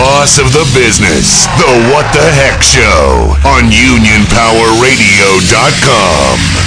boss of the business, The What the Heck Show on UnionPowerRadio.com.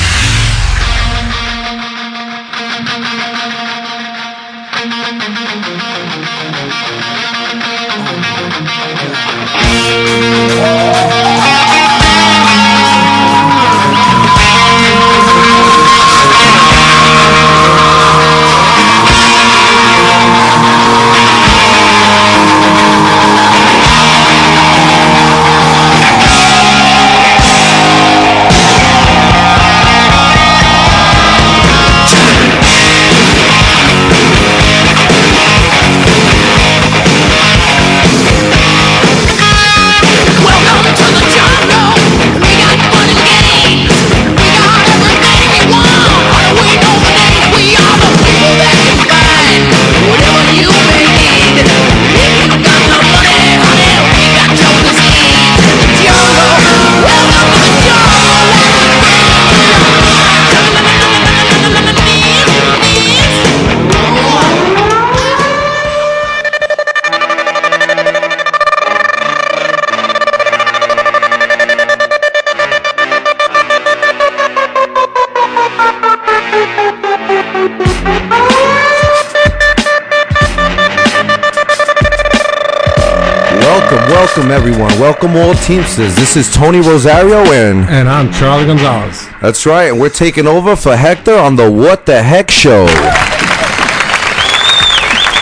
Welcome, all Teamsters. This is Tony Rosario, and And I'm Charlie Gonzalez. that's right, and we're taking over for Hector on the What the Heck Show.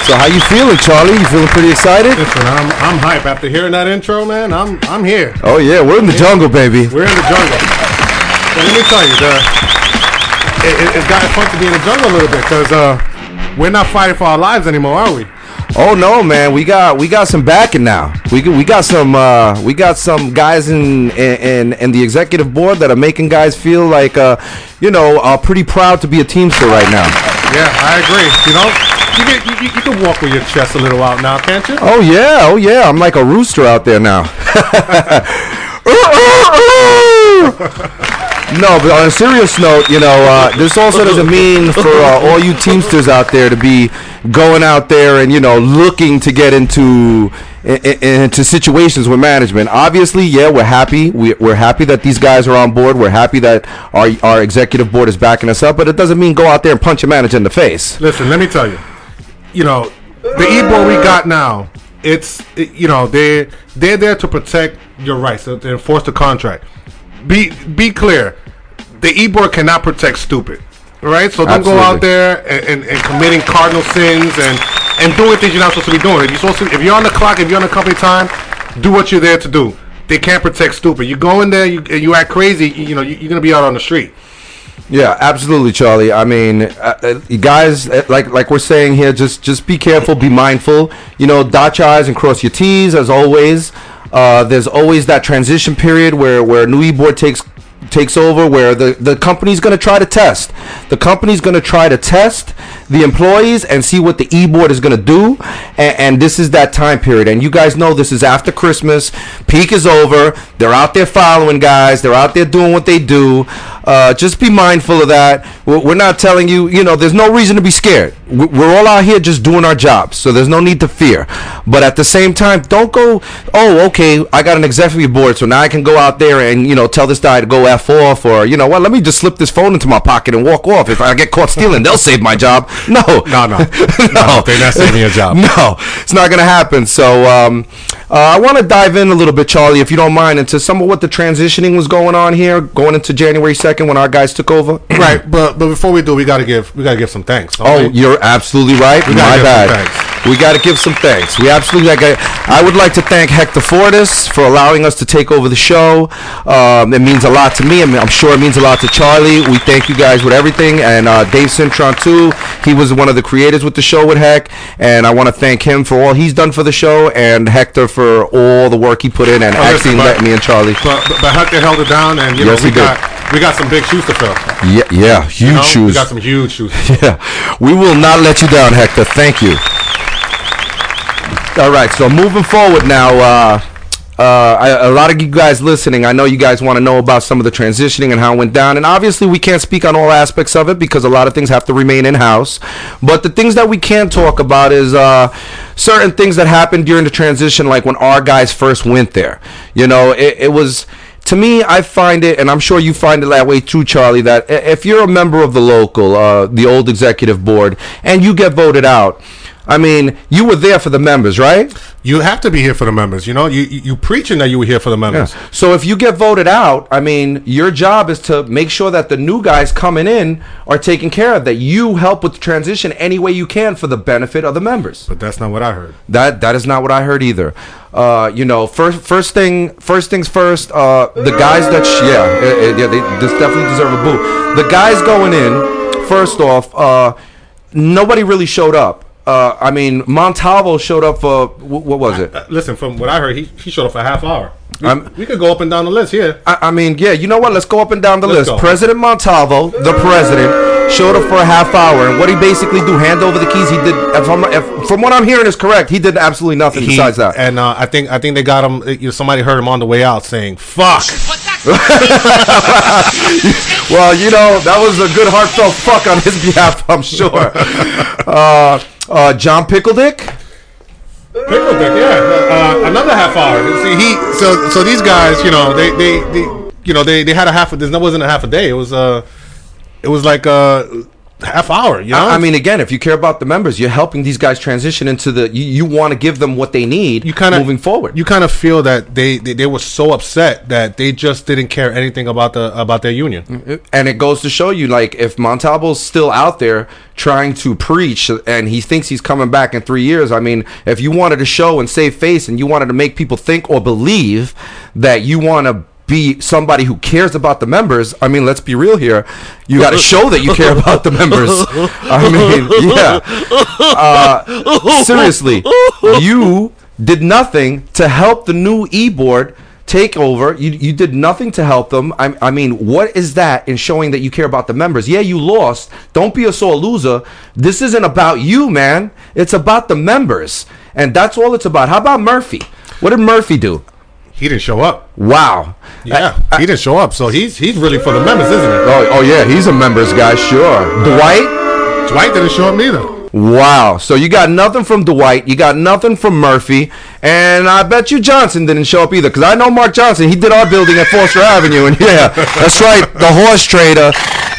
So, how you feeling, Charlie? You feeling pretty excited? Listen, I'm I'm hype after hearing that intro, man. I'm I'm here. Oh yeah, we're in the jungle, baby. We're in the jungle. But let me tell you, the it, it, it's got fun to be in the jungle a little bit because uh, we're not fighting for our lives anymore, are we? Oh no, man, we got we got some backing now. We got- we got some uh, we got some guys in, in in the executive board that are making guys feel like uh, you know uh, pretty proud to be a Teamster right now. Yeah, I agree. You know, you can you, you, you can walk with your chest a little out now, can't you? Oh yeah, oh yeah, I'm like a rooster out there now. no, but on a serious note, you know, uh, this also doesn't mean for uh, all you Teamsters out there to be going out there and you know looking to get into into situations with management. Obviously, yeah, we're happy. We, we're happy that these guys are on board. We're happy that our our executive board is backing us up. But it doesn't mean go out there and punch a manager in the face. Listen, let me tell you. You know, the e-board we got now, it's it- you know they they're there to protect your rights to, enforce the contract. Be be clear, the e-board cannot protect stupid. Right, so don't go out there and, and, and committing cardinal sins and and doing things you're not supposed to be doing. If you're supposed to, if you're on the clock, if you're on the company time, do what you're there to do. They can't protect stupid. You go in there, you you act crazy. You, you know, you, you're gonna be out on the street. Yeah, absolutely, Charlie. I mean, uh, uh, you guys, uh, like like we're saying here, just just be careful, be mindful. You know, dot your i's and cross your t's as always. Uh, there's always that transition period where where new e-board takes takes over where the, the company's going to try to test. The company's going to try to test the employees and see what the e-board is going to do and, and this is that time period. And you guys know this is after christmas. Peak is over. They're out there following guys. They're out there doing what they do uh, just be mindful of that. We're, not telling you you know there's no reason to be scared. We- we're all out here just doing our jobs so there's no need to fear. But at the same time don't go oh okay i got an executive board so now i can go out there and you know tell this guy to go f off or you know what let me just slip this phone into my pocket and walk off. If i get caught stealing they'll save my job. No. No, no, no, they're not saving your job. no it's not gonna happen. So um, uh, i want to dive in a little bit charlie if you don't mind into some of what the transitioning was going on here going into january 2nd when our guys took over right, but but before we do, we gotta give we gotta give some thanks. Oh, you're absolutely right. We My gotta give some bad. We got to give some thanks. We absolutely like. I would like to thank Hector Fortis for allowing us to take over the show. Um, it means a lot to me. I mean, I'm sure it means a lot to Charlie. We thank you guys with everything, and uh, Dave Cintron too. He was one of the creators with the show with Heck, and I want to thank him for all he's done for the show, and Hector for all the work he put in, and Oh, actually letting me and Charlie. But, but, Hector held it down, and you know Yes, we he did. We got some big shoes to fill. Yeah, yeah, huge You know? shoes. We got some huge shoes. Yeah, we will not let you down, Hector. Thank you. All right, so moving forward now, uh, Uh, I, a lot of you guys listening, I know you guys want to know about some of the transitioning and how it went down. And obviously, we can't speak on all aspects of it because a lot of things have to remain in house. But the things that we can talk about is uh, certain things that happened during the transition, like when our guys first went there. You know, it, it was to me, I find it, and I'm sure you find it that way too, Charlie. That if you're a member of the local, uh, the old executive board, and you get voted out, I mean, you were there for the members, right? You have to be here for the members. You know, you you, preaching that you were here for the members. So if you get voted out, I mean, your job is to make sure that the new guys coming in are taken care of. That you help with the transition any way you can for the benefit of the members. But that's not what I heard. That that is not what I heard either. Uh, you know, first first thing first things first. Uh, the guys that sh- yeah eh, eh, yeah they this definitely deserve a boo. The guys going in first off. Uh, nobody really showed up. Uh, I mean, Montalvo showed up for what was it? Uh, listen, from what I heard, he, he showed up for a half hour. We, I'm- we could go up and down the list here. I, I mean, yeah, you know what? Let's go up and down the Let's list. go. President Montalvo, the president, showed up for a half hour, and what he basically do? Hand over the keys. He did. If I'm, if, from what I'm hearing is correct, he did absolutely nothing He- besides that. And uh, I think I think they got him. uh, You know, somebody heard him on the way out saying "fuck." Well, you know, that was a good heartfelt fuck on his behalf, I'm sure. uh, uh, John Pickledick. Pickle Dick, yeah, uh, another half hour. See, he so so these guys, you know, they they, they you know they, they had a half. Of, This wasn't a half a day. It was uh, it was like a half hour. You know, I, I mean, again, if you care about the members, you're helping these guys transition into the. You, you want to give them what they need. you kind of moving forward. You kind of feel that they, they they were so upset that they just didn't care anything about the about their union. Mm, and it goes to show you, like, if Montalvo's still out there trying to preach and he thinks he's coming back in three years, I mean, if you wanted to show and save face and you wanted to make people think or believe that you want to be somebody who cares about the members, I mean, let's be real here. You got to show that you care about the members. I mean, yeah. Uh, seriously, you did nothing to help the new e board take over. You, you did nothing to help them. I, I mean, what is that in showing that you care about the members? Yeah, you lost. Don't be a sore loser. This isn't about you, man. It's about the members. And that's all it's about. How about Murphy? What did Murphy do? He didn't show up. Wow. Yeah, uh, uh, he didn't show up. So he's he's really for the uh, members, isn't it? Oh, oh yeah, he's a members guy, sure. Dwight? Dwight didn't show up neither. Wow. So you got nothing from Dwight. You got nothing from Murphy. And I bet you Johnson didn't show up either. Because I know Mark Johnson. He did our building at Foster Avenue. And yeah, that's right. The horse trader.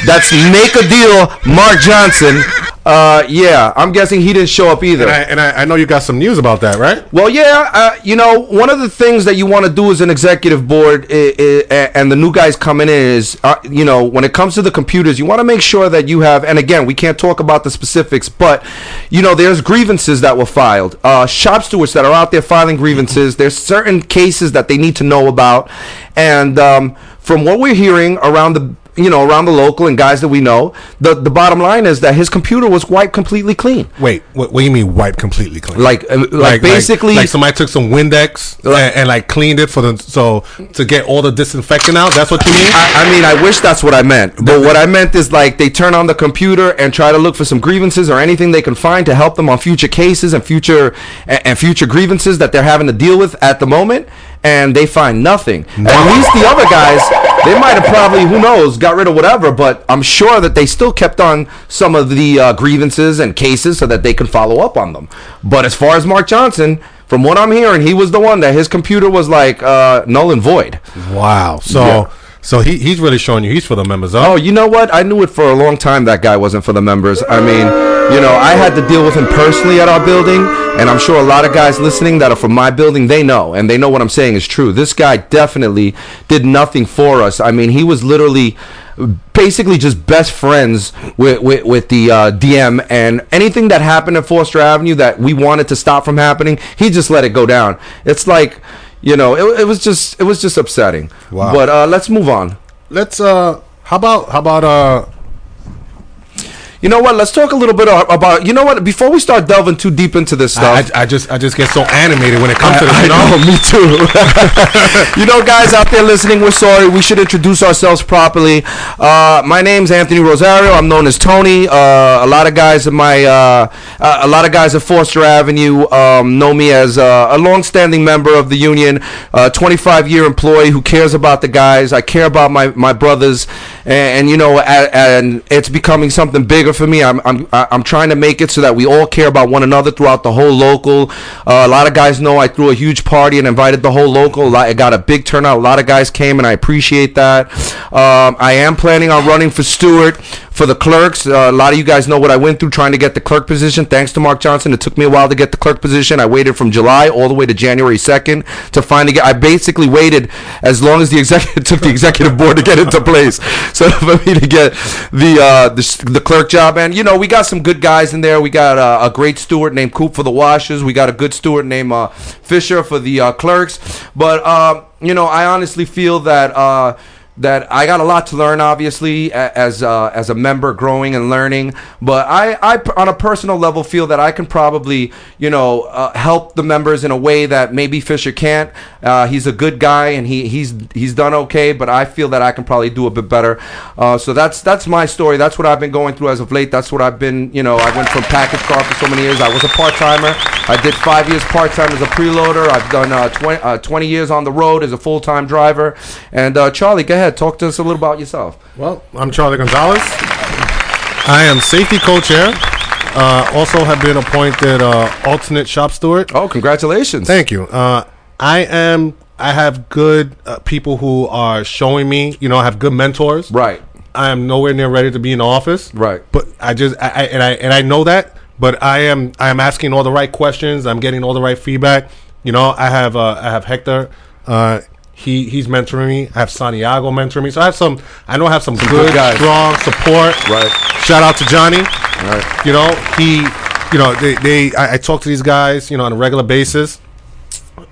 That's make a deal, Mark Johnson. Uh, yeah, I'm guessing he didn't show up either. And I, and I, I know you got some news about that, right? Well, yeah, uh, you know, one of the things that you want to do as an executive board i i and the new guys coming in is, uh, you know, when it comes to the computers, you want to make sure that you have, and again, we can't talk about the specifics, but, you know, there's grievances that were filed. Uh, shop stewards that are out there filing grievances, there's certain cases that they need to know about. And um, from what we're hearing around the you know, around the local and guys that we know, the the bottom line is that his computer was wiped completely clean. Wait, what, what do you mean wiped completely clean? Like, uh, like, basically, like, somebody took some Windex and, and like cleaned it for the so to get all the disinfectant out. That's what you mean? I, I mean, I wish that's what I meant. But what I meant is like they turn on the computer and try to look for some grievances or anything they can find to help them on future cases and future and, and future grievances that they're having to deal with at the moment. And they find nothing. At least the other guys, they might have probably, who knows, got rid of whatever. But I'm sure that they still kept on some of the uh, grievances and cases so that they can follow up on them. But as far as Mark Johnson, from what I'm hearing, he was the one that his computer was like uh, null and void. wow. So Yeah. So he, he's really showing you he's for the members. Oh, you know what? I knew it for a long time that guy wasn't for the members. I mean, you know, I had to deal with him personally at our building, and I'm sure a lot of guys listening that are from my building, they know, and they know what I'm saying is true. This guy definitely did nothing for us. I mean, he was literally basically just best friends with with, with the uh, DM, and anything that happened at Foster Avenue that we wanted to stop from happening, he just let it go down. It's like, you know, it, it was just it was just upsetting. Wow. But uh, let's move on. Let's uh how about how about uh You know what? Let's talk a little bit about. You know what? Before we start delving too deep into this stuff, I, I just I just get so animated when it comes to this. I know? me too. you know, guys out there listening, we're sorry. We should introduce ourselves properly. Uh, my name's Anthony Rosario. I'm known as Tony. Uh, a lot of guys in my, uh, uh, a lot of guys at Foster Avenue um, know me as uh, a long-standing member of the union, uh, 25-year employee who cares about the guys. I care about my my brothers, and, and you know, and it's becoming something bigger for me. I'm I'm I'm trying to make it so that we all care about one another throughout the whole local. Uh, a lot of guys know I threw a huge party and invited the whole local. I got a big turnout. A lot of guys came, and I appreciate that. Um, I am planning on running for steward for the clerks. Uh, a lot of you guys know what I went through trying to get the clerk position. Thanks to Mark Johnson, it took me a while to get the clerk position. I waited from July all the way to January 2nd to finally get. I basically waited as long as the executive took the executive board to get into place. So for me to get the uh, the, the clerk job, and you know we got some good guys in there. We got uh, a great steward named Coop for the washers. We got a good steward named uh, Fisher for the uh, clerks. But um, you know, I honestly feel that. That I got a lot to learn, obviously, as uh, as a member, growing and learning. But I, I, on a personal level, feel that I can probably, you know, uh, help the members in a way that maybe Fisher can't. Uh, he's a good guy, and he he's he's done okay. But I feel that I can probably do a bit better. Uh, so that's that's my story. That's what I've been going through as of late. That's what I've been, you know. I went from package car for so many years. I was a part timer. I did five years part time as a preloader. I've done uh, 20, uh, 20 years on the road as a full time driver. And Charlie, go ahead, talk to us a little about yourself. Well, I'm Charlie Gonzalez. I am safety co-chair. Uh, also have been appointed uh, alternate shop steward. Oh, congratulations! Thank you. Uh, I am. I have good uh, people who are showing me. You know, I have good mentors. Right. I am nowhere near ready to be in the office. Right. But I just I, I and I and I know that. But I am I am asking all the right questions. I'm getting all the right feedback. You know, I have uh, I have Hector. Uh, he he's mentoring me. I have Santiago mentoring me. So I have some. I know I have some, good good, guys. strong support. Right. Shout out to Johnny. Right. You know he. You know they they. I, I talk to these guys. You know on a regular basis.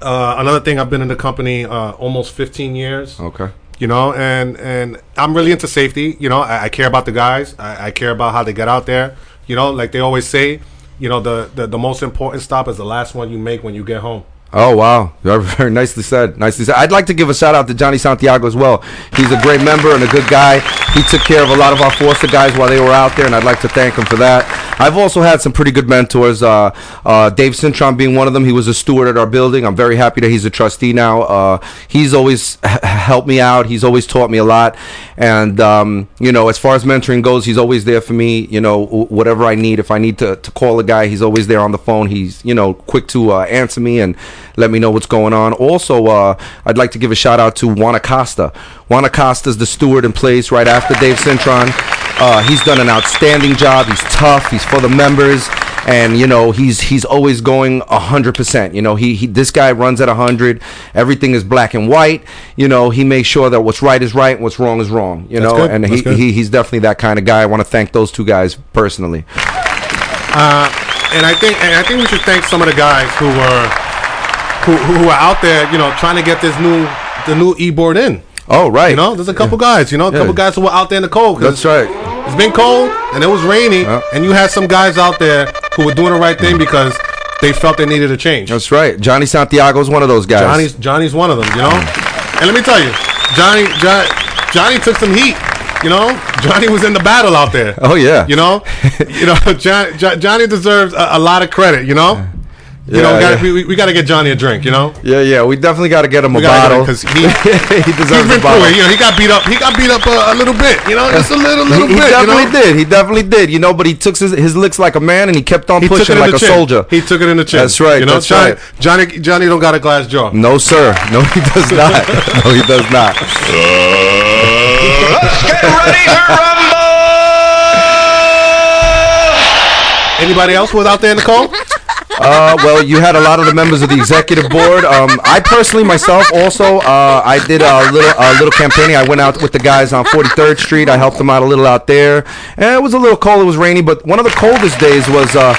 Uh, another thing, I've been in the company uh, almost 15 years Okay. you know and and i'm really into safety you know i, I care about the guys I, I care about how they get out there you know like they always say you know the, the the most important stop is the last one you make when you get home Oh wow, very, nicely said. Nicely said. I'd like to give a shout out to Johnny Santiago as well. He's a great member and a good guy. He took care of a lot of our Foster guys while they were out there, and I'd like to thank him for that. I've also had some pretty good mentors. Uh, uh, Dave Cintron being one of them. He was a steward at our building. I'm very happy that he's a trustee now. Uh, he's always h- helped me out. He's always taught me a lot, and um, you know, as far as mentoring goes, he's always there for me. You know, w- whatever I need. If I need to, to call a guy, he's always there on the phone. He's you know quick to uh, answer me and let me know what's going on. Also, uh, I'd like to give a shout out to Juan Acosta. Juan Acosta's the steward in place right after Dave Cintron. Uh, he's done an outstanding job. He's tough. He's for the members, and you know he's he's always going hundred percent. You know he, he this guy runs at hundred. Everything is black and white. You know he makes sure that what's right is right and what's wrong is wrong. You That's know, good. and he, he he's definitely that kind of guy. I want to thank those two guys personally. and i think and i think we should thank some of the guys who were who, who were out there you know trying to get this new the new e-board in Oh right, you know there's a couple guys you know a couple guys who were out there in the cold. that's right. It's been cold and it was rainy, Yeah. and you had some guys out there who were doing the right thing because they felt they needed a change. That's right. Johnny Santiago's one of those guys. Johnny's Johnny's one of them, you know. And let me tell you, Johnny Johnny, Johnny took some heat. You know, Johnny was in the battle out there. Oh, yeah. You know, you know, John, Jo- Johnny deserves a, a lot of credit. You know, you know, Yeah, we gotta, yeah. we, we got to get Johnny a drink. You know, Yeah, yeah. We definitely got to get him a we gotta bottle because he. he He's deserves been a bottle. through it. You know, he got beat up. He got beat up a, a little bit. You know, just a little, little he, he bit. definitely you know? did. He definitely did. You know, but he took his, his licks like a man, and he kept on He pushing like a chin. soldier. He took it in the chin. That's right, You know, that's Johnny, right. Johnny, Johnny don't got a glass jaw. no, sir. No, he does not. no, he does not. Let's get ready to rumble! Anybody else was out there in the cold? Uh, well, you had a lot of the members of the executive board. Um, I personally, myself, also, uh, I did a little, a little campaigning. I went out with the guys on 43rd Street. I helped them out a little out there, and it was a little cold. It was rainy, but one of the coldest days was uh,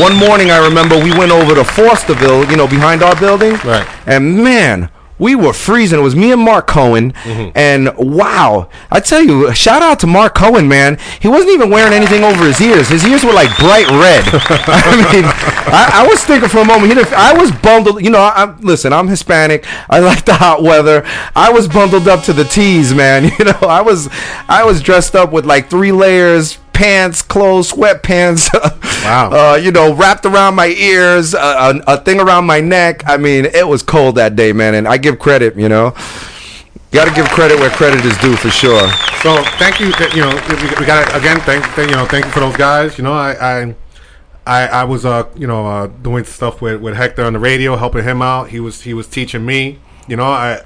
one morning. I remember we went over to Fosterville, you know, behind our building, Right. And man. We were freezing. It was me and Mark Cohen, mm-hmm. and wow, I tell you, shout out to Mark Cohen, man. He wasn't even wearing anything over his ears. His ears were like bright red. I mean, I, I was thinking for a moment. He didn't, I was bundled. You know, I, I'm listen. I'm Hispanic. I like the hot weather. I was bundled up to the T's, man. You know, I was, I was dressed up with like three layers pants, clothes, sweatpants. Wow. Uh, you know, wrapped around my ears, uh, a, a thing around my neck. I mean, it was cold that day, man. And I give credit, you know. Got to give credit where credit is due for sure. So thank you. You know, we, we got again. Thank, thank you know, thank you for those guys. You know, I, I, I, I was uh, you know, uh, doing stuff with, with Hector on the radio, helping him out. He was he was teaching me. You know, I,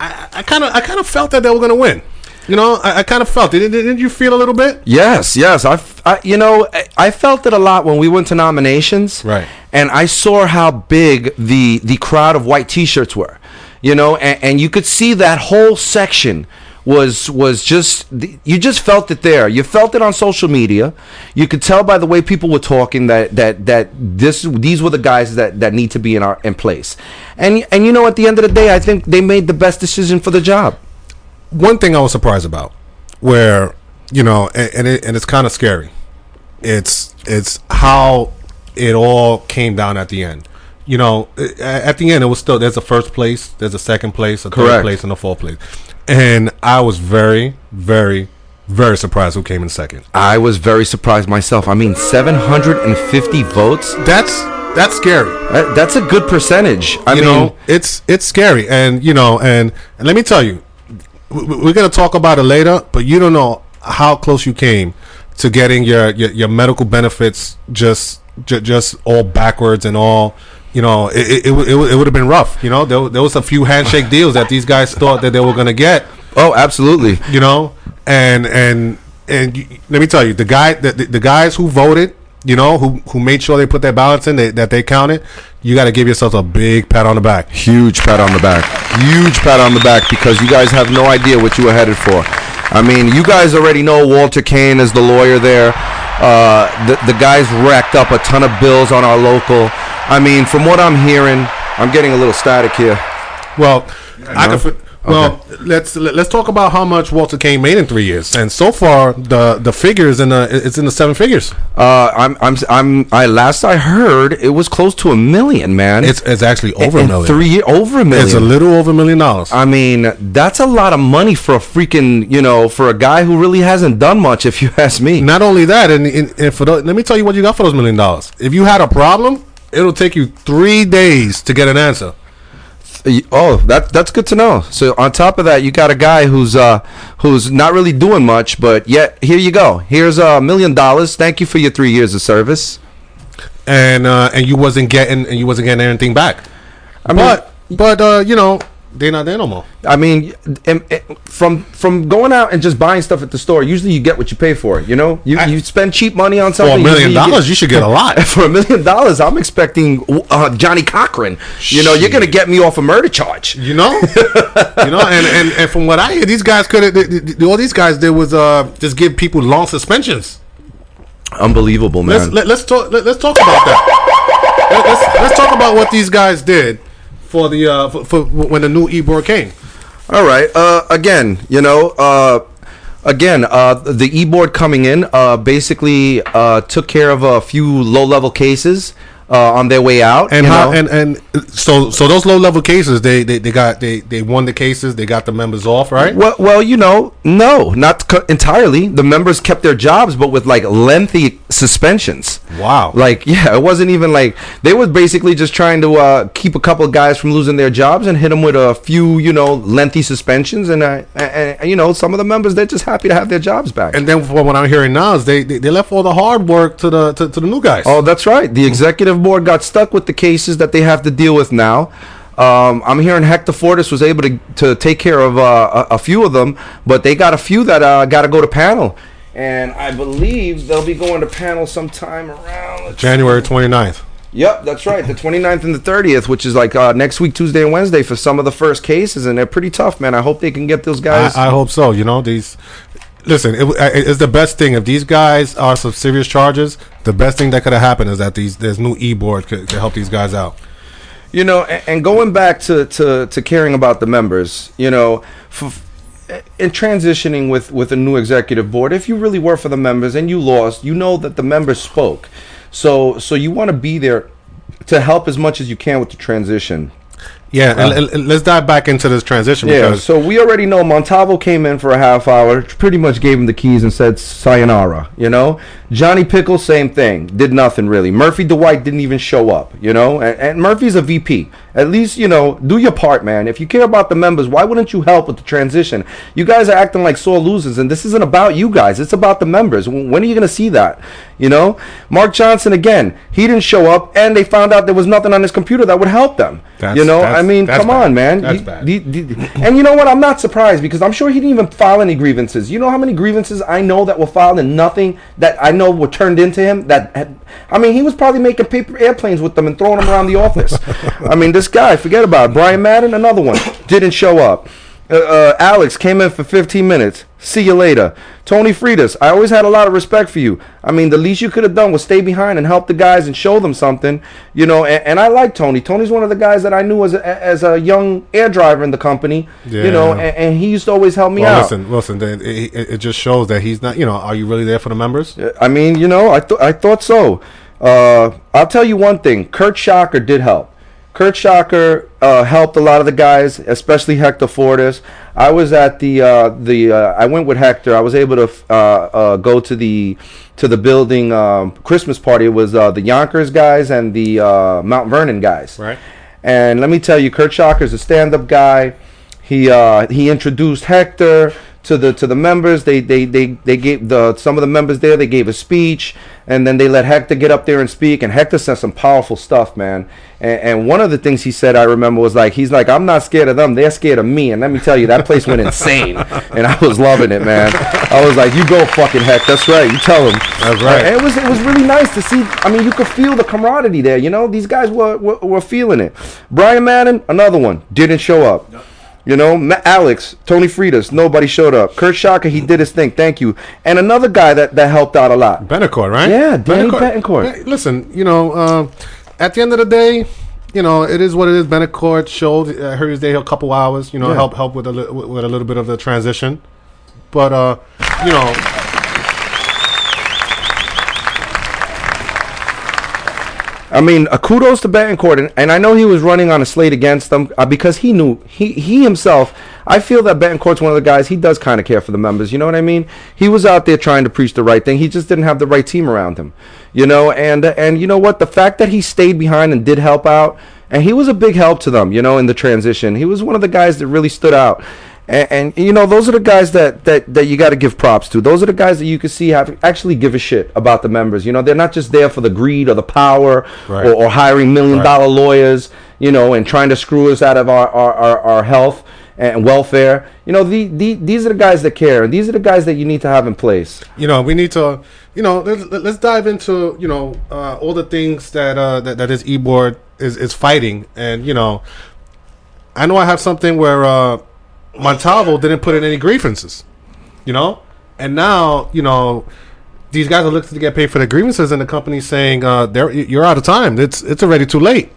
I kind of I kind of felt that they were gonna win. You know, I, I kind of felt it. Didn't, didn't you feel a little bit? Yes, yes. I, I- you know, I, I felt it a lot when we went to nominations. Right. And I saw how big the the crowd of white T-shirts were. You know, and, and you could see that whole section was was just you just felt it there. You felt it on social media. You could tell by the way people were talking that that that this these were the guys that that need to be in our in place. And and you know, at the end of the day, I think they made the best decision for the job. One thing I was surprised about, where you know, and and, it, and it's kind of scary. It's it's how it all came down at the end. You know, at the end it was still there's a first place, there's a second place, a third place, and a fourth place. And I was very, very, very surprised who came in second. I was very surprised myself. I mean, 750 votes. That's that's scary. That, that's a good percentage. I you mean, know, it's it's scary, and you know, and and let me tell you, we're gonna talk about it later, but you don't know how close you came to getting your your, your medical benefits just ju- just all backwards and all. You know, it it, it, would- it, would- it would have been rough. You know, there, there was a few handshake deals that these guys thought that they were gonna get. oh, absolutely. You know, and and and you, let me tell you, the guy the, the, the guys who voted. You know, who who made sure they put their ballots in, they, that they counted. You got to give yourself a big pat on the back. Huge pat on the back. Huge pat on the back because you guys have no idea what you were headed for. I mean, you guys already know Walter Kane is the lawyer there. Uh, the, the guys racked up a ton of bills on our local. I mean, from what I'm hearing, I'm getting a little static here. Well, I can. Well, let's let, let's talk about how much Walter Kane made in three years, and so far the the figures in the it's in the seven figures. Uh, I'm, I'm, I'm, I last I heard it was close to a million, man. It's it's actually over in a million. three over a million. It's a little over a million dollars. I mean, that's a lot of money for a freaking, you know, for a guy who really hasn't done much, if you ask me. Not only that, and, and, and for the, let me tell you what you got for those million dollars. If you had a problem, it'll take you three days to get an answer. Oh, that that's good to know. So on top of that, you got a guy who's uh who's not really doing much, but yet here you go. Here's a million dollars. Thank you for your three years of service. and uh, and you wasn't getting and you wasn't getting anything back. mean- but but uh, you know they're not there no more. I mean, em- em- from from going out and just buying stuff at the store, usually you get what you pay for. You know, you I- you spend cheap money on something. For a million you get- dollars, you should get a lot. for a million dollars, I'm expecting uh, Johnnie Cochran. You know, you're gonna get me off a murder charge. You know, you know, and, and and from what I hear, these guys could have all these guys did was uh just give people long suspensions. Unbelievable, man. Let's let, let's talk let, us talk about that. Let, let's let's talk about what these guys did for the uh for, for when the new e-board came. All right. Uh, again, you know, uh, again, uh, the e-board coming in uh, basically uh, took care of a few low-level cases uh, on their way out. And how and and so so those low level cases they, they they got they they won the cases they got the members off right. Well, well, you know, no, not co- entirely. The members kept their jobs, but with like lengthy suspensions. Wow. Like, yeah, it wasn't even like they were basically just trying to uh, keep a couple of guys from losing their jobs and hit them with a few, you know, lengthy suspensions. And, uh, and, and you know, some of the members they're just happy to have their jobs back. And then from what I'm hearing now is they, they, they left all the hard work to the to, to the new guys. Oh, that's right. The executive board got stuck with the cases that they have to deal with now. Um, I'm hearing Hector Fortis was able to, to take care of uh, a, a few of them, but they got a few that uh, got to go to panel. And I believe they'll be going to panel sometime around. January 29th. Yep, that's right. The 29th and the 30th, which is like uh, next week, Tuesday and Wednesday, for some of the first cases, and they're pretty tough, man. I hope they can get those guys. I, I hope so. You know these. Listen, it, it's the best thing if these guys are some serious charges. The best thing that could have happened is that these there's new e board could, help these guys out. You know, and, and going back to, to, to caring about the members, you know, f- in transitioning with, with a new executive board, if you really were for the members and you lost, you know that the members spoke. So so you want to be there to help as much as you can with the transition. Yeah, and, and- and let's dive back into this transition Yeah, so we already know Montalvo came in for a half hour, pretty much gave him the keys and said sayonara, you know? Johnny Pickle, same thing, did nothing really. Murphy Dwight didn't even show up, you know? And, and Murphy's a VP. At least, you know, do your part, man. If you care about the members, why wouldn't you help with the transition? You guys are acting like sore losers, and this isn't about you guys. It's about the members. When are you going to see that? You know? Mark Johnson, again, he didn't show up, and they found out there was nothing on his computer that would help them. That's- you know? I mean, come bad. on, man. That's You- bad. the- the- and you know what? I'm not surprised because I'm sure he didn't even file any grievances. You know how many grievances I know that were filed and nothing that I know were turned into him. That had, I mean, he was probably making paper airplanes with them and throwing them around the office. I mean, this guy, forget about it. Brian Madden, another one, didn't show up. Uh, uh, Alex came in for 15 minutes. See you later. Tony Friedis, I always had a lot of respect for you. I mean, the least you could have done was stay behind and help the guys and show them something, you know. And, and I like Tony. Tony's one of the guys that I knew as a, as a young air driver in the company, you know, and, and he used to always help me well, out. listen, listen, it, it, it just shows that he's not. You know, are you really there for the members? I mean, you know, I th- I thought so. Uh, I'll tell you one thing. Kurt Shocker did help. Kurt Shocker uh, helped a lot of the guys, especially Hector Fortis. I was at the uh, the uh, I went with Hector. I was able to uh, uh, go to the to the building um, Christmas party. It was uh, the Yonkers guys and the uh, Mount Vernon guys. Right. And let me tell you, Kurt Schocker's a stand-up guy. He uh, he introduced Hector to the to the members. They they they they gave the some of the members there. They gave a speech, and then they let Hector get up there and speak. And Hector said some powerful stuff, man. And, and one of the things he said, I remember, was like, he's like, I'm not scared of them. They're scared of me. And let me tell you, that place went insane. And I was loving it, man. I was like, you go, fucking Heck. That's right. You tell him. That's right. And it was it was really nice to see. I mean, you could feel the camaraderie there. You know, these guys were were, were feeling it. Brian Madden, another one, didn't show up. You know, Ma- Alex, Tony Friedis, nobody showed up. Kurt Shocker, he did his thing. Thank you. And another guy that, that helped out a lot. Betancourt, right? Yeah, Danny Betancourt. Listen, you know, uh, at the end of the day, you know, it is what it is. Betancourt showed uh, Harry's Day a couple hours. You know, Yeah. help help with a li- with a little bit of the transition, but uh, you know, I mean, uh, kudos to Betancourt, and, and I know he was running on a slate against them uh, because he knew he he himself. I feel that Betancourt's one of the guys. He does kind of care for the members. You know what I mean? He was out there trying to preach the right thing. He just didn't have the right team around him. You know, and and you know what? The fact that he stayed behind and did help out, and he was a big help to them. You know, in the transition, he was one of the guys that really stood out. And, and you know, those are the guys that that that you got to give props to. Those are the guys that you can see have actually give a shit about the members. You know, they're not just there for the greed or the power Right. or, or hiring million Right. dollar lawyers, you know, and trying to screw us out of our, our, our, our health and welfare. You know, the, the, these are the guys that care. and These are the guys that you need to have in place. you know, we need to, you know, let's, let's dive into, you know, uh, all the things that uh, that, that this e board is is fighting, and you know, I know I have something where uh, Montalvo didn't put in any grievances, you know, and now you know. These guys are looking to get paid for their grievances, and the company's saying, uh, "They're you're out of time. It's it's already too late."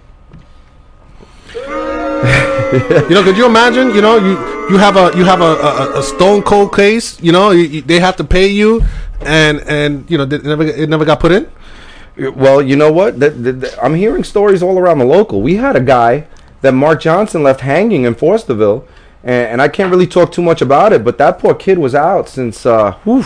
you know, could you imagine? You know, you you have a you have a, a, a stone cold case. You know, you, you- they have to pay you, and and you know, it never it never got put in. Well, you know what? That, that- that- I'm hearing stories all around the local. We had a guy that Mark Johnson left hanging in Fosterville, and, and I can't really talk too much about it. But that poor kid was out since, uh, whew,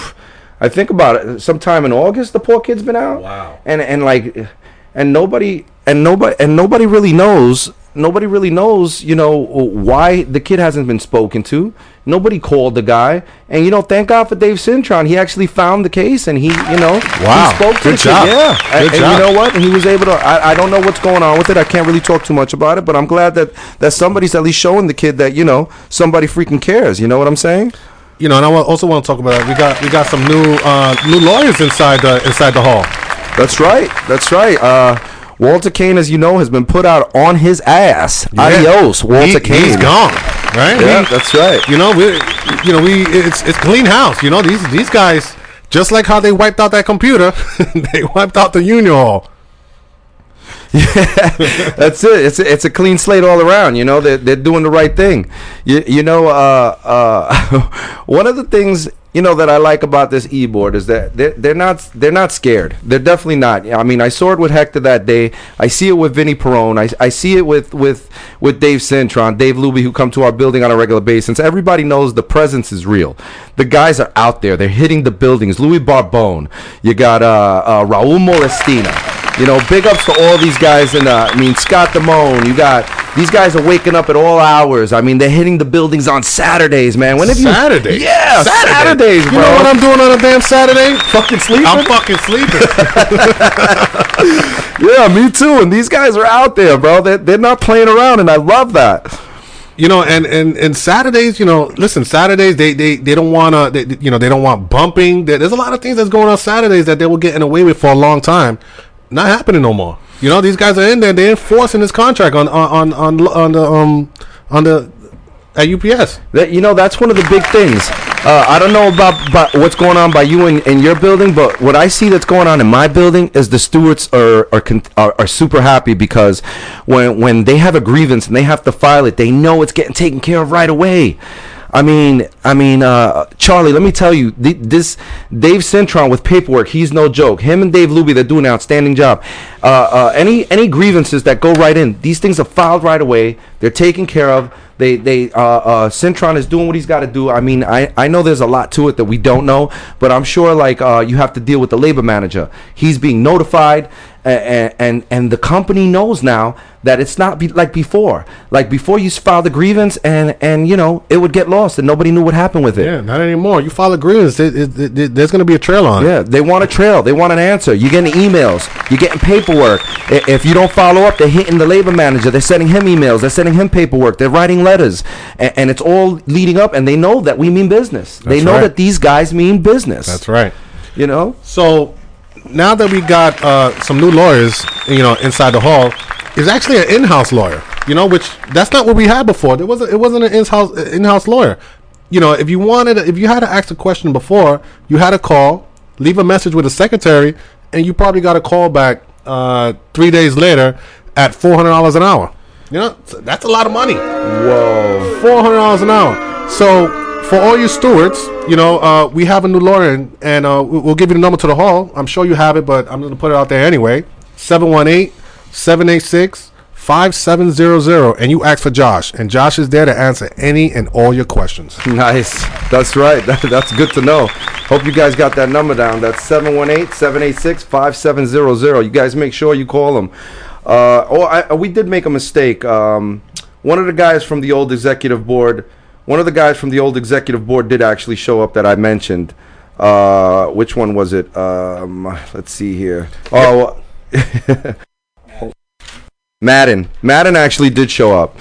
I think about it, sometime in August. The poor kid's been out. Wow. And and like, and nobody and nobody and nobody really knows. Nobody really knows, you know, why the kid hasn't been spoken to. Nobody called the guy, and you know, thank God for Dave Cintron. He actually found the case, and he, you know, Wow. he spoke to Good the kid. job. Yeah, Good and job. you know what? He was able to. I, I don't know what's going on with it. I can't really talk too much about it, but I'm glad that that somebody's at least showing the kid that you know somebody freaking cares. You know what I'm saying? You know, and I also want to talk about that. we got we got some new uh, new lawyers inside the inside the hall. That's right. That's right. Uh, Walter Kane, as you know, has been put out on his ass. Adios, Walter He- Kane. He's gone. Right. Yeah, We- that's right. You know, we you know we it's it's clean house. You know these these guys just like how they wiped out that computer, they wiped out the union hall. Yeah, that's it. It's a, it's a clean slate all around. You know, they're, they're doing the right thing. You, you know, uh, uh, one of the things you know that I like about this e-board is that they're, they're not they're not scared. They're definitely not. I mean, I saw it with Hector that day. I see it with Vinny Perone. I, I see it with with with Dave Cintron, Dave Luby, who come to our building on a regular basis. Everybody knows the presence is real. The guys are out there. They're hitting the buildings. Louis Barbone. You got uh, uh, Raul Molestina. You know, big ups to all these guys. And uh, I mean, Scott Damone. You got these guys are waking up at all hours. I mean, they're hitting the buildings on Saturdays, man. When have you? Saturday? Yeah, Saturday. Saturdays, bro. You know what I'm doing on a damn Saturday? fucking sleeping. I'm fucking sleeping. yeah, me too. And these guys are out there, bro. They're, they're not playing around, and I love that. you know, and, and, and Saturdays, you know, listen, Saturdays they they, they don't want to, they, you know, they don't want bumping. There- There's a lot of things that's going on Saturdays that they were getting away with for a long time, not happening no more. You know, these guys are in there, they're enforcing this contract on on on on, on the um on the at UPS. That you know, that's one of the big things. Uh, I don't know about, what's going on by you in, in your building, but what I see that's going on in my building is the stewards are are, are are super happy because when when they have a grievance and they have to file it, they know it's getting taken care of right away. I mean, I mean, uh, Charlie. Let me tell you, th- this Dave Cintron with paperwork. He's no joke. Him and Dave Luby, they're doing an outstanding job. Uh, uh, any any grievances that go right in, these things are filed right away. They're taken care of. They they uh, uh, Cintron is doing what he's got to do. I mean, I, I know there's a lot to it that we don't know, but I'm sure like uh, you have to deal with the labor manager. He's being notified, and and, and the company knows now that it's not be like before. Like before, you filed the grievance, and and you know it would get lost, and nobody knew what happened with it. Yeah, not anymore. You file a grievance, it, it, it- there's going to be a trail on it. Yeah, they want a trail. They want an answer. You're getting emails. You're getting paperwork. If you don't follow up, they're hitting the labor manager. They're sending him emails. They're sending him paperwork. They're writing letters, and, and it's all leading up. And they know that we mean business. they know right. that these guys mean business. That's right. You know. So now that we got uh, some new lawyers, you know, inside the hall, is actually an in-house lawyer. You know, which that's not what we had before. There wasn't. It wasn't an in-house in-house lawyer. You know, if you wanted, if you had to ask a question before, you had to call, leave a message with a secretary, and you probably got a call back uh, three days later at four hundred dollars an hour. You know, that's a lot of money. Whoa. Four hundred dollars an hour. So for all you stewards, you know, uh, we have a new lawyer, and, and uh, we- we'll give you the number to the hall. I'm sure you have it, but I'm going to put it out there anyway. 718-786-5700. And you ask for Josh, and Josh is there to answer any and all your questions. Nice. That's right. That, that's good to know. Hope you guys got that number down. That's 718-786-5700. You guys make sure you call them. Uh, oh, I, we did make a mistake. Um, one of the guys from the old executive board, one of the guys from the old executive board did actually show up that I mentioned. Uh, which one was it? Um, let's see here. Oh, Madden. Madden actually did show up.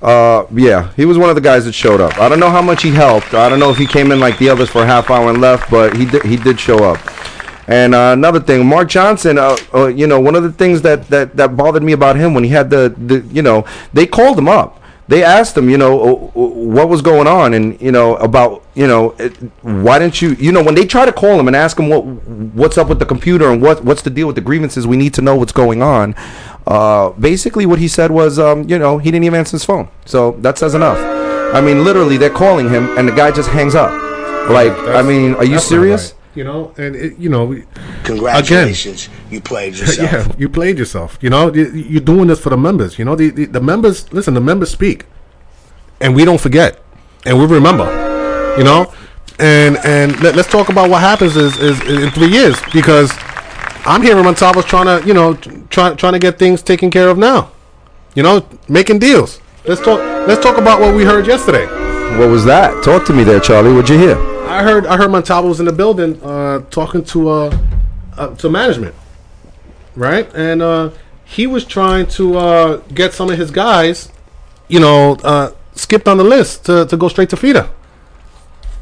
Uh, yeah, he was one of the guys that showed up. I don't know how much he helped. I don't know if he came in like the others for a half hour and left, but he did. He did show up. And uh, another thing, Mark Johnson. Uh, uh, you know, one of the things that, that that bothered me about him when he had the the you know they called him up. They asked him, you know, uh, uh, what was going on, and you know about you know it, why didn't you you know when they try to call him and ask him what what's up with the computer and what what's the deal with the grievances, we need to know what's going on. Uh, basically, what he said was, um, you know, he didn't even answer his phone. So that says enough. I mean, literally, they're calling him, and the guy just hangs up. Like, I mean, are you serious? Right. You know, and it, you know, we- Congratulations, you played yourself. yeah, you played yourself. You know, You- you're doing this for the members. You know, the, the the members. Listen, the members speak, and we don't forget, and we remember. You know, and and let, us talk about what happens is, is in three years because I'm here hearing Montalvo's trying to you know trying trying to get things taken care of now. You know, making deals. Let's talk. Let's talk about what we heard yesterday. What was that? Talk to me there, Charlie. What'd you hear? I heard I heard Montalvo was in the building uh, talking to uh, uh, to management, right? And uh, he was trying to uh, get some of his guys, you know, uh, skipped on the list to, to go straight to feeder.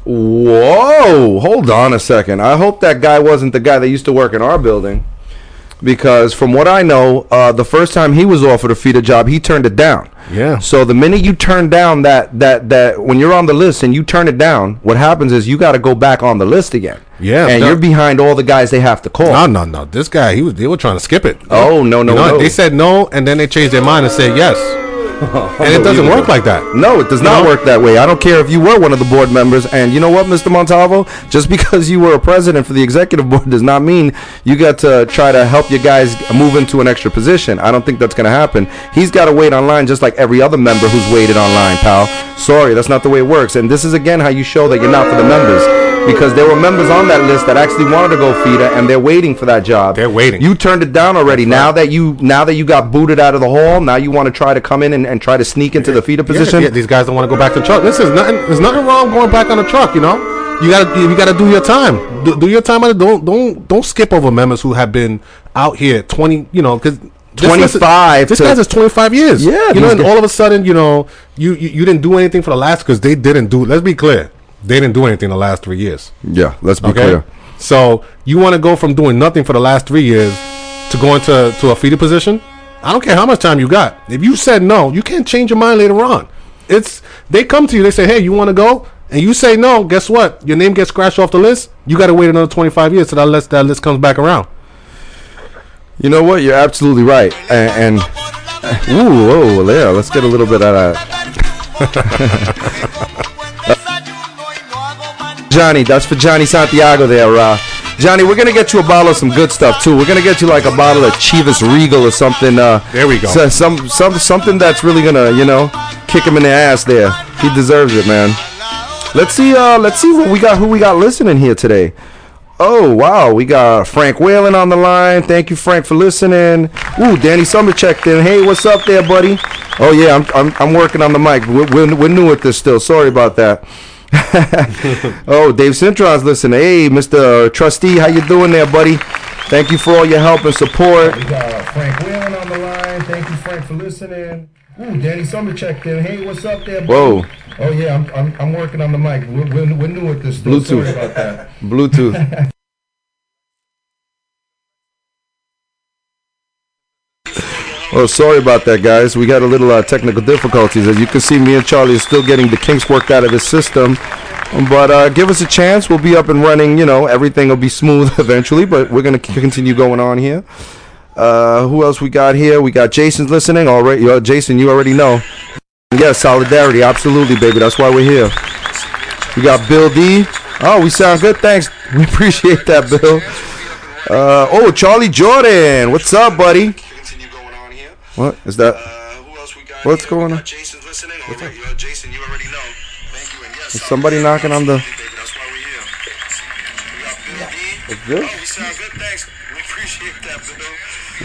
Whoa! Hold on a second. I hope that guy wasn't the guy that used to work in our building. Because from what I know, uh, the first time he was offered a feeder job, he turned it down. Yeah. So the minute you turn down that that that when you're on the list and you turn it down, what happens is you got to go back on the list again. Yeah, And no. you're behind all the guys they have to call. No, no, no. This guy, he was. They were trying to skip it. Oh, no, no, You know, no. They said no, and then they changed their mind and said yes. And it doesn't work like that. No, it does not No? work that way. I don't care if you were one of the board members. And you know what, Mr. Montalvo? Just because you were a president for the executive board does not mean you got to try to help your guys move into an extra position. I don't think that's going to happen. He's got to wait online just like every other member who's waited online, pal. Sorry, that's not the way it works. And this is again how you show that you're not for the members. Because there were members on that list that actually wanted to go feeder, and they're waiting for that job. They're waiting. You turned it down already. Now that you now that you got booted out of the hall, now you want to try to come in and, and try to sneak into the feeder position. yeah, these guys don't want to go back to the truck. This is nothing. There's nothing wrong going back on the truck. You know, you gotta you gotta do your time. Do, do your time. on it. Don't don't don't skip over members who have been out here twenty. You know, because. 25 This to- guy's is twenty five years. Yeah, you know, and guys- all of a sudden, you know, you you, you didn't do anything for the last because they didn't do. Let's be clear, they didn't do anything the last three years. Yeah, let's be Okay. clear. So you want to go from doing nothing for the last three years to going to to a feeder position? I don't care how much time you got. If you said no, you can't change your mind later on. It's they come to you. They say, "Hey, you want to go?" And you say no. Guess what? Your name gets scratched off the list. You got to wait another twenty five years till that list that list comes back around. You know what? You're absolutely right. And, and ooh, whoa, yeah. Let's get a little bit out of. Johnny, that's for Johnny Santiago there. Uh, Johnny, we're gonna get you a bottle of some good stuff too. We're gonna get you like a bottle of Chivas Regal or something. Uh, There we go. so- some some something that's really gonna you know kick him in the ass. There, he deserves it, man. Let's see. Uh, let's see what we got. Who we got listening here today? Oh wow, we got Frank Whalen on the line. Thank you, Frank, for listening. Ooh, Danny Summer checked in. Hey, what's up there, buddy? Oh yeah, I'm I'm, I'm working on the mic. We're, we're, we're new at this still. Sorry about that. oh, Dave Cintron's listening. Hey, Mr. Trustee, how you doing there, buddy? Thank you for all your help and support. We got uh, Frank Whalen on the line. Thank you, Frank, for listening. Ooh, Danny Summer checked in. Hey, what's up there, buddy? Whoa. Oh yeah, I'm, I'm, I'm working on the mic. We're, we're, we're new at this. Bluetooth. Sorry about that. Bluetooth. Oh, sorry about that, guys. We got a little uh, technical difficulties. As you can see, me and Charlie are still getting the kinks worked out of his system. But uh, give us a chance. We'll be up and running. You know, everything will be smooth eventually. But we're gonna c- continue going on here. Uh, who else we got here? We got Jason's listening. All right, uh, Jason, you already know. Yeah, solidarity, absolutely, baby. That's why we're here. We got Bill D. Oh, we sound good. Thanks. We appreciate that, Bill. Uh, oh, Charlie Jordan. What's up, buddy? Continue going on here. What is that? Uh, who else we got? What's here? going on? Jason's listening. Uh, Jason, you already know. Thank you. And yes, Is somebody knocking on the- Baby, that's why we're here. We got Bill D. What's this? Oh, we sound good. Thanks. We appreciate that, Bill.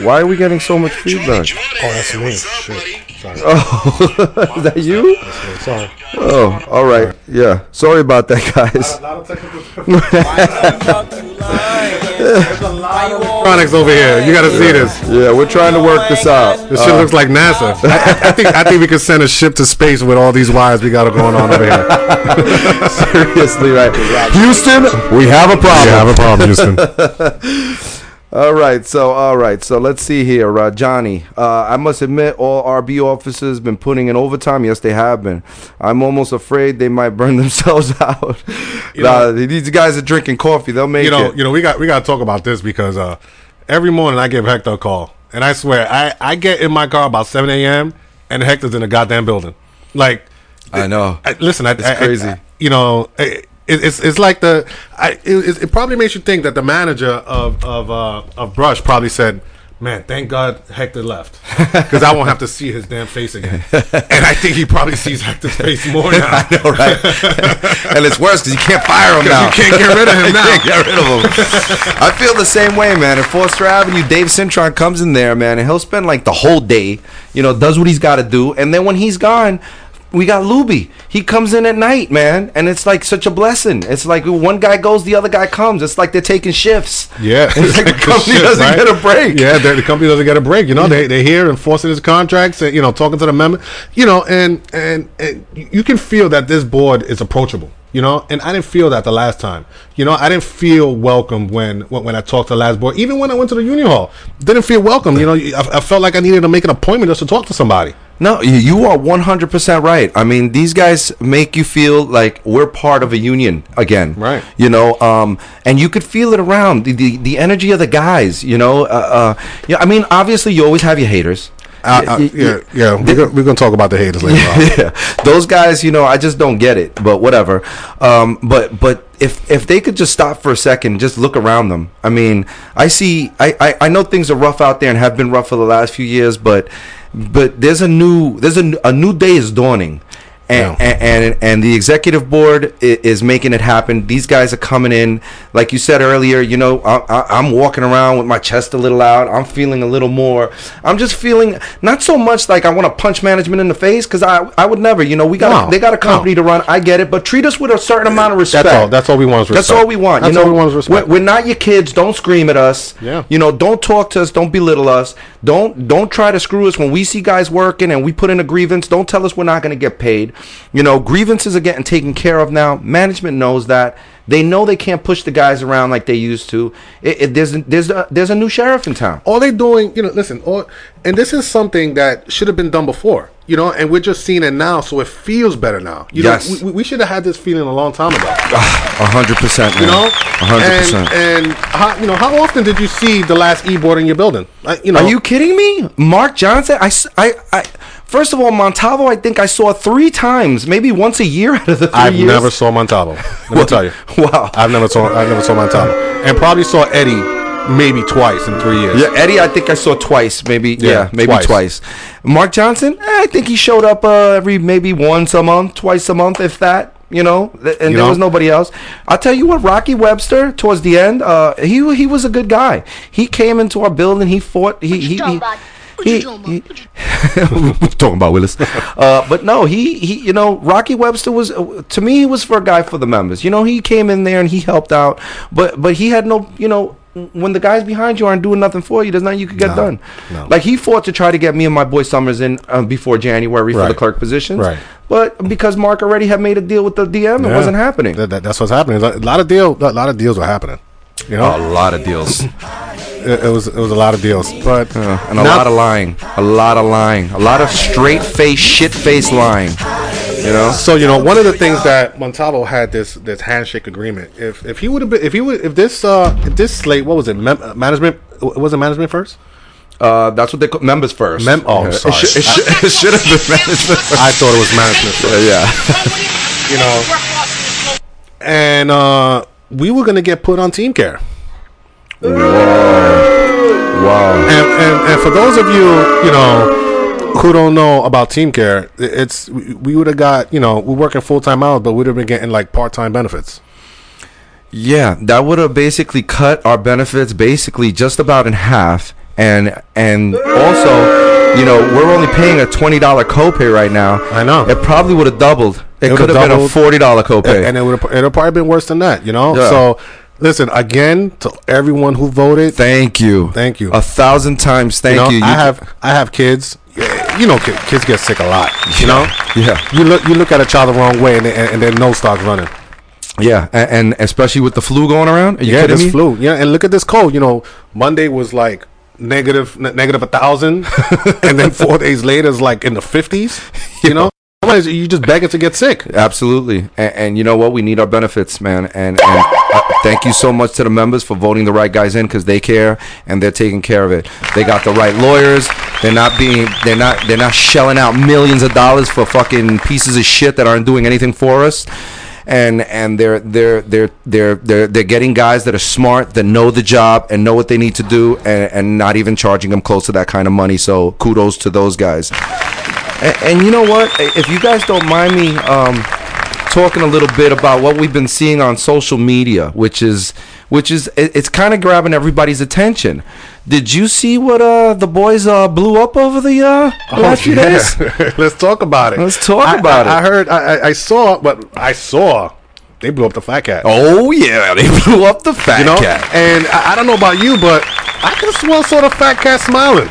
Why are we getting so much feedback? Oh, that's me. Shit. Sorry. Oh, is that you? Sorry. Oh, all right. Yeah. Sorry about that, guys. Electronics over here. You got to see this. Yeah, we're trying to work this out. This shit looks like NASA. Uh, I, I think I think we could send a ship to space with all these wires we got going on over here. Seriously, right? Houston, we have a problem. We have a problem, Houston. All right, so all right, so let's see here, uh, Johnny. Uh, I must admit, all RB officers been putting in overtime. Yes, they have been. I'm almost afraid they might burn themselves out. nah, these guys are drinking coffee. They'll make you know, it. you know, we got we got to talk about this because uh, every morning I give Hector a call, and I swear I I get in my car about seven a.m. and Hector's in the goddamn building. Like, I know. I, listen, I, I- I- crazy. you know, it, it's it's like the I it, it probably makes you think that the manager of of uh, of Brush probably said. Man, thank God Hector left because I won't have to see his damn face again. And I think he probably sees Hector's face more now. I know, right? and it's worse because you can't fire him now. you can't get rid of him You now. can't get rid of him. I feel the same way, man. At Foster Avenue, Dave Cintron comes in there, man, and he'll spend like the whole day, you know, does what he's got to do, and then when he's gone. We got Luby. He comes in at night, man, and it's like such a blessing. It's like one guy goes, the other guy comes. It's like they're taking shifts. Yeah, it's like the company doesn't right? get a break. Yeah, the, the company doesn't get a break. You know, they they're here enforcing his contracts, and you know, talking to the member. You know, and and and you can feel that this board is approachable. You know, and I didn't feel that the last time. You know, I didn't feel welcome when when, when I talked to the last boy. Even when I went to the union hall, didn't feel welcome. You know, I, I felt like I needed to make an appointment just to talk to somebody. No, you- are 100% right. I mean, these guys make you feel like we're part of a union again. Right. You know, um, and you could feel it around the, the, the energy of the guys, you know. Uh, uh, yeah, I mean, obviously, you always have your haters. Uh, uh, yeah, yeah. We're gonna, we're gonna talk about the haters later on. yeah, those guys, you know, I just don't get it. But whatever. Um, but but if if they could just stop for a second, and just look around them. I mean, I see. I, I I know things are rough out there and have been rough for the last few years, but but there's a new there's a, a new day is dawning. And, Yeah. and, and and the executive board is making it happen. These guys are coming in, like you said earlier. You know, I, I, I'm walking around with my chest a little out. I'm feeling a little more. I'm just feeling not so much like I want to punch management in the face because I I would never. You know, we got No, they got a company no. to run. I get it, but treat us with a certain amount of respect. That's all. That's all we want is That's all we want. That's you know, all we want is respect. We're, we're not your kids. Don't scream at us. Yeah. You know, don't talk to us. Don't belittle us. Don't don't try to screw us when we see guys working and we put in a grievance. Don't tell us we're not going to get paid. You know, grievances are getting taken care of now. Management knows that. They know they can't push the guys around like they used to. It, it, there's there's a, there's a new sheriff in town. all they're doing, you know, listen, all, and this is something that should have been done before, you know, and we're just seeing it now, so it feels better now. You Yes. know, we, we should have had this feeling a long time ago. Ah, a hundred percent, man. You know, a hundred and, percent. and how you know how often did you see the last e board in your building? Like, you know, Are you kidding me? Mark Johnson? I, I- I- first of all, Montalvo, I think I saw three times, maybe once a year out of the 3 I've years. never saw Montalvo. Let me tell you. Wow. I've never saw I've never saw Montalvo, and probably saw Eddie maybe twice in three years. Yeah, Eddie, I think I saw twice, maybe. Yeah, Yeah, maybe twice. twice. Mark Johnson, eh, I think he showed up uh, every maybe once a month, twice a month, if that. You know, th- and You there know? was nobody else. I'll tell you what, Rocky Webster, towards the end, uh, he he was a good guy. He came into our building. He fought. He he. he, he, he talking about Willis, uh, but no, he he. You know, Rocky Webster was uh, to me he was for a guy for the members. You know, he came in there and he helped out, but but he had no. You know, when the guys behind you aren't doing nothing for you, there's nothing you could get No, done. no. Like he fought to try to get me and my boy Summers in uh, before January for the clerk positions, Right. But because Mark already had made a deal with the DM, it wasn't happening. That, that- that's what's happening. A lot of deal, a lot of deals were happening. You know, a lot of deals. it, it was it was a lot of deals, but and a lot of lying, a lot of lying, a lot of straight face, shit face lying. You know, So you know, one of the things that Montalvo had this this handshake agreement. If if he would have been, if he would, if this uh if this slate, what was it? Mem- uh, management was it management first? uh, that's what they call members first. Mem- oh, I'm It sorry. It should, it should have been management first. I thought it was management first. yeah. You know, and uh we were gonna get put on team care. Wow. And, and and for those of you, you know, who don't know about team care, it's we would have got you know we're working full time hours, but we'd have been getting like part time benefits. Yeah, that would have basically cut our benefits basically just about in half, and and also, you know, we're only paying a twenty dollar copay right now. I know. It probably would have doubled. It, It could would've been a forty dollar copay. and it would have probably been worse than that, you know. Yeah. So, listen again to everyone who voted. thank you. Thank you. A thousand times. Thank you know, you. I have I have kids. You know, ki- kids get sick a lot. You know. Yeah. You look you look at a child the wrong way, and then, and then nose starts running. Yeah, and, and especially with the flu going around. Yeah, this me? flu. Yeah, and look at this cold. You know, Monday was like negative ne- negative a thousand, and then four days later is like in the fifties. You know, Otherwise, you just begging to get sick. Absolutely, and, and you know what? We need our benefits, man. And, and thank you so much to the members for voting the right guys in because they care and they're taking care of it. They got the right lawyers. They're not being. They're not. They're not shelling out millions of dollars for fucking pieces of shit that aren't doing anything for us. And and they're they're they're they're they're they're getting guys that are smart, that know the job and know what they need to do, and, and not even charging them close to that kind of money. So kudos to those guys. And, and you know what? If you guys don't mind me um, talking a little bit about what we've been seeing on social media, which is which is it's kind of grabbing everybody's attention. Did you see what uh, the boys uh, blew up over the uh, last few days? Let's talk about it. Let's talk I- about I, it. I heard. I, I- saw, but I saw they blew up the fat cat. Oh yeah, they blew up the fat you know, cat. and I, I don't know about you, but I could have sworn saw the fat cat smiling.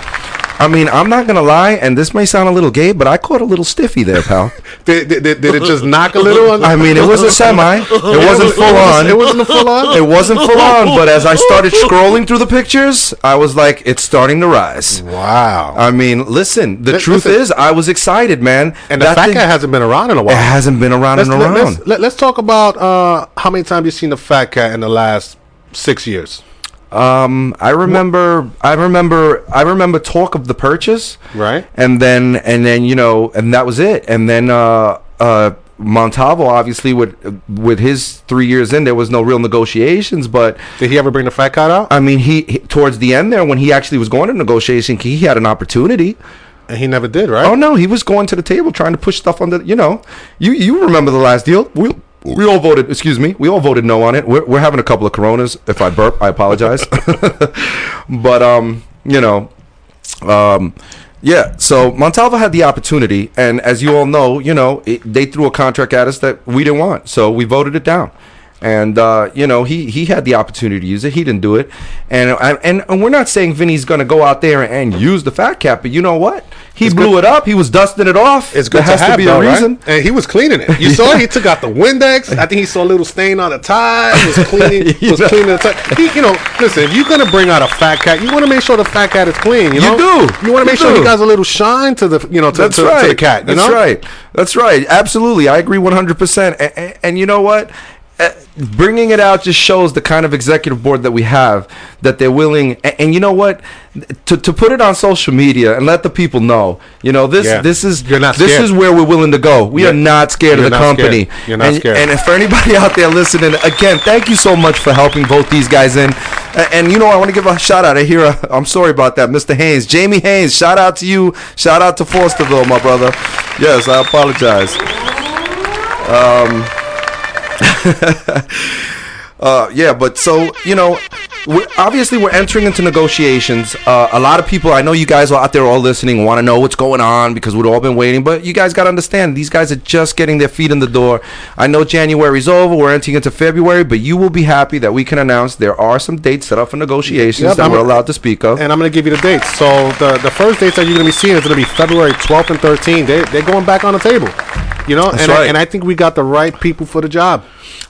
I mean, I'm not gonna lie, and this may sound a little gay, but I caught a little stiffy there, pal. Did, did, did, did it just knock a little? On I mean, it was a semi. It wasn't full on. It wasn't a full on. It wasn't full on, but as I started scrolling through the pictures, I was like, it's starting to rise. Wow. I mean, listen, the Li- truth listen. is, I was excited, man. and the fat thing- cat hasn't been around in a while. it hasn't been around let's, and let, around. us let, us talk about uh, how many times you've seen the fat cat in the last six years. Um, I remember, I remember, I remember talk of the purchase, Right. And then, and then, you know, and that was it. And then, uh, uh, Montalvo, obviously, with with his three years in, there was no real negotiations. But Did he ever bring the fat cat out? I mean, he, he towards the end there, when he actually was going to negotiation, he had an opportunity. and he never did, right? Oh no, he was going to the table trying to push stuff under. You know, you you remember the last deal? We we all voted. Excuse me, we all voted no on it. We're, we're having a couple of Coronas. If I burp, I apologize. but um, you know, um, yeah. So Montalvo had the opportunity, and as you all know, you know, it, they threw a contract at us that we didn't want, so we voted it down. And uh, you know he he had the opportunity to use it. He didn't do it, and and, and we're not saying Vinny's going to go out there and use the fat cap, but you know what? He blew good- it up. He was dusting it off. It's good there has to, have, be though, a right? reason. And he was cleaning it. You saw he took out the Windex. I think he saw a little stain on the tie. He was cleaning. You was cleaning the tie. He, you know, listen. If you're gonna bring out a fat cat, you want to make sure the fat cat is clean. You, You know? do. You want to You make sure do. he got a little shine to the, you know, to, That's to, right. to the cat. You That's know? right. That's right. Absolutely, I agree one hundred percent. And you know what? Uh, bringing it out just shows the kind of executive board that we have that they're willing. And, and you know what? To, to put it on social media and let the people know, you know this Yeah. this is You're not this is where we're willing to go. We Yeah. are not scared You're of the not scared. company. You're not and, scared. And for anybody out there listening, again, thank you so much for helping vote these guys in. A- And, you know, I want to give a shout out. I hear. I'm sorry about that, Mr. Haynes, Jamie Haynes. Shout out to you. Shout out to Fosterville my brother. Yes, I apologize. Uh, yeah, but so you know, we're, obviously we're entering into negotiations. Uh, a lot of people, I know you guys are out there all listening, want to know what's going on because we've all been waiting. But you guys got to understand, these guys are just getting their feet in the door. I know January's over, we're entering into February, but you will be happy that we can announce there are some dates set up for negotiations Yep, that I'm- we're allowed to speak of. And I'm going to give you the dates. So the the first dates that you're going to be seeing is going to be February 12th and 13th. They they're going back on the table. You know, and I, and I think we got the right people for the job.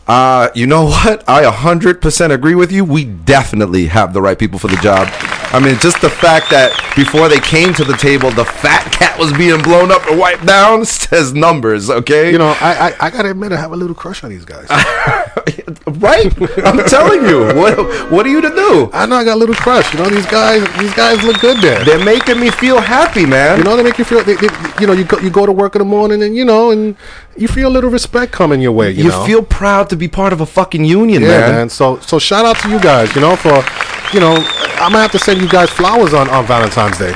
Uh, you know what? I 100% agree with you. We definitely have the right people for the job. I mean, just the fact that before they came to the table, the fat cat was being blown up and wiped down says numbers, okay? You know, I I, I got to admit, I have a little crush on these guys. right? I'm telling you. What, what are you to do? I know I got a little crush. You know, these guys these guys look good there. They're making me feel happy, man. You know, they make you feel. They, they, you know, you go you go to work in the morning, and you know, and you feel a little respect coming your way. You, you know? feel proud to be part of a fucking union, yeah, man. man. So so shout out to you guys. You know, for you know, I'm gonna have to send you guys flowers on on Valentine's Day.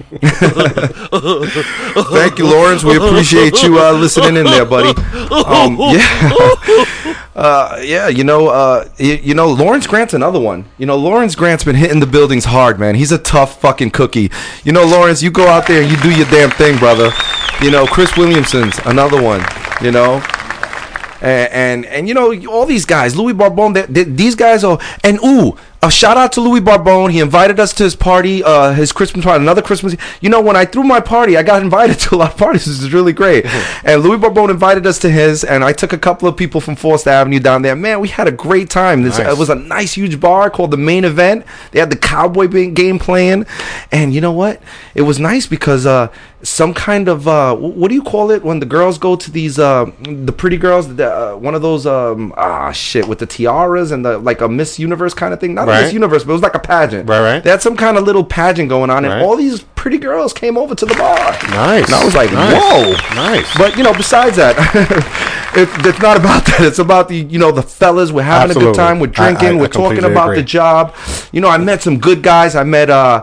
Thank you, Lawrence. We appreciate you uh, listening in there, buddy. Um, yeah, uh, yeah. You know, uh, you, you know, Lawrence Grant's another one. You know, Lawrence Grant's been hitting the buildings hard, man. He's a tough fucking cookie. You know, Lawrence, you go out there and you do your damn thing, brother. You know, Chris Williamson's another one. You know, and, and and you know all these guys, Louis Barbone. they- they- these guys are and ooh, a shout out to Louis Barbone. He invited us to his party, uh, his Christmas party, another Christmas. You know, when I threw my party, I got invited to a lot of parties. This is really great. And Louis Barbone invited us to his, and I took a couple of people from Foster Avenue down there. Man, we had a great time. This Nice. it was a nice, huge bar called the Main Event. They had the Cowboy game playing, and you know what? It was nice because uh, some kind of uh, what do you call it when the girls go to these uh, the pretty girls, the, uh, one of those um, ah shit with the tiaras and the like a Miss Universe kind of thing. Not Right. Miss Universe, but it was like a pageant. Right, right. They had some kind of little pageant going on, and Right. all these pretty girls came over to the bar. Nice. And I was like, Nice. whoa, Nice. But you know, besides that, it, it's not about that. It's about the you know the fellas. We're having a good time. We're I- I- drinking. I we're talking about agree. the job. You know, I met some good guys. I met uh.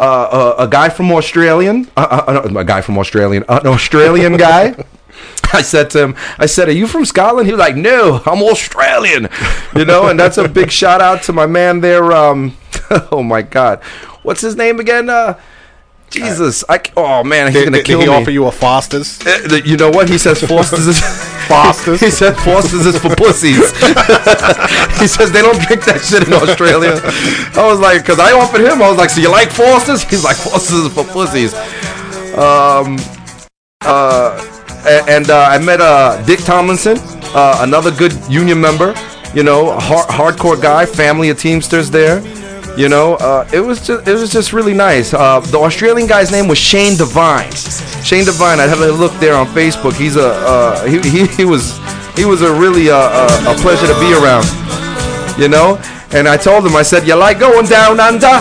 Uh, a, a guy from Australian, uh, uh, uh, a guy from Australian, uh, an Australian guy. I said to him, I said, "Are you from Scotland?" He was like, "No, I'm Australian." You know, and that's a big shout out to my man there. Um, oh my God, what's his name again? Uh, Jesus, I oh man, he's Did, gonna did, kill did he me. offer you a Foster's? Uh, You know what? He says Foster's is Foster's? he said Foster's is for pussies. he says they don't drink that shit in Australia. I was like, because I offered him, I was like, so you like Foster's? He's like, Foster's is for pussies. Um, uh, and uh, I met uh, Dick Tomlinson, uh, another good union member. You know, a har- hardcore guy, family of Teamsters there. You know, uh, it was just it was just really nice. Uh, the Australian guy's name was Shane Devine. Shane Devine. I have a look there on Facebook. He's a uh, he, he he was he was a really uh, uh, a pleasure to be around. You know. And I told him, I said, "You like going down under?"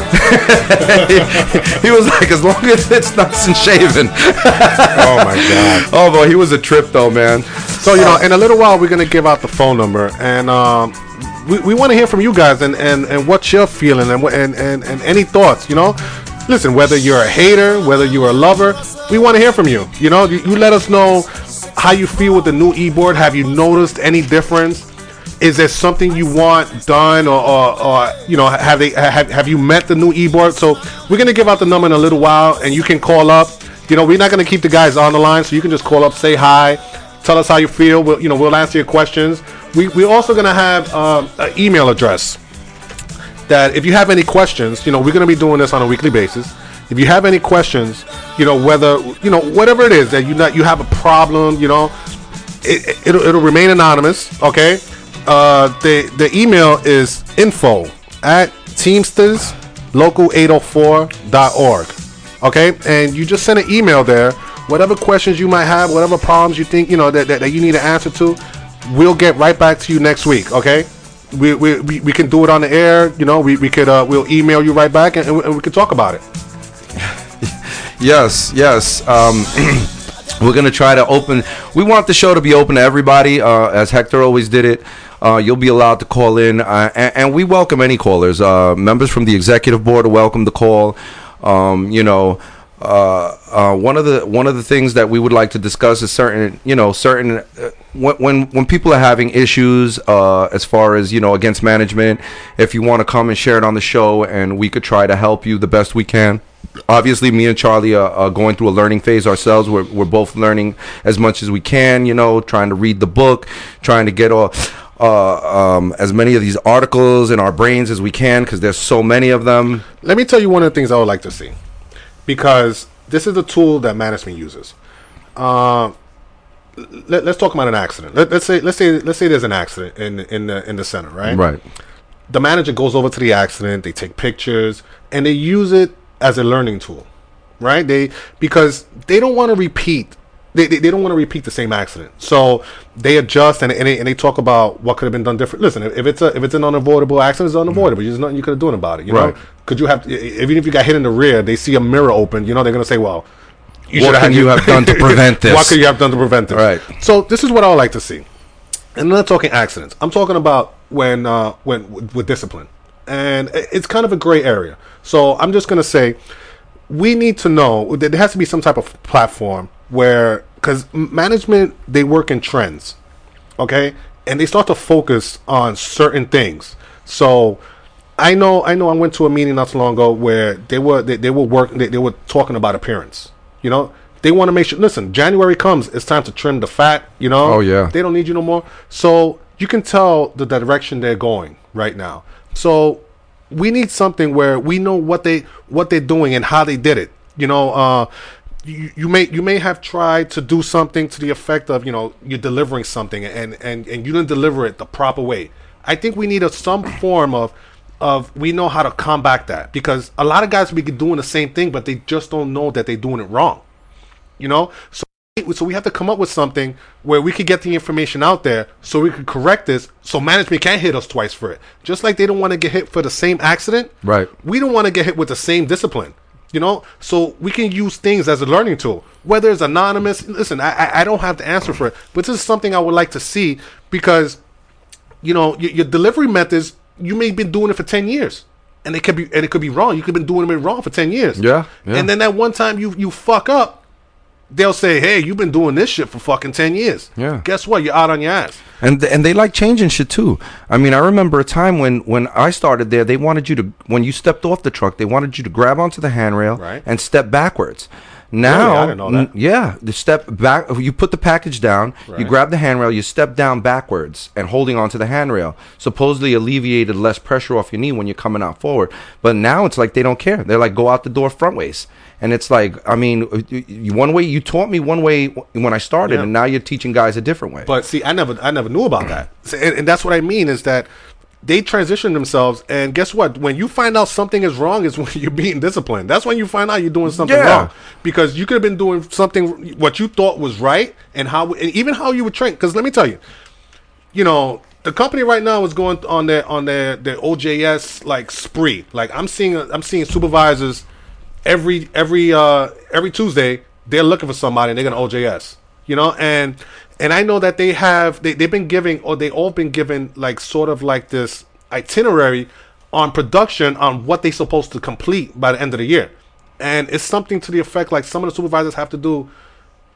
he, he was like, "As long as it's nice and shaven." oh my god! oh boy, he was a trip though, man. So you know, in a little while, we're gonna give out the phone number, and um, we, we want to hear from you guys, and, and, and what you're feeling, and, and and and any thoughts. You know, listen, whether you're a hater, whether you're a lover, we want to hear from you. You know, you, you let us know how you feel with the new e-board. Have you noticed any difference? Is there something you want done, or, or, or you know, have they have, have you met the new e-board? So we're gonna give out the number in a little while, and you can call up. You know, we're not gonna keep the guys on the line, so you can just call up, say hi, tell us how you feel. We'll, you know, we'll answer your questions. We we're also gonna have um, an email address that if you have any questions, you know, we're going to be doing this on a weekly basis. If you have any questions, you know, whether, you know, whatever it is that you not, you have a problem, you know, it, it, it'll, it'll remain anonymous. Okay. Uh, the, the email is info at teamsterslocal804.org. Okay. And you just send an email there. Whatever questions you might have, whatever problems you think, you know, that, that, that you need an answer to, we'll get right back to you next week. Okay we, we, we, we can do it on the air. You know, we, we could uh, we'll email you right back and, and we- can talk about it. Yes, yes. Um, we're gonna try to open. We want the show to be open to everybody, uh, as Hector always did it. Uh, you'll be allowed to call in, uh, and, and we welcome any callers. Uh, members from the executive board are welcome to call. Um, you know, uh, uh, one of the one of the things that we would like to discuss is certain, you know, certain uh, when when people are having issues uh, as far as you know against management. If you want to come and share it on the show, and we could try to help you the best we can. Obviously me and charlie are, are going through a learning phase ourselves. We're, we're both learning as much as we can you know trying to read the book trying to get all uh, um, as many of these articles in our brains as we can because there's so many of them. Let me tell you one of the things I would like to see, because this is a tool that management uses. Uh, let, us talk about an accident. Let, us say let's say let's say there's an accident in in the in the center, right? right the manager goes over to the accident they take pictures and they use it as a learning tool right they because they don't want to repeat they, they, they don't want to repeat the same accident so they adjust and, and, they, and they talk about what could have been done different listen if, it's a if it's an unavoidable accident it's unavoidable there's nothing you could have done about it you Right. know could you have even if you got hit in the rear they see a mirror open you know they're going to say well you What can you have done to prevent this? what could you have done to prevent this Right. so this is what i would like to see and I'm not talking accidents. I'm talking about when uh, when with, with discipline, and it's kind of a gray area. So I'm just gonna say we need to know that there has to be some type of platform where because management they work in trends, okay, and they start to focus on certain things. So I know I know I went to a meeting not so long ago where they were they, they were working they, they were talking about appearance. You know, they want to make sure. Listen, January comes, it's time to trim the fat. You know. Oh, yeah. They don't need you no more. So you can tell the direction they're going right now. So we need something where we know what they what they're doing and how they did it. You know, uh, you, you may you may have tried to do something to the effect of you know you're delivering something and and and you didn't deliver it the proper way. I think we need a some form of of we know how to combat that because a lot of guys be doing the same thing but they just don't know that they're doing it wrong you know so so we have to come up with something where we could get the information out there so we could correct this so management can't hit us twice for it just like they don't want to get hit for the same accident Right. we don't want to get hit with the same discipline you know? So we can use things as a learning tool. Whether it's anonymous listen i i, don't have the answer for it but this is something i would like to see because you know your, your delivery methods you may have been doing it for 10 years and it could be and it could be wrong. You could have been doing it wrong for 10 years. Yeah, yeah. and then that one time you you fuck up they'll say, "Hey, you've been doing this shit for fucking ten years." Yeah. Guess what? You're out on your ass. and and they like changing shit too. I mean, I remember a time when when I started there, they wanted you to when you stepped off the truck, they wanted you to grab onto the handrail Right. and step backwards. Now, I didn't know that. n- yeah, the step back. You put the package down, you grab the handrail, you step down backwards and holding onto the handrail. Supposedly alleviated less pressure off your knee when you're coming out forward. But now it's like they don't care. They're like go out the door front ways. And it's like, I mean, uh, y- one way you taught me one way when I started, Yeah. and now you're teaching guys a different way. But see, I never, I never knew about that, and, and that's what I mean is that they transition themselves, and guess what? When you find out something is wrong, is when you're being disciplined. That's when you find out you're doing something Yeah. wrong because you could have been doing something what you thought was right, and how, and even how you were trained. Because let me tell you, you know. The company right now is going on their on their their OJS like spree. Like I'm seeing I'm seeing supervisors every every uh every Tuesday they're looking for somebody and they're gonna OJS. You know, and and I know that they have they, they've been giving or they all been given like sort of like this itinerary on production on what they're supposed to complete by the end of the year. And it's something to the effect like some of the supervisors have to do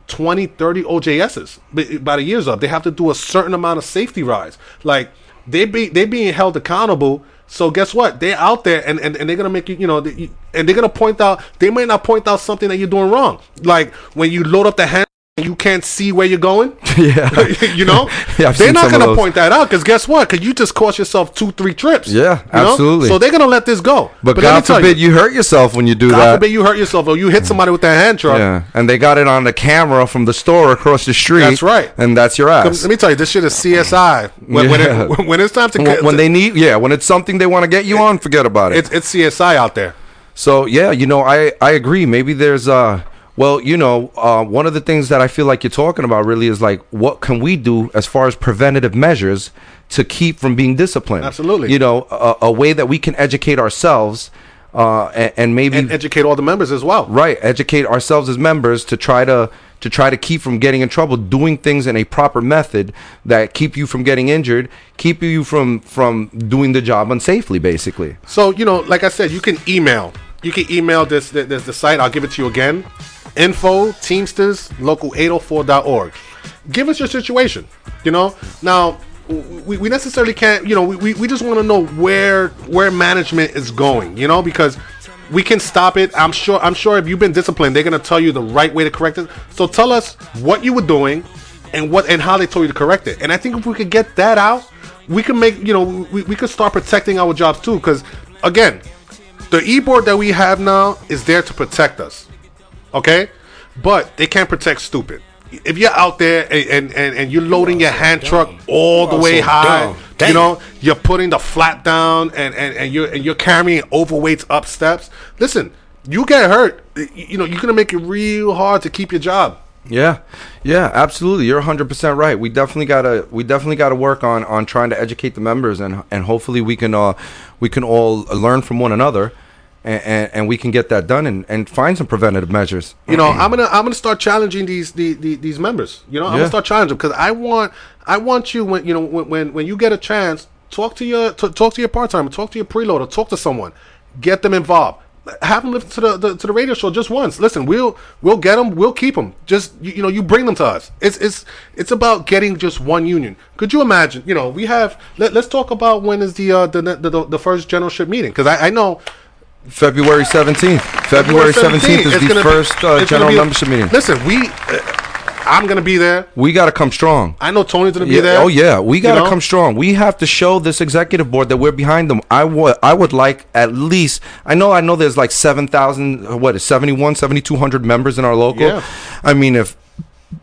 20, 30 OJSs by, the year's up. They have to do a certain amount of safety rides. Like they be they being held accountable. So guess what? They're out there and, and, and they're gonna make you you know they, and they're gonna point out. They might not point out something that you're doing wrong. Like when you load up the hand. And You can't see where you're going. Yeah. you know, Yeah, they're not gonna point that out because guess what? Because you just cost yourself two, three trips. Yeah, you know? absolutely. So they're gonna let this go. But, me God forbid you, hurt yourself when you do that. God that. forbid you hurt yourself or you hit somebody with that hand truck. yeah, and they got it on the camera from the store across the street. That's right. and that's your ass. Let me tell you, this shit is CSI. When, when, Yeah. it, when it's time to, when, when they need, yeah, when it's something they want to get you on, forget about it. it's it's CSI out there. So yeah, you know, I I agree. Maybe there's uh well, you know, uh, one of the things that I feel like you're talking about really is like, what can we do as far as preventative measures to keep from being disciplined? Absolutely. You know, a, a way that we can educate ourselves, uh, and, and maybe and educate all the members as well. right, educate ourselves as members to try to to try to keep from getting in trouble, doing things in a proper method that keep you from getting injured, keep you from from doing the job unsafely, basically. So you know, like I said, you can email. You can email this this, this the site. I'll give it to you again. Info Teamsters Local 804.org. Give us your situation. You know, now we, we necessarily can't. You know, we, we, just want to know where where management is going. You know, because we can stop it. I'm sure. I'm sure if you've been disciplined, they're gonna tell you the right way to correct it. So tell us what you were doing and what and how they told you to correct it. And I think if we could get that out, we can make you know we, we could start protecting our jobs too. Because again, the e-board that we have now is there to protect us. Okay, but they can't protect stupid. If you're out there and, and, and, you're loading your hand truck all the way so high, dumb. you know, you're putting the flat down and, and, and you're and you're carrying overweights up steps. Listen, you get hurt, you know, you're gonna make it real hard to keep your job. Yeah, yeah, absolutely. You're 100 percent right. We definitely gotta we definitely gotta work on on trying to educate the members and and hopefully we can uh we can all learn from one another and and, and we can get that done and, and find some preventative measures. You know, I'm gonna I'm gonna start challenging these the, the, these members. You know, I'm Yeah. gonna start challenging because I want I want you when you know when when, when you get a chance, talk to your t- talk to your part time, talk to your preloader, talk to someone, get them involved. Have them listen to the, the to the radio show just once. Listen, we'll we'll get them, we'll keep them. Just you, you know, you bring them to us. It's it's it's about getting just one union. Could you imagine? You know, we have. Let, let's talk about when is the uh, the, the the the first generalship meeting because I, I know February 17th. February 17th is the be- first uh, it's gonna general be- membership meeting. Listen, we, uh, I'm gonna be there. We got to come strong. I know Tony's gonna be Yeah, there. oh yeah, we got to know? come strong. We have to show this executive board that we're behind them. I would I would like at least I know I know there's like 7,000 uh, what is 71 7200 members in our local. Yeah. I mean if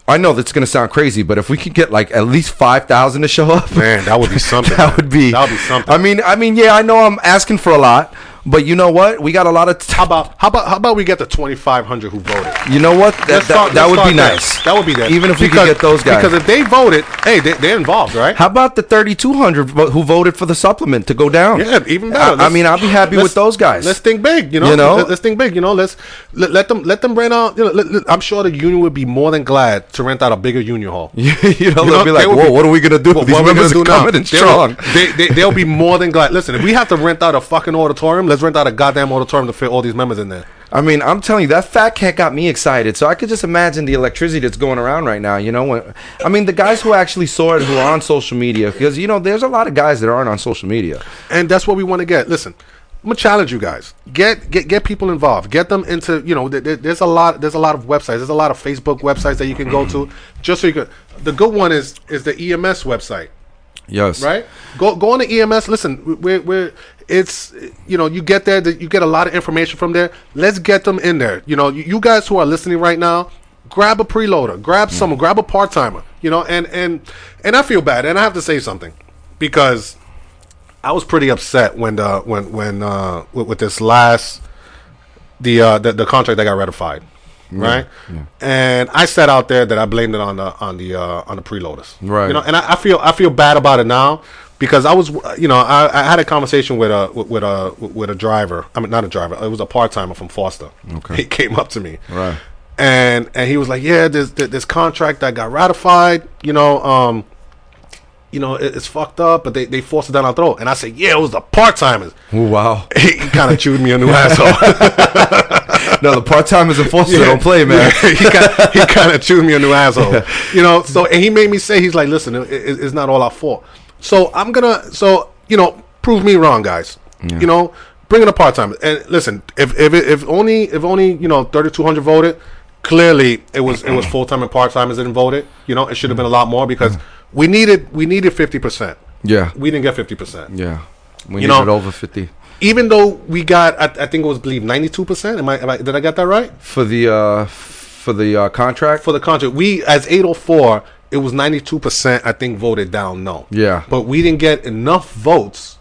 I know that's going to sound crazy, but if we could get like at least 5,000 to show up, Man, that would be something. that would be That would be something. I mean, I mean, yeah, I know I'm asking for a lot, but you know what? We got a lot of t- How about how about how about we get the 2,500 who voted? you know what? That, Let's that, that would be there. nice. That would be nice. Even if we could get those guys. Because if they voted, hey, they, they're involved, right? How about the 3,200 who voted for the supplement to go down? Yeah, even I, better. I Let's- mean, I'll be happy with those guys. Let's think big, you know. You know? Let, us think big, you know. Let's let, let them let them rent out. You know, let, I'm sure the union would be more than glad to rent out a bigger union hall. you know, You they'll know, be like, they whoa, be- what are we going to do? What- These what we gonna are do now? coming in They strong. They, they, they'll be more than glad. Listen, if we have to rent out a fucking auditorium, let's rent out a goddamn auditorium to fit all these members in there. I mean, I'm telling you, that fat cat got me excited. So I could just imagine the electricity that's going around right now. You know, when, I mean, the guys who actually saw it, who are on social media, because you know, there's a lot of guys that aren't on social media. and that's what we want to get. Listen, I'm gonna challenge you guys. Get get get people involved. Get them into you know. Th- th- there's a lot. There's a lot of websites. There's a lot of Facebook websites that you can go to. Just so you can. The good one is is the EMS website. Yes. right? Go go on the EMS. Listen, we're, we're it's you know you get there, that you get a lot of information from there. Let's get them in there. You know, you, guys who are listening right now, grab a preloader, grab someone, grab a part timer. You know, and and and I feel bad, and I have to say something because I was pretty upset when the when when uh with, with this last the uh the, the contract that got ratified. Right, and I said out there that I blamed it on the on the uh, on the preloaders. Right. you know, and I, I feel I feel bad about it now because I was you know I, I had a conversation with a with, a with a driver. I mean not a driver. It was a part timer from Foster. Okay. he came up to me. Right. and and he was like, yeah, this this contract that got ratified. You know, um, you know, it, it's fucked up, but they they forced it down our throat. And I said, yeah, it was the part timers. Wow. He, kind of chewed me a new asshole. no, the part timers and Foster don't play, man. Yeah, he kind he kind of chewed me a new asshole. You know, so and he made me say he's like, listen, it, it- it's not all our fault. So I'm gonna, so you know, prove me wrong, guys. You know, bring in a part time. And listen, if if if only if only you know 3,200 voted, clearly it was it was full time and part timers didn't vote it. You know, it should have been a lot more because we needed we needed 50 percent. Yeah. We didn't get 50 percent. Yeah. We You needed know- over 50. Even though we got, I, I think it was believe 92 percent. Am I, am I? Did I get that right? For the, uh, for the uh, contract? for the contract. We as 804, it was 92% I think voted down no. Yeah. But we didn't get enough votes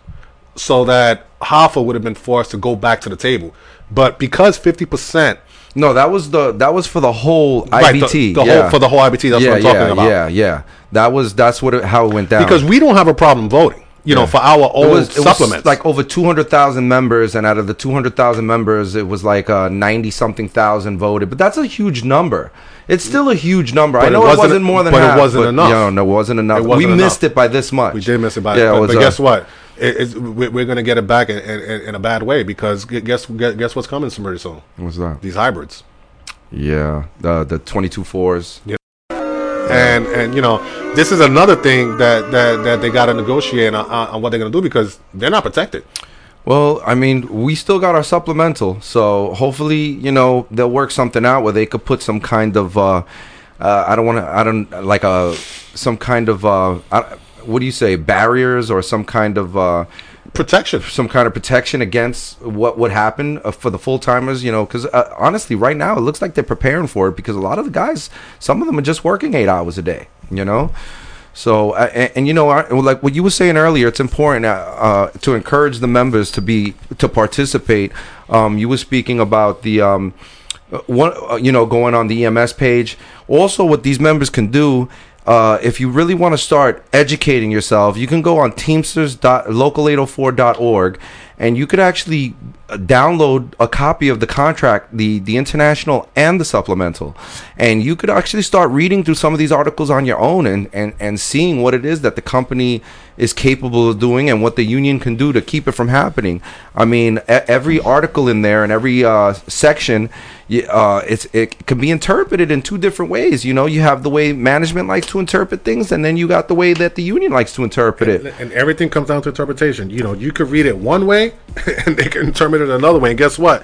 so that Hoffa would have been forced to go back to the table. But because 50% No, that was the that was for the whole Right, the- IBT. the whole- for the whole IBT, that's yeah, what I'm talking yeah, about. Yeah, yeah. That was that's what it, how it went down. because we don't have a problem voting, you know, for our it old was, it was supplements. like over two hundred thousand members, and out of the two hundred thousand members, it was like uh, ninety something thousand voted. But that's a huge number. It's still a huge number. I But it know it wasn't- wasn't, more than but it wasn't enough. No, no, it wasn't enough. It wasn't we enough. missed it by this much. we did miss it by yeah, but, it was, but uh, guess what? It, we're going to get it back in, in, in a bad way because gu- guess guess what's coming very soon? What's that? These hybrids. Yeah, the the twenty two fours. And and you know this is another thing that that, that they got to negotiate on, on what they're going to do because they're not protected. Well, I mean, we still got our supplemental, so hopefully, you know, they'll work something out where they could put some kind of, uh, uh, I don't want to, I don't like a, some kind of, uh, I, what do you say, barriers or some kind of, uh, protection some kind of protection against what would happen uh, for the full timers, you know, because uh, honestly, right now it looks like they're preparing for it because a lot of the guys, some of them are just working eight hours a day, you know. So uh, and, and you know, like what you were saying earlier, it's important uh, uh, to encourage the members to be to participate. Um, you were speaking about the um, uh, one, uh, you know, going on the EMS page. Also, what these members can do. Uh, if you really want to start educating yourself, you can go on teamsters.local804.org and you could actually download a copy of the contract, the, the international and the supplemental. And you could actually start reading through some of these articles on your own and, and, and seeing what it is that the company is capable of doing and what the union can do to keep it from happening. I mean, every article in there and every uh, section, uh, it's it can be interpreted in two different ways. You know, you have the way management likes to interpret things, and then you got the way that the union likes to interpret it. and everything comes down to interpretation you know you could read it one way and they can interpret it another way and guess what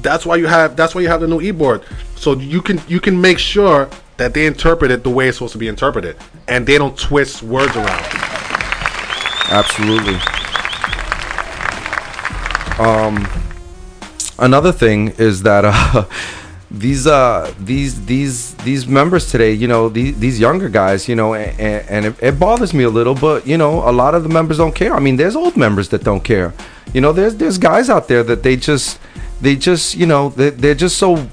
that's why you have that's why you have the new e-board so you can you can make sure that they interpret it the way it's supposed to be interpreted and they don't twist words around Absolutely. Um, another thing is that uh, these uh these these these members today, you know, these these younger guys, you know, and, and it, it bothers me a little, but you know, a lot of the members don't care. I mean, there's old members that don't care. You know, there's there's guys out there that they just they just you know they they're just so.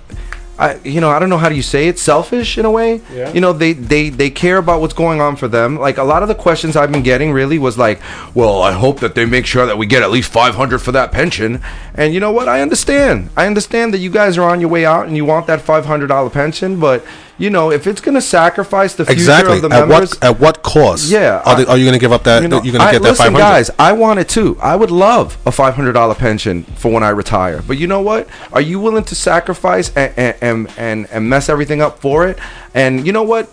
I, you know, I don't know how do you say it, selfish in a way. Yeah. You know, they, they they care about what's going on for them. Like a lot of the questions I've been getting really was like, well, I hope that they make sure that we get at least 500 for that pension. And you know what? I understand. I understand that you guys are on your way out and you want that $500 pension, but you know, if it's going to sacrifice the future Exactly. of the At members, what at what cost? Yeah, Are, they, are you going to give up that? you you're going to get that five hundred. guys. I want it too. I would love a five hundred dollar pension for when I retire. But you know what? Are you willing to sacrifice and and and, and mess everything up for it? And you know what?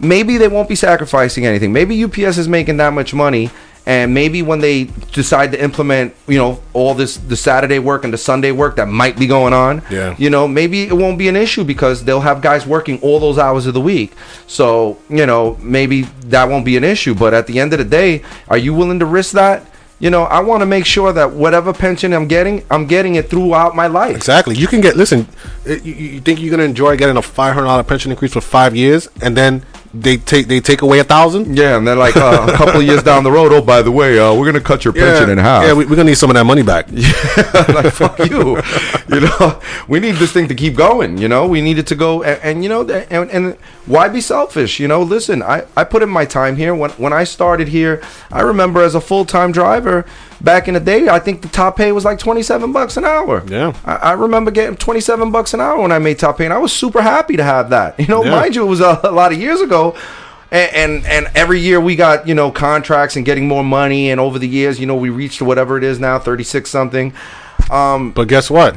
Maybe they won't be sacrificing anything. Maybe UPS is making that much money. And maybe when they decide to implement, you know, all this the Saturday work and the Sunday work that might be going on, Yeah. you know, maybe it won't be an issue because they'll have guys working all those hours of the week. So, you know, maybe that won't be an issue. But at the end of the day, are you willing to risk that? You know, I want to make sure that whatever pension I'm getting, I'm getting it throughout my life. Exactly. You can get. Listen, uh, you, you think you're going to enjoy getting a five hundred dollar pension increase for five years, and then they take they take away a thousand? Yeah, and then like uh, a couple of years down the road, oh by the way, uh, we're gonna cut your pension in half. Yeah, we, we're gonna need some of that money back. like fuck you you know we need this thing to keep going you know we need it to go and, and you know and, and why be selfish you know listen i i put in my time here when when i started here i remember as a full-time driver back in the day i think the top pay was like 27 bucks an hour Yeah. i, I remember getting 27 bucks an hour when i made top pay and i was super happy to have that you know Yeah. mind you it was a, a lot of years ago and, and and every year we got you know contracts and getting more money and over the years you know we reached whatever it is now 36 something um But guess what?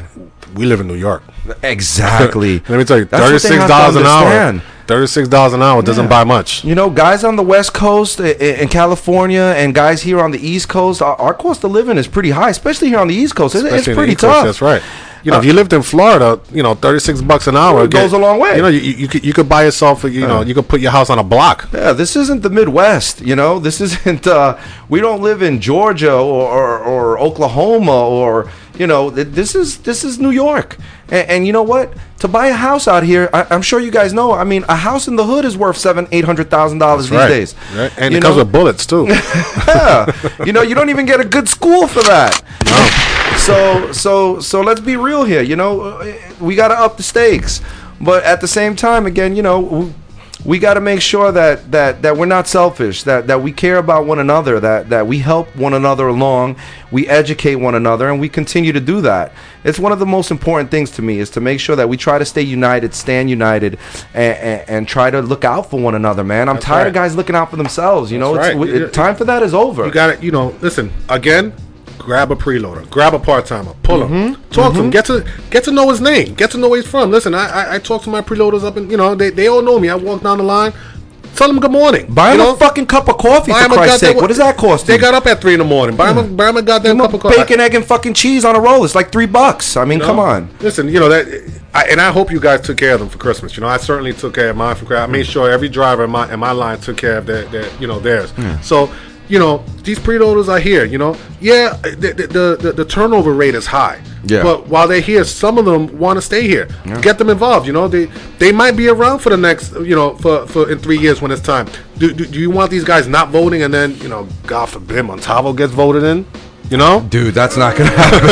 We live in New York. exactly Let me tell you, That's what thirty they six have to dollars an hour. Understand. Thirty six dollars an hour doesn't Yeah. buy much. you know guys on the west coast in california and guys here on the east coast our, cost of living is pretty high especially here on the east coast It- it's the pretty East Coast, tough That's right. You know, Uh, if you lived in Florida, you know, thirty six bucks an hour goes a long way. You know, you, you could you could buy yourself, you know, you could put your house on a block. Yeah, this isn't the Midwest, you know. This isn't. Uh, we don't live in Georgia or, or, or Oklahoma or you know. This is this is New York, and, and you know what? To buy a house out here, I, I'm sure you guys know. I mean, a house in the hood is worth seven, eight hundred thousand dollars these right. days. Right. And You it comes with bullets too. yeah. You know, you don't even get a good school for that. So, so, so let's be real here. You know, we got to up the stakes, but at the same time, again, you know, we, got to make sure that that that we're not selfish. That that we care about one another. That that we help one another along. We educate one another, and we continue to do that. It's one of the most important things to me is to make sure that we try to stay united, stand united, and, and, and try to look out for one another. Man, I'm That's tired of guys looking out for themselves. You know, That's it's, right. it- time for that is over. You got to, you know, listen again. Grab a preloader, grab a part timer, pull him, Mm-hmm. talk to him, mm-hmm. get to get to know his name, get to know where he's from. Listen, I I, I talk to my preloaders up, and you know they, they all know me. I walk down the line, tell them good morning. Buy you him know? a fucking cup of coffee Buy for Christ's sake. What does that cost? They you? got up at three in the morning. Buy him a, mm. buy him a goddamn cup of coffee. bacon, egg, and fucking cheese on a roll. It's like three bucks. I mean, You come on. Listen, you know that, I, and I hope you guys took care of them for Christmas. You know, I certainly took care of mine for Christmas. I made mm. sure every driver in my in my line took care of their, their you know theirs. So, you know, these preloaders are here. You know, yeah, the the, the the turnover rate is high. Yeah. But while they're here, some of them want to stay here. Get them involved. You know, they they might be around for the next, you know, for, for in three years when it's time. Do, do, do you want these guys not voting and then, you know, God forbid, Montalvo gets voted in? You know? Dude, that's not gonna happen.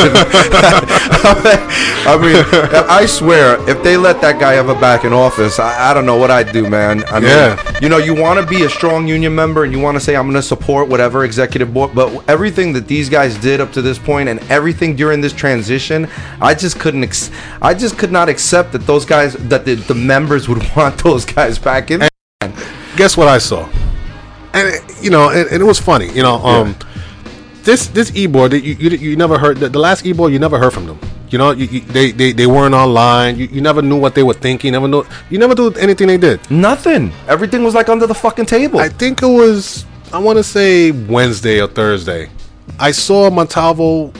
I mean, I swear, if they let that guy ever back in office, I, I don't know what I'd do, man. I mean, Yeah. you know, you want to be a strong union member and you want to say I'm going to support whatever executive board, but everything that these guys did up to this point and everything during this transition, I just couldn't. Ex- I just could not accept that those guys, that the, the members would want those guys back in. guess what I saw? And it- you know, and, and it was funny. You know, um, this this e board that you, you you never heard the, the last e board you never heard from them. You know, you, you, they, they they weren't online. You, you never knew what they were thinking. You never know. You never knew anything they did. Nothing. Everything was like under the fucking table. I think it was I want to say Wednesday or Thursday. I saw Montalvo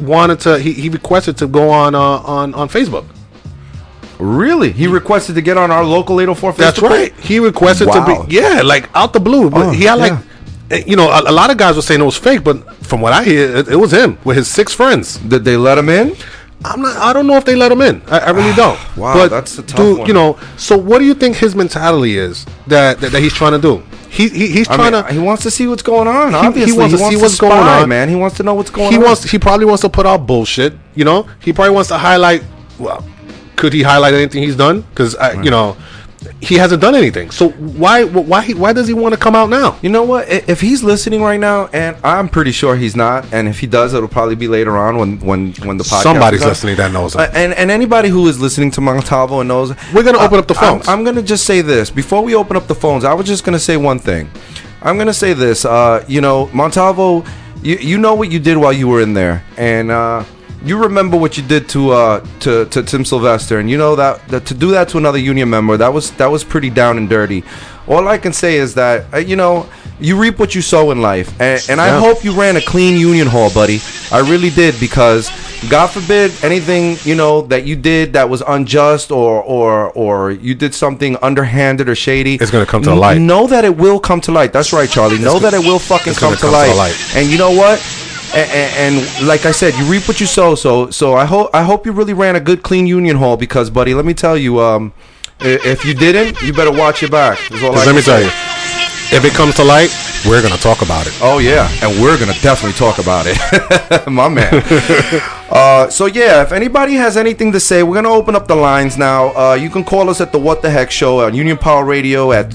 wanted to. He, he requested to go on uh, on on Facebook. really? He requested to get on our local 804 That's right. He requested Wow. to be yeah, like out the blue. But Oh, he had like, yeah. Eh, you know, a, a lot of guys were saying it was fake, but from what I hear, it, it was him with his six friends. Did they let him in? I'm not. I don't know if they let him in. I, I really don't. Wow, but that's a tough dude, one. You know, so what do you think his mentality is that that, that he's trying to do? He, he he's I trying mean, to. he wants to see what's going on. Obviously, he Obviously, wants to see what's going spy, on. man. He wants to know what's going he on. wants. He probably wants to put out bullshit. You know, he probably wants to highlight. Well, could he highlight anything he's done? Because you know, he hasn't done anything. So why why why does he want to come out now? You know what? If he's listening right now, and I'm pretty sure he's not, and if he does, it'll probably be later on when when when the podcast. Somebody's listening that knows. Uh, and and anybody who is listening to Montalvo and knows, We're gonna I- open up the I'm- phones. I'm, gonna just say this before we open up the phones. I was just gonna say one thing. I'm gonna say this. Uh, you know, Montalvo, you you know what you did while you were in there, and. uh you remember what you did to uh to, to Tim Sylvester, and you know that, that to do that to another union member that was that was pretty down and dirty. All I can say is that uh, you know you reap what you sow in life, and, and I hope you ran a clean union hall, buddy. I really did because God forbid anything you know that you did that was unjust or or or you did something underhanded or shady. It's gonna come to the N- light. Know that it will come to light. That's right, Charlie. Know that it will fucking come, gonna come light. the light. And you know what? And, and, like I said, you reap what you sow. So so I hope I hope you really ran a good clean union hall because, buddy, let me tell you, um, if you didn't, you better watch your back. is all I let me tell you, if it comes to light, we're gonna talk about it. Oh yeah, and we're gonna definitely talk about it, my man. uh, so yeah, if anybody has anything to say, we're gonna open up the lines now. Uh, you can call us at the What the Heck Show on Union Power Radio at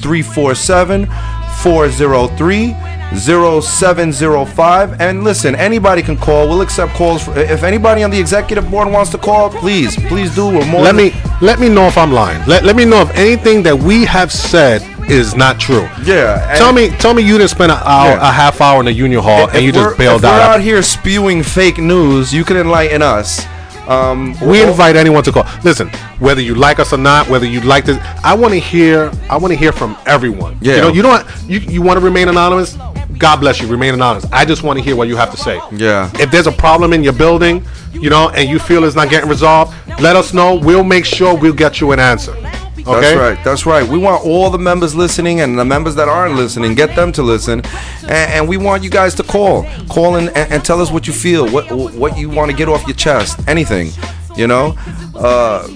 347-403-0705. And listen, anybody can call. We'll accept calls. For, if anybody on the executive board wants to call, please, please do. We're more Let me let me know if I'm lying. Let, let me know if anything that we have said is not true. Yeah, Tell me tell me you didn't spend an hour, Yeah. a half hour in the union hall If and you just bailed if we're out. out here spewing fake news, you can enlighten us. Um, We invite anyone to call. Listen, whether you like us or not, whether you like this, I want to hear. I want to hear from everyone. Yeah. You know, you don't. You, you want to remain anonymous? God bless you. Remain anonymous. I just want to hear what you have to say. Yeah. If there's a problem in your building, you know, and you feel it's not getting resolved, let us know. We'll make sure we'll get you an answer. Okay. That's right. That's right. We want all the members listening and the members that aren't listening, get them to listen, and, and we want you guys to call, call in and, and tell us what you feel, what what you want to get off your chest, anything. You know. Uh,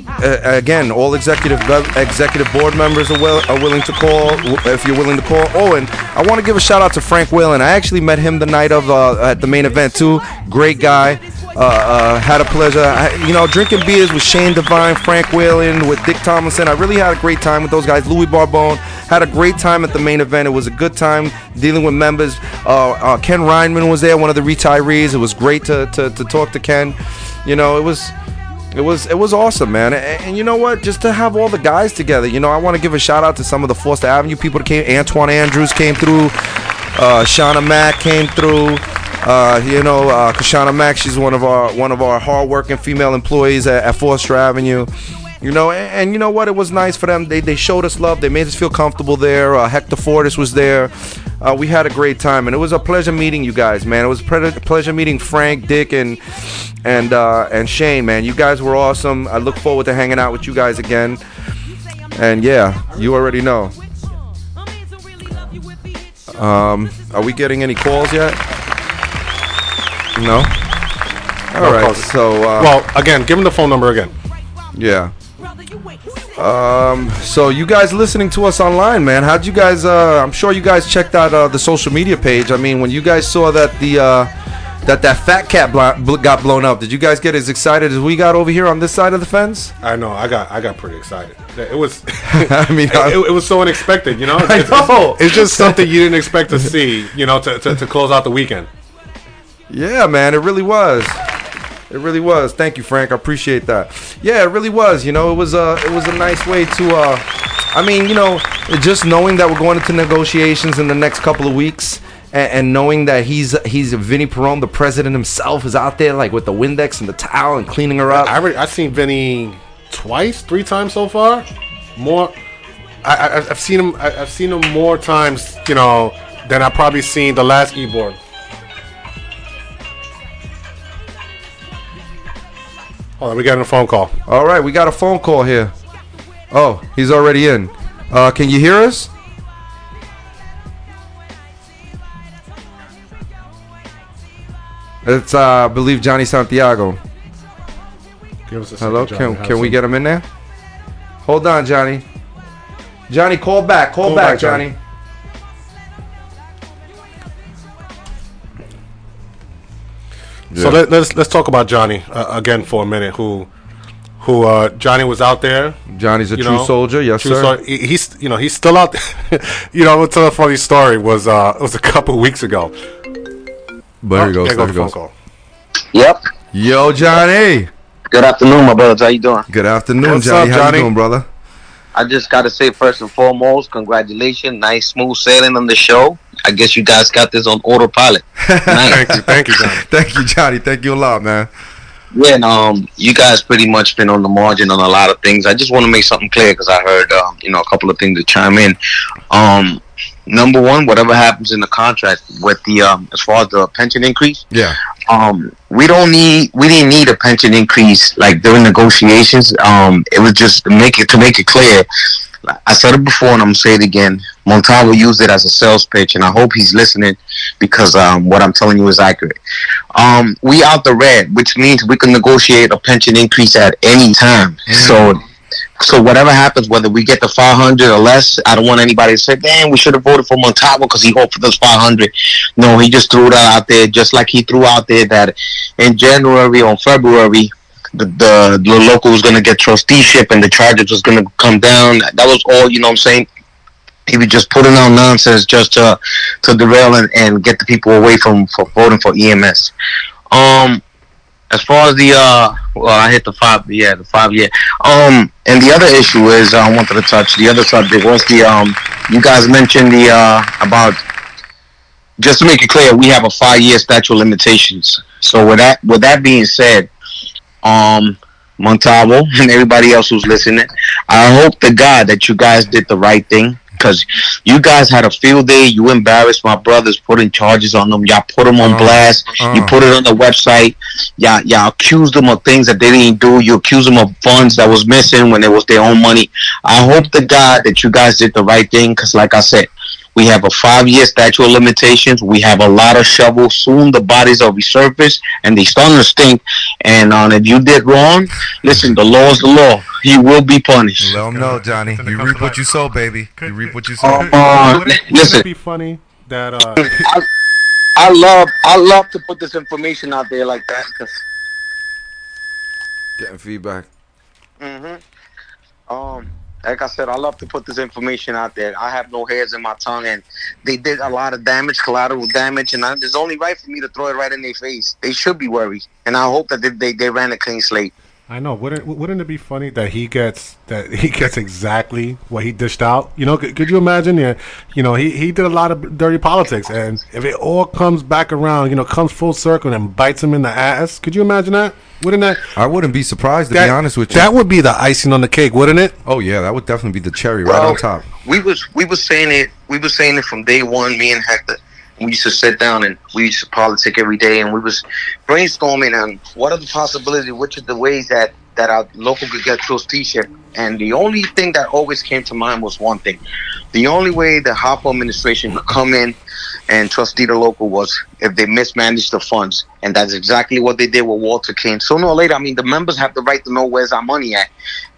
again, all executive executive board members are, will, are willing to call if you're willing to call. Oh, and I want to give a shout out to Frank Whalen. I actually met him the night of uh, at the main event too. Great guy. Uh, uh, had a pleasure. I, you know, drinking beers with Shane Devine, Frank Whalen, with Dick Tomlinson. I really had a great time with those guys. Louis Barbone had a great time at the main event. It was a good time dealing with members. Uh, uh, Ken Reinman was there, one of the retirees. It was great to, to, to talk to Ken. You know, it was. It was it was awesome, man. And, and you know what? Just to have all the guys together. You know, I want to give a shout out to some of the Foster Avenue people that came. Antoine Andrews came through. Uh, Shauna Mack came through. Uh, you know, uh, Kashana Mack, she's one of our one of our hardworking female employees at, at Foster Avenue. You know, and, and you know what? It was nice for them. They, they showed us love. They made us feel comfortable there. Uh, Hector Fortis was there. Uh, we had a great time, and it was a pleasure meeting you guys, man. It was a pre- pleasure meeting Frank, Dick, and and uh, and Shane, man. You guys were awesome. I look forward to hanging out with you guys again. And yeah, you already know. Um, are we getting any calls yet? No. All right. calls. So uh, Well, again, give him the phone number again. yeah. Um, so you guys listening to us online, man? How'd you guys? Uh, I'm sure you guys checked out uh, the social media page. I mean, when you guys saw that the uh, that that fat cat bl- got blown up, did you guys get as excited as we got over here on this side of the fence? I know. I got. I got pretty excited. It was. I mean, it, it- it was so unexpected. You know. I It's, it's just something you didn't expect to see. You know, to, to, to close out the weekend. Yeah, man, it really was. It really was. Thank you, Frank. I appreciate that. Yeah, it really was. You know, it was a it was a nice way to. Uh, I mean, you know, just knowing that we're going into negotiations in the next couple of weeks. And, and knowing that he's he's Vinny Perone, the president himself, is out there like with the Windex and the towel and cleaning her up. I already, I've seen Vinny twice, three times so far. More. I, I, I've seen him. I, I've seen him more times. You know, than I've probably seen the last e-board. Hold on, we got a phone call. All right, we got a phone call here. Oh, he's already in. Uh, can you hear us? It's uh, I believe Johnny Santiago. Give us a Hello, second, can can we get him in there? Hold on, Johnny. Johnny, call back. Call, Call back, back, Johnny. Johnny. So let, let's let's talk about Johnny uh, again for a minute, who who uh, Johnny was out there. Johnny's a true know, soldier. Yes, true sir. sol- he- he's you know he's still out. there. you know, I'll tell a funny story. Was uh, it was a couple weeks ago. But here he Oh, goes. there There goes he the phone goes. call. Yep. Yo, Johnny. Good afternoon, my brothers. How you doing? Good afternoon, What's Johnny. up, How you doing, brother? I just got to say first and foremost, congratulations. Nice smooth sailing on the show. I guess you guys got this on autopilot. Nice. Thank you, thank you, Johnny. Thank you, Johnny. Thank you a lot, man. yeah, and, um, you guys pretty much been on the margin on a lot of things. I just want to make something clear because I heard, um, you know, a couple of things to chime in. Um, number one, whatever happens in the contract with the, um, as far as the pension increase, Yeah. um, we don't need we didn't need a pension increase like during negotiations. Um, it was just to make it to make it clear. I said it before and I'm gonna say it again. Montalvo used it as a sales pitch, and I hope he's listening because um, what I'm telling you is accurate. Um, we out the red, which means we can negotiate a pension increase at any time. So. So whatever happens, whether we get the 500 or less, I don't want anybody to say, "Damn, we should have voted for Montalvo because he offered us 500." No, he just threw that out there, just like he threw out there that in January or February, the the, the local was going to get trusteeship and the charges was going to come down. That was all, you know what I'm saying? He was just putting out nonsense just to to derail and, and get the people away from for voting for EMS. Um, as far as the uh, well, I hit the five, yeah, the five year. Um, and the other issue is I wanted to touch the other subject was the um, you guys mentioned the uh about just to make it clear, we have a five year statute of limitations. So with that with that being said, um Montalvo and everybody else who's listening, I hope to God that you guys did the right thing. Because you guys had a field day, you embarrassed my brothers, putting charges on them. Y'all put them on Uh, blast. You uh. put it on the website. Y'all, y'all accused them of things that they didn't do. You accused them of funds that was missing when it was their own money. I hope to God that you guys did the right thing. Because, like I said, we have a five-year statute of limitations. We have a lot of shovels. Soon the bodies will resurface, and they starting to stink. And uh, if you did wrong, listen, the law is the law. You will be punished. Let him know, Johnny. You reap what you sow, baby. You reap what you sow. Uh, Wouldn't it- wouldn't listen. it be funny that uh, I, I love, I love to put this information out there like that because Getting feedback. hmm Um, like I said, I love to put this information out there. I have no hairs in my tongue, and they did a lot of damage, collateral damage, and I, it's only right for me to throw it right in their face. They should be worried, and I hope that they, they, they ran a clean slate. I know. Wouldn't wouldn't it be funny that he gets that he gets exactly what he dished out? You know, could, could you imagine? Yeah, you know, he, he did a lot of dirty politics, and if it all comes back around, you know, comes full circle and bites him in the ass, could you imagine that? Wouldn't that? I wouldn't be surprised to that be honest with you. that would be the icing on the cake, wouldn't it? oh yeah, that would definitely be the cherry right Well, on top. We was we was saying it. We was saying it from day one. Me and Hector. We used to sit down and we used to politic every day, and we was brainstorming on what are the possibilities, which are the ways that that our local could get trusteeship. And the only thing that always came to mind was one thing: the only way the Hoffa administration could come in and trustee the local was if they mismanaged the funds, and that's exactly what they did with Walter King. Sooner or later, I mean, the members have the right to know where's our money at,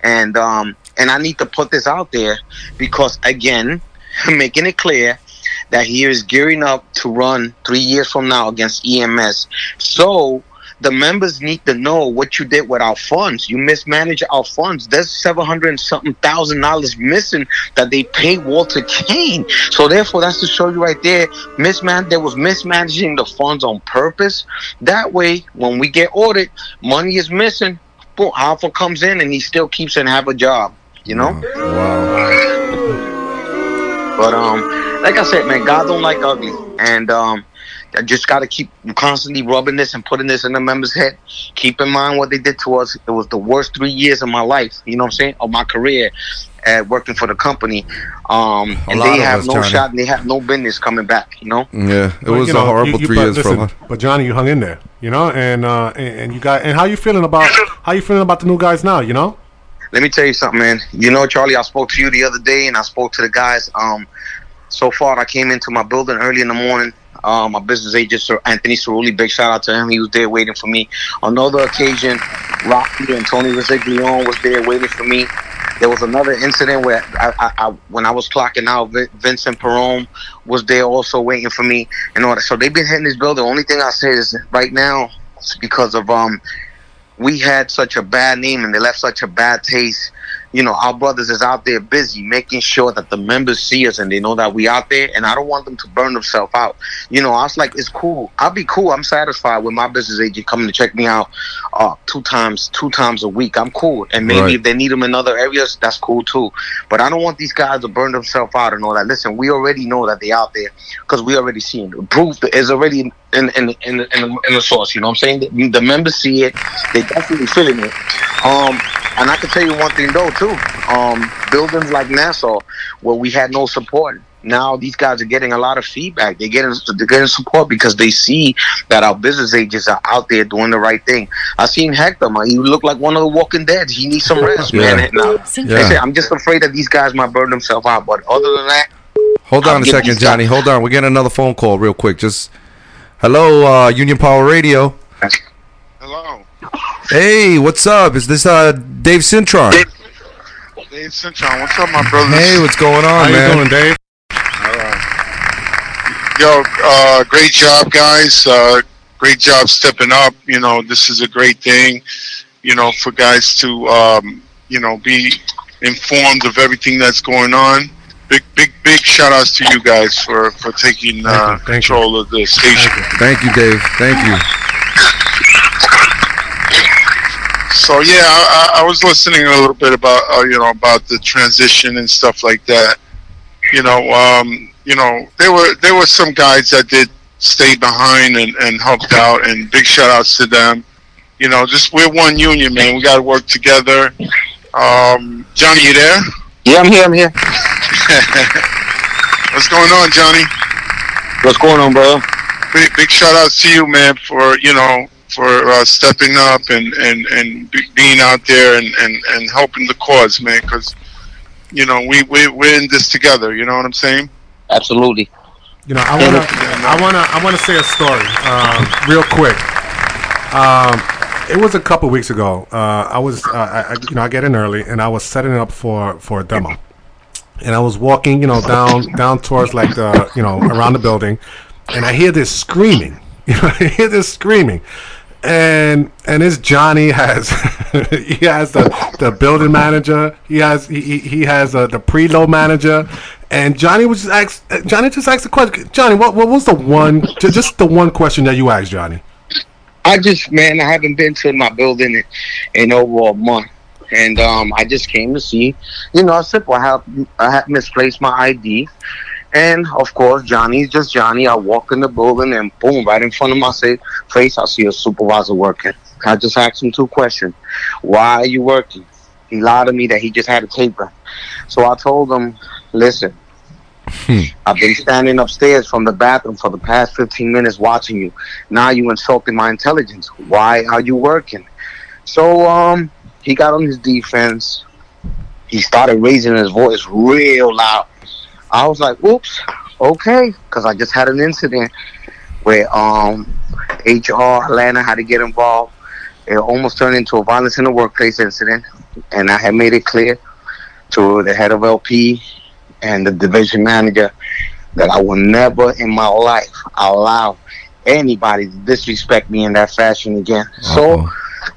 and um, and I need to put this out there because again, making it clear that he is gearing up to run three years from now against EMS. So the members need to know what you did with our funds. You mismanaged our funds. There's seven hundred and something thousand dollars missing that they paid Walter Kane. So therefore, that's to show you right there, misman. There was mismanaging the funds on purpose. That way, when we get audited, money is missing. Boom, Hoffa comes in and he still keeps and have a job. You know. Wow. But um, like I said, man, God don't like ugly, and um, I just got to keep constantly rubbing this and putting this in the members' head. Keep in mind what they did to us. It was the worst three years of my life. You know what I'm saying? Of my career, at working for the company. Um, and they have no Johnny. shot, and they have no business coming back. You know? Yeah, it Well, was you know, a horrible you- you- three but years listen, for him. But Johnny, you hung in there, you know, and uh, and, and you got and how you feeling about how you feeling about the new guys now, you know? Let me tell you something, man. You know, Charlie, I spoke to you the other day, and I spoke to the guys. Um, so far, I came into my building early in the morning. Um, my business agent, Sir Anthony Cerulli, big shout out to him. He was there waiting for me. Another occasion, Rocky and Tony Resiglione was there waiting for me. There was another incident where I, I, I when I was clocking out, Vincent Perone was there also waiting for me and all that. So they've been hitting this building. Only thing I say is right now, it's because of um we had such a bad name and they left such a bad taste. You know, our brothers is out there busy making sure that the members see us and they know that we out there. And I don't want them to burn themselves out. You know, I was like, it's cool. I'll be cool. I'm satisfied with my business agent coming to check me out uh, two times, two times a week. I'm cool. And maybe Right. if they need them in other areas, that's cool too. But I don't want these guys to burn themselves out and all that. Listen, we already know that they out there because we already seen it. Proof is already in in in in, in, the, in the source. You know what I'm saying? The, the members see it. They definitely feeling it. Um, and I can tell you one thing though too. Um, buildings like Nassau where we had no support. Now these guys are getting a lot of feedback. They're getting they're getting support because they see that our business agents are out there doing the right thing. I seen Hector, man. He looked like one of the Walking Dead. He needs some rest, man. Yeah. Uh, Yeah. Said, I'm just afraid that these guys might burn themselves out. But other than that, Hold on a second, Johnny. Hold on. We're getting another phone call real quick. Just hello, uh, Union Power Radio. Hello, Hey, what's up? Is this uh Dave Cintron? Dave Cintron. What's up, my brother? Hey, what's going on, How man? you doing, Dave? All right. Yo, uh, great job, guys. Uh, great job stepping up. You know, this is a great thing. You know, for guys to um, you know be informed of everything that's going on. Big, big, big shout outs to you guys for for taking uh, Thank you, thank you. control of the station. Thank you, Dave. Thank you. So yeah, I, I I was listening a little bit about uh, you know about the transition and stuff like that. You know, um, you know there were there were some guys that did stay behind and, and helped out, and big shout outs to them. You know, just we're one union, man. We got to work together. Um, Johnny, you there? yeah, I'm here. I'm here. What's going on, Johnny? What's going on, bro? Big, big shout outs to you, man, for you know for uh, stepping up and and and be, being out there and and and helping the cause, man. Because you know we we we're in this together. You know what I'm saying? Absolutely. You know, I wanna, I wanna, I wanna say a story, um, real quick. Um, it was a couple weeks ago. Uh, I was, uh, I, I- you know, I get in early, and I was setting up for for a demo, and I was walking, you know, down down towards like the, you know, around the building, and I hear this screaming. You know, I hear this screaming, and and this Johnny has he has the the building manager. He has he he, has uh, the preload manager, and Johnny was just asked. uh, Johnny just asked the question. Johnny, what what was the one just the one question that you asked Johnny? I just, man, I haven't been to my building in, in over a month, and um, I just came to see. You know, simple. I have I have misplaced my ID, and of course, Johnny's just Johnny. I walk in the building, and boom, right in front of my face, I see a supervisor working. I just asked him two questions: Why are you working? He lied to me that he just had a taper. So I told him, listen. I've been standing upstairs from the bathroom for the past 15 minutes watching you. Now you insulting my intelligence. Why are you working? So um he got on his defense. He started raising his voice real loud. I was like, "Oops, okay," because I just had an incident where um HR Atlanta had to get involved. It almost turned into a violence in the workplace incident, and I had made it clear to the head of LP and the division manager that I will never in my life allow anybody to disrespect me in that fashion again. So Uh-oh.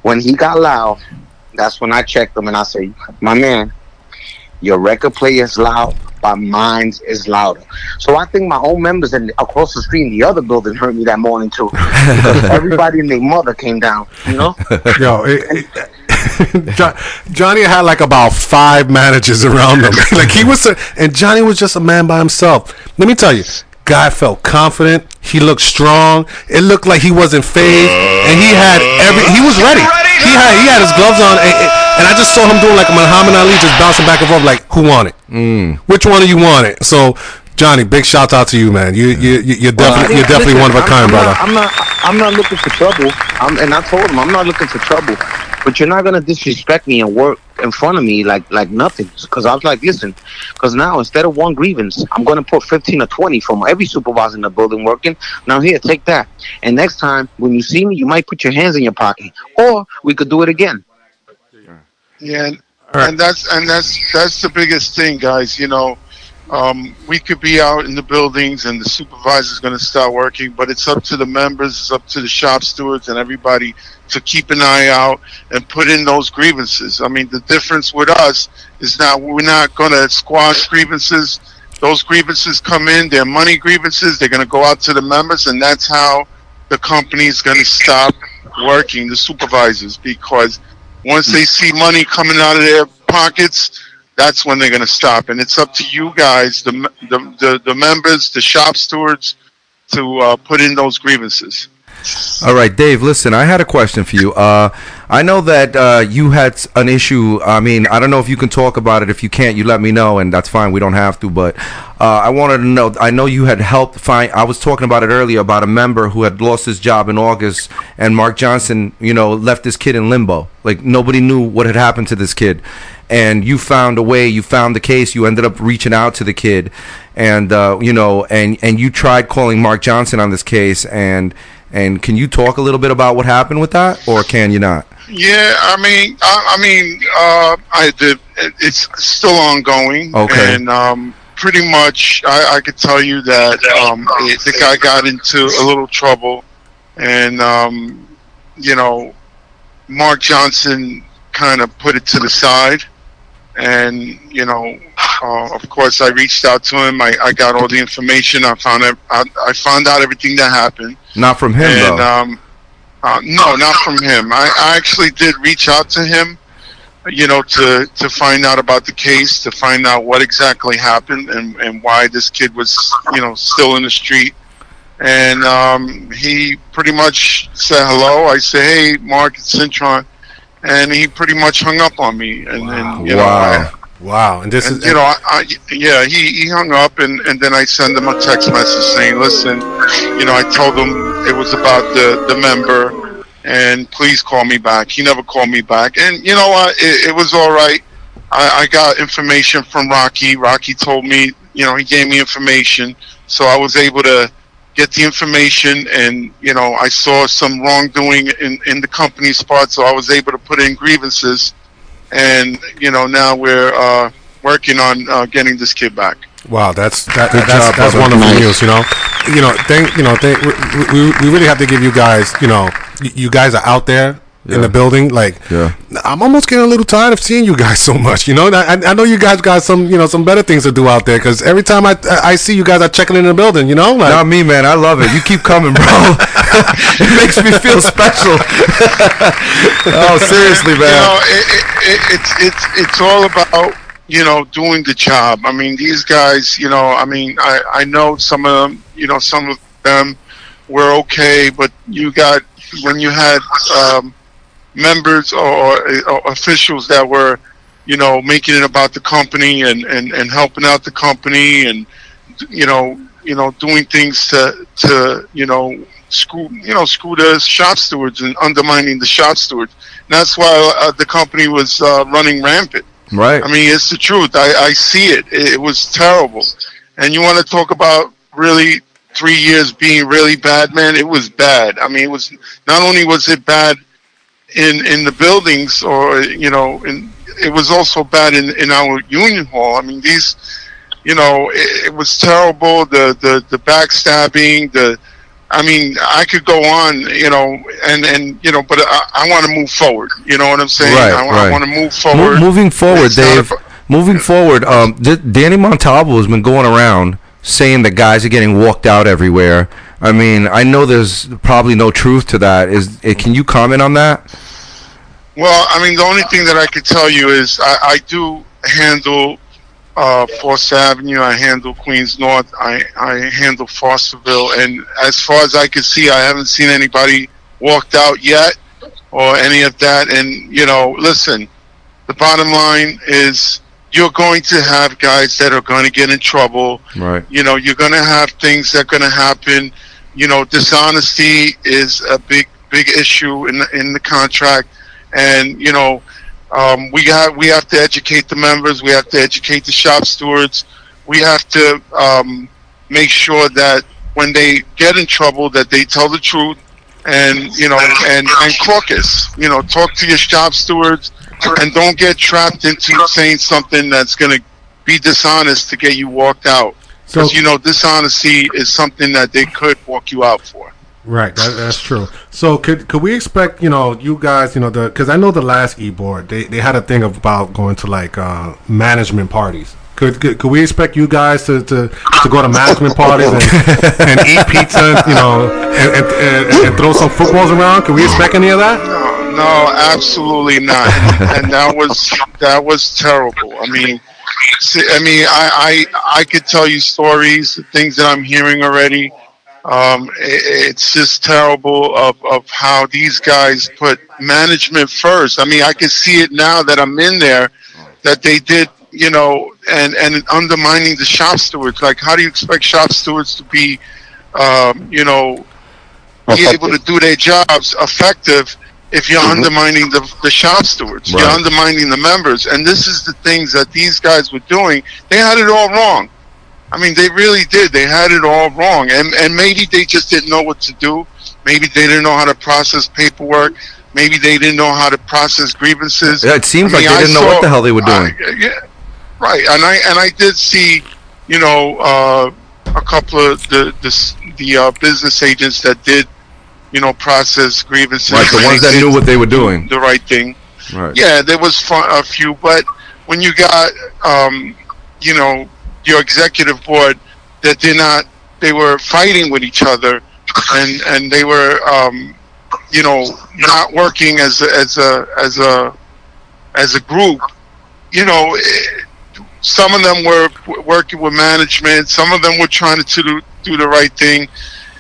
when he got loud, that's when I checked him and I said, My man, your record player is loud, but mine is louder. So I think my own members in across the street in the other building heard me that morning too. Because everybody and their mother came down, you know? Yo, it, it, Jo- Johnny had like about five managers around him. like he was, a, and Johnny was just a man by himself. Let me tell you, guy felt confident. He looked strong. It looked like he wasn't phased, and he had every. He was ready. He had he had his gloves on, and, and- and I just saw him doing like Muhammad Ali, just bouncing back and forth, like who want it? Mm. Which one of you want it? So. Johnny, big shout out to you, man. You you you- you're definitely you're definitely one of a kind, I'm brother. Not, I'm not. I'm not looking for trouble. I'm, and I told him I'm not looking for trouble. But you're not gonna disrespect me and work in front of me like like nothing. Because I was like, listen. Because now instead of one grievance, I'm gonna put 15 or 20 from every supervisor in the building working. Now here, take that. And next time when you see me, you might put your hands in your pocket, or we could do it again. Yeah, and, right. and that's and that's that's the biggest thing, guys. You know, um, we could be out in the buildings and the supervisor's going to start working, but it's up to the members, it's up to the shop stewards and everybody to keep an eye out and put in those grievances. I mean, the difference with us is now we're not going to squash grievances. Those grievances come in, they're money grievances, they're going to go out to the members, and that's how the company's going to stop working, the supervisors, because once they see money coming out of their pockets, that's when they're going to stop. And it's up to you guys, the the the, the members, the shop stewards, to uh, put in those grievances. All right, Dave. Listen, I had a question for you. Uh, I know that uh, you had an issue. I mean, I don't know if you can talk about it. If you can't, you let me know, and that's fine. We don't have to. But uh, I wanted to know. I know you had helped find. I was talking about it earlier about a member who had lost his job in August, and Mark Johnson, you know, left this kid in limbo. Like nobody knew what had happened to this kid, and you found a way. You found the case. You ended up reaching out to the kid, and uh, you know, and and you tried calling Mark Johnson on this case, and and can you talk a little bit about what happened with that, or can you not? Yeah, I mean, I, I mean, uh, I did. It's still ongoing. Okay. And um, pretty much, I, I could tell you that um, it, the guy got into a little trouble, and um, you know, Mark Johnson kind of put it to the side, and you know, uh, of course, I reached out to him. I, I got all the information. I found ev- I, I found out everything that happened. Not from him And though. um, uh, no, not from him. I, I actually did reach out to him, you know, to to find out about the case, to find out what exactly happened and and why this kid was, you know, still in the street. And um, he pretty much said hello. I said, "Hey, Mark, it's Cintron," and he pretty much hung up on me. And, and you know, I, wow. Wow, and this and, is you know, I, I, yeah, he, he hung up, and, and then I send him a text message saying, "Listen, you know, I told him it was about the the member, and please call me back." He never called me back, and you know what? It, it was all right. I, I got information from Rocky. Rocky told me, you know, he gave me information, so I was able to get the information, and you know, I saw some wrongdoing in in the company's part, so I was able to put in grievances and you know now we're uh, working on uh, getting this kid back. Wow, that's that, Good that's job, that's brother. wonderful Nice. news. You know, you know, thank you know, thank, we, we, we really have to give you guys. You know, you guys are out there in the building. Like, Yeah. I'm almost getting a little tired of seeing you guys so much. You know, I, I know you guys got some you know some better things to do out there because every time I I see you guys are checking in the building. You know, like Not me, man. I love it. You keep coming, bro. it makes me feel special. oh, seriously, man. You man. know, it, it, it, it's it's it's all about you know doing the job. I mean, these guys. You know, I mean, I I know some of them. You know, some of them were okay, but you got when you had um, members or, or officials that were you know making it about the company and and and helping out the company and you know you know doing things to to you know screw you know screw the shop stewards and undermining the shop stewards. And that's why uh, the company was uh, running rampant. Right. I mean, it's the truth. I, I see it. it. It was terrible. And you want to talk about really three years being really bad, man? It was bad. I mean, it was not only was it bad in in the buildings, or you know, in it was also bad in in our union hall. I mean, these, you know, it, it was terrible. The the the backstabbing, the I mean, I could go on, you know, and and you know, but I, I want to move forward. You know what I'm saying? Right, I, right. want to move Mo- forward. moving forward, Dave. moving forward, um, D- Danny Montalvo has been going around saying that guys are getting walked out everywhere. I mean, I know there's probably no truth to that. Is eh, can you comment on that? Well, I mean, the only thing that I could tell you is I, I do handle uh, Foster Avenue. I handle Queens North. I, I handle Fosterville. And as far as I can see, I haven't seen anybody walked out yet or any of that. And, you know, listen, the bottom line is you're going to have guys that are going to get in trouble Right. you know you're going to have things that are going to happen you know dishonesty is a big big issue in the, in the contract and you know um, we got we have to educate the members we have to educate the shop stewards we have to um, make sure that when they get in trouble that they tell the truth and you know and and caucus you know talk to your shop stewards and don't get trapped into saying something that's going to be dishonest to get you walked out. So- Because you know dishonesty is something that they could walk you out for. Right, that, that's true. So could could we expect you know you guys you know the because I know the last e board they, they had a thing about going to like uh, management parties. Could, could could we expect you guys to, to, to go to management parties and, and eat pizza, you know, and, and, and, and throw some footballs around? Can we expect any of that? No, no, absolutely not. And, and that was that was terrible. I mean, see, I mean, I, I I could tell you stories, things that I'm hearing already. Um, it, it's just terrible of, of how these guys put management first. I mean, I can see it now that I'm in there, that they did, you know, and and undermining the shop stewards. Like, how do you expect shop stewards to be, um, you know, be able to do their jobs effective if you're undermining the, the shop stewards, you're undermining the members. And this is the things that these guys were doing. They had it all wrong. I mean, they really did. They had it all wrong. And, and maybe they just didn't know what to do. Maybe they didn't know how to process paperwork. Maybe they didn't know how to process grievances. Yeah, it seems I mean, like they I didn't know what the hell they were doing. I- yeah, right. And I and I did see, you know, uh, a couple of the the the uh, business agents that did, you know, process grievances. right, the ones that knew what they were doing. the right thing. Right. Yeah, there was fun, a few, but when you got, um, you know, your executive board that they're not, they were fighting with each other, and and they were, um, you know, not working as a, as a as a as a group. You know, some of them were working with management. Some of them were trying to do, do the right thing.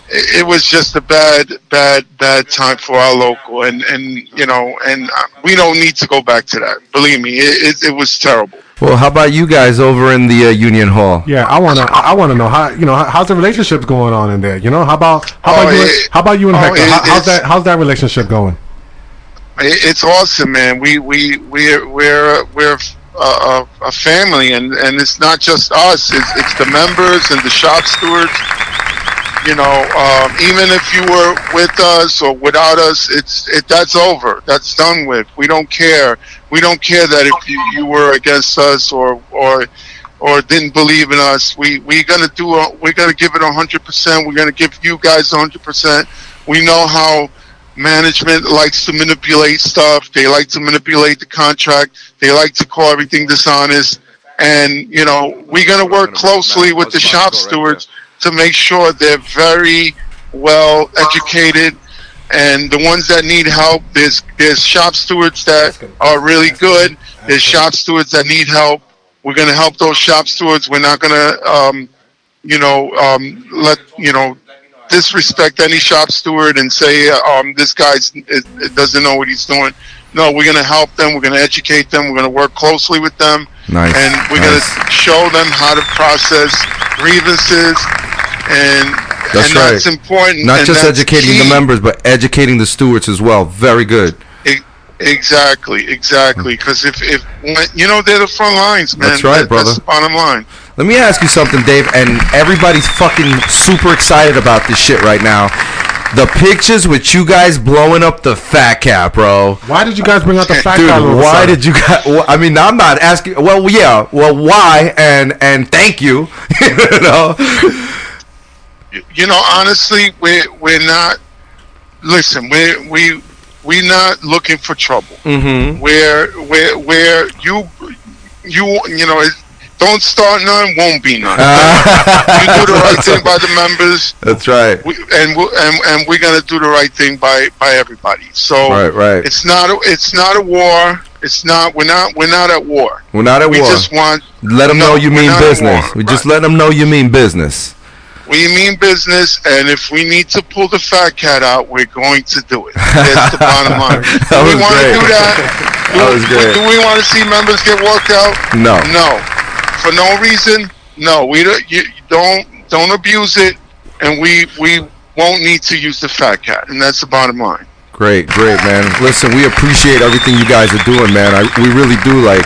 It, was just a bad, bad, bad time for our local, and and you know, and we don't need to go back to that. Believe me, it, it, it was terrible. Well, how about you guys over in the uh, Union Hall? Yeah, I wanna I wanna know how you know how, how's the relationships going on in there. You know, how about how about Oh, you? and- it- how about you and oh, Hector? it- How, how's that how's that relationship going? It's awesome, man. We we we're we're we're a, a, a family, and and it's not just us. It's it's the members and the shop stewards. You know, um, even if you were with us or without us, it's it that's over. That's done with. We don't care. We don't care that if you, you were against us or or or didn't believe in us. We we gonna do. A, we're gonna give it hundred percent. We're gonna give you guys hundred percent. We know how management likes to manipulate stuff. They like to manipulate the contract. They like to call everything dishonest. And you know, we're gonna work closely with the shop stewards to make sure they're very well educated. And the ones that need help, there's there's shop stewards that are really good. There's shop stewards that need help. We're gonna help those shop stewards. We're not gonna, um, you know, um, let you know disrespect any shop steward and say um, this it doesn't know what he's doing. No, we're going to help them. We're going to educate them. We're going to work closely with them, Nice. and we're nice. going to show them how to process grievances. And That's and right. that's important. Not just educating the members, but educating the stewards as well. Very good. Exactly, exactly. Mm. Because if, if when, you know they're the front lines, man. That's right, That- brother. That's the bottom line. Let me ask you something, Dave, and everybody's fucking super excited about this shit right now. The pictures with you guys blowing up the fat cat, bro. Why did you guys bring out the fact Dude, all of why did you guys? Well, I mean, I'm not asking. Well, yeah. Well, why? And and thank you. you know. you know, honestly, we're we're not. Listen, we we we're not looking for trouble. Mm-hmm. Where where where you you you know, it, don't start none, won't be none. you do the right thing by the members, That's right. we, and we and and we're gonna do the right thing by by everybody. So Right, right. it's not a, it's not a war. It's not. We're not. We're not at war. We're not at We war. We just want. Let them No, know you mean business. war, We just let them know you mean business. We mean business, and if we need to pull the fat cat out, we're going to do it. That's the bottom line. That do we want to do that? Do, That was great. Do we want to see members get walked out? No. No. For no reason? No. We don't. You don't don't abuse it, and we we won't need to use the fat cat, and that's the bottom line. Great, great, man. Listen, we appreciate everything you guys are doing, man. I, we really do. Like,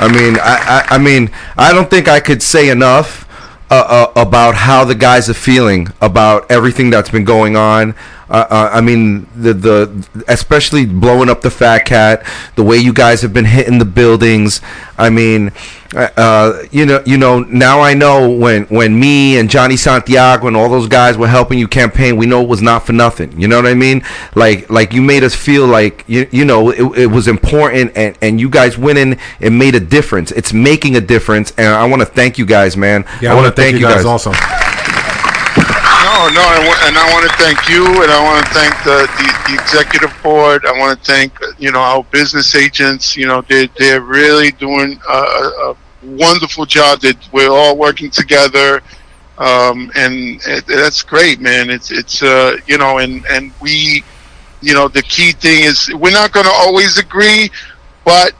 I mean, I, I, I mean, I don't think I could say enough uh, uh, about how the guys are feeling about everything that's been going on. Uh, uh, I mean, the the especially blowing up the Fat Cat, the way you guys have been hitting the buildings. I mean, uh, uh, you know, you know. Now I know when when me and Johnny Santiago and all those guys were helping you campaign, we know it was not for nothing. You know what I mean? Like like you made us feel like you you know it, it was important, and and you guys winning it made a difference. It's making a difference, and I want to thank you guys, man. Yeah, I, want to thank, you guys, also. No, no, and, and I want to thank you, and I want to thank the, the, the executive board. I want to thank uh, you know our business agents. You know, they they're really doing a, a a wonderful job. That we're all working together, um, and it, that's great, man. It's it's uh, you know, and and we, you know, the key thing is we're not going to always agree, but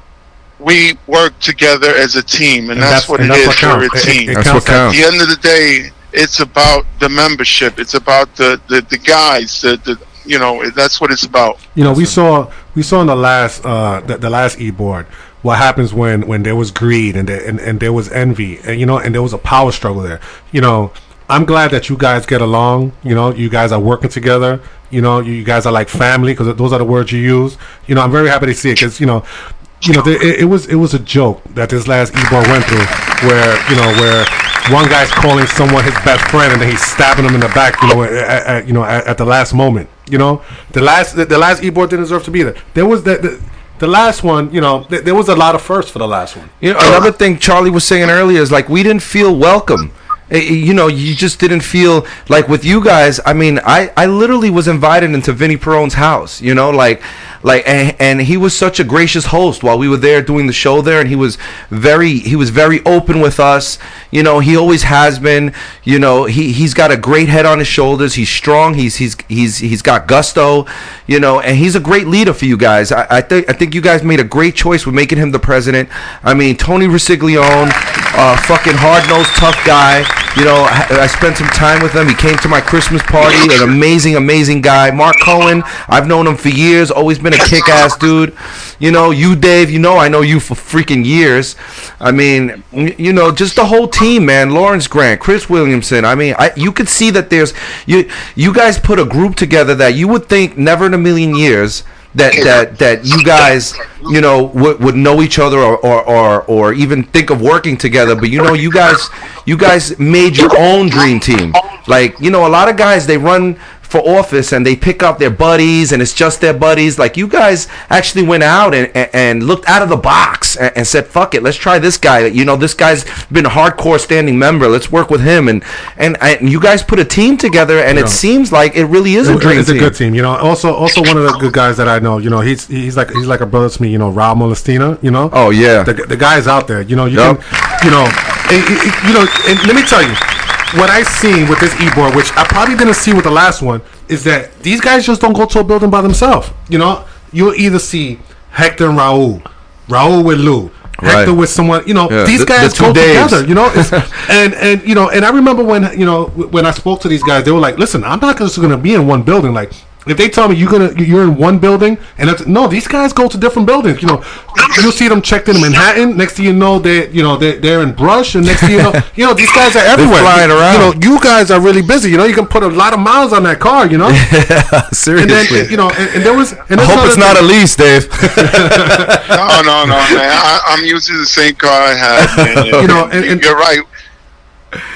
we work together as a team, and, And that's, that's- what and it that's is. what We're a counts. It- it- team. That's counts what that- At the end of the day, it's about the membership. It's about the the, the guys. The, the you know that's what it's about. You know, we saw we saw in the last uh the, the last e board what happens when when there was greed and, there, and and there was envy and you know and there was a power struggle there. You know, I'm glad that you guys get along. You know, you guys are working together. You know, you, guys are like family because those are the words you use. You know, I'm very happy to see it because you know. You know, it, it was it was a joke that this last e-board went through, where you know where one guy's calling someone his best friend and then he's stabbing him in the back. You know, at, at, you know at, at the last moment. You know, the last the, the last e-board didn't deserve to be there. There was the the, the last one. You know, th- there was a lot of firsts for the last one. You know, another thing Charlie was saying earlier is like we didn't feel welcome. Eh, eh, You know, you just didn't feel like with you guys. I mean, I, I literally was invited into Vinnie Perone's house. You know, like like and, and he was such a gracious host while we were there doing the show there, and he was very he was very open with us. You know, he always has been. You know, he he's got a great head on his shoulders. He's strong. He's he's he's he's got gusto. You know, and he's a great leader for you guys. I, I think I think you guys made a great choice with making him the president. I mean, Tony Resiglione, uh, fucking hard nosed tough guy. You know, I, I spent some time with him. He came to my Christmas party. An amazing, amazing guy. Mark Cohen, I've known him for years. Always been a kick ass dude. You know, you Dave, you know I know you for freaking years. I mean, you know, just the whole team, man. Lawrence Grant, Chris Williamson. I mean, I you could see that there's you you guys put a group together that you would think never in a million years that that that you guys you know would, would know each other or, or or or even think of working together but you know you guys you guys made your own dream team. Like you know a lot of guys they run for office and they pick up their buddies and it's just their buddies like you guys actually went out and, and, and looked out of the box and, and said fuck it let's try this guy you know this guy's been a hardcore standing member let's work with him and and, and you guys put a team together and Yeah. it seems like it really is a It- dream it's team a good team. You know, also also one of the good guys that I know. You know, he's he's like he's like a brother to me. You know, Raul Molestina. You know. Oh, yeah. The, the guy's out there. You know, you Yup. can, you know, and- you know, and let me tell you, what I seen with this e-board, which I probably didn't see with the last one, is that these guys just don't go to a building by themselves. You know, you'll either see Hector and Raul, Raul with Lou. Hector Right. with someone, you know, Yeah, these the- the guys two go Daves. together, you know, and and you know, and I remember when you know when I spoke to these guys, they were like, "Listen, I'm not just going to be in one building. Like, if they tell me you're gonna you're in one building, and that's no, these guys go to different buildings. You know, you'll see them checked in Manhattan. Next thing you know, they you know they they're in Brush, and next thing you know, you know these guys are everywhere. flying You- around. You know, you guys are really busy. You know, you can put a lot of miles on that car. You know, and seriously then you know, and, and there was. And I hope it's another not a lease, Dave. No, no, no, man. I, I'm using the same car I had. Man. You know, and- and- you're right.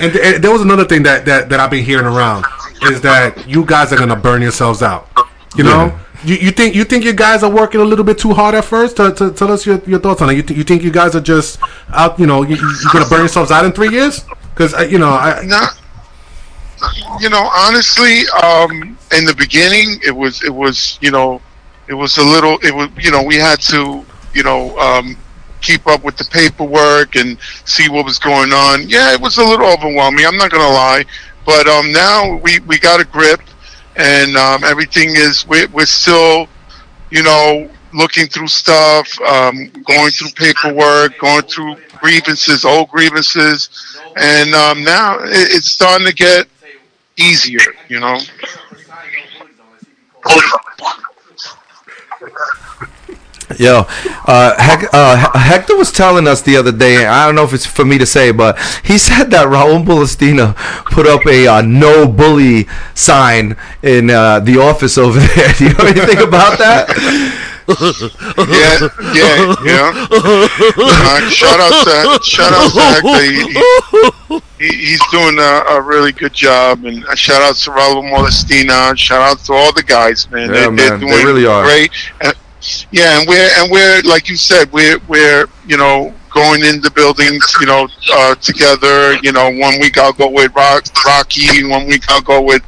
And, th- and there was another thing that, that, that I've been hearing around is that you guys are gonna burn yourselves out. You know, you, you think you think you guys are working a little bit too hard at first. To, to tell us your, your thoughts on it. You, th- you think you guys are just out? You know, you, you're gonna burn yourselves out in three years? Because uh, you know, I, Not, you know, honestly, um, in the beginning, it was, it was, you know, it was a little, it was, you know, we had to, you know, um, keep up with the paperwork and see what was going on. Yeah, it was a little overwhelming. I'm not gonna lie, but um, now we we got a grip, and um, everything is we're, we're still, you know, looking through stuff, um, going through paperwork, going through grievances, old grievances, and um, now it, it's starting to get easier. You know. Yo, uh, Hec- uh, Hector was telling us the other day. I don't know if it's for me to say, but he said that Raul Molestina put up a uh, "no bully" sign in uh, the office over there. Do you know anything about that? Yeah, yeah, yeah. Shout out to shout out to Hector. He, he, he- he's doing a, a really good job, and shout out to Raul Molestina. Shout out to all the guys, man. Yeah, they, man, they're they doing really are. great. And, yeah, and we're and we're like you said, we're we're you know going into buildings, you know, uh, together. You know, one week I'll go with Rock, Rocky, and one week I'll go with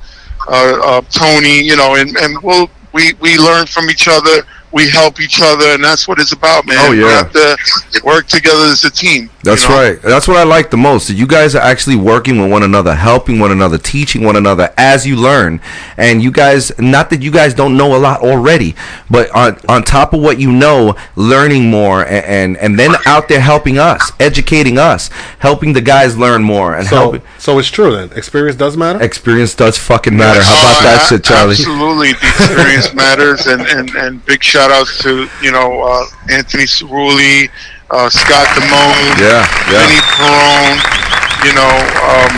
uh, uh, Tony. You know, and and we'll we we learn from each other. We help each other, and that's what it's about, man. Oh, yeah, We have to work together as a team. That's you know? right. That's what I like the most. You guys are actually working with one another, helping one another, teaching one another as you learn. And you guys, not that you guys don't know a lot already, but on on top of what you know, learning more, and and, and then out there helping us, educating us, helping the guys learn more, and So, helping. so it's true then. Experience does matter. Experience does fucking matter. How about Uh, that a- shit, Charlie? Absolutely, the experience matters, and, and, and big shout outs to you know uh, Anthony Cerulli, uh, Scott Damone, Yeah, Vinny yeah. Perone, you know, um,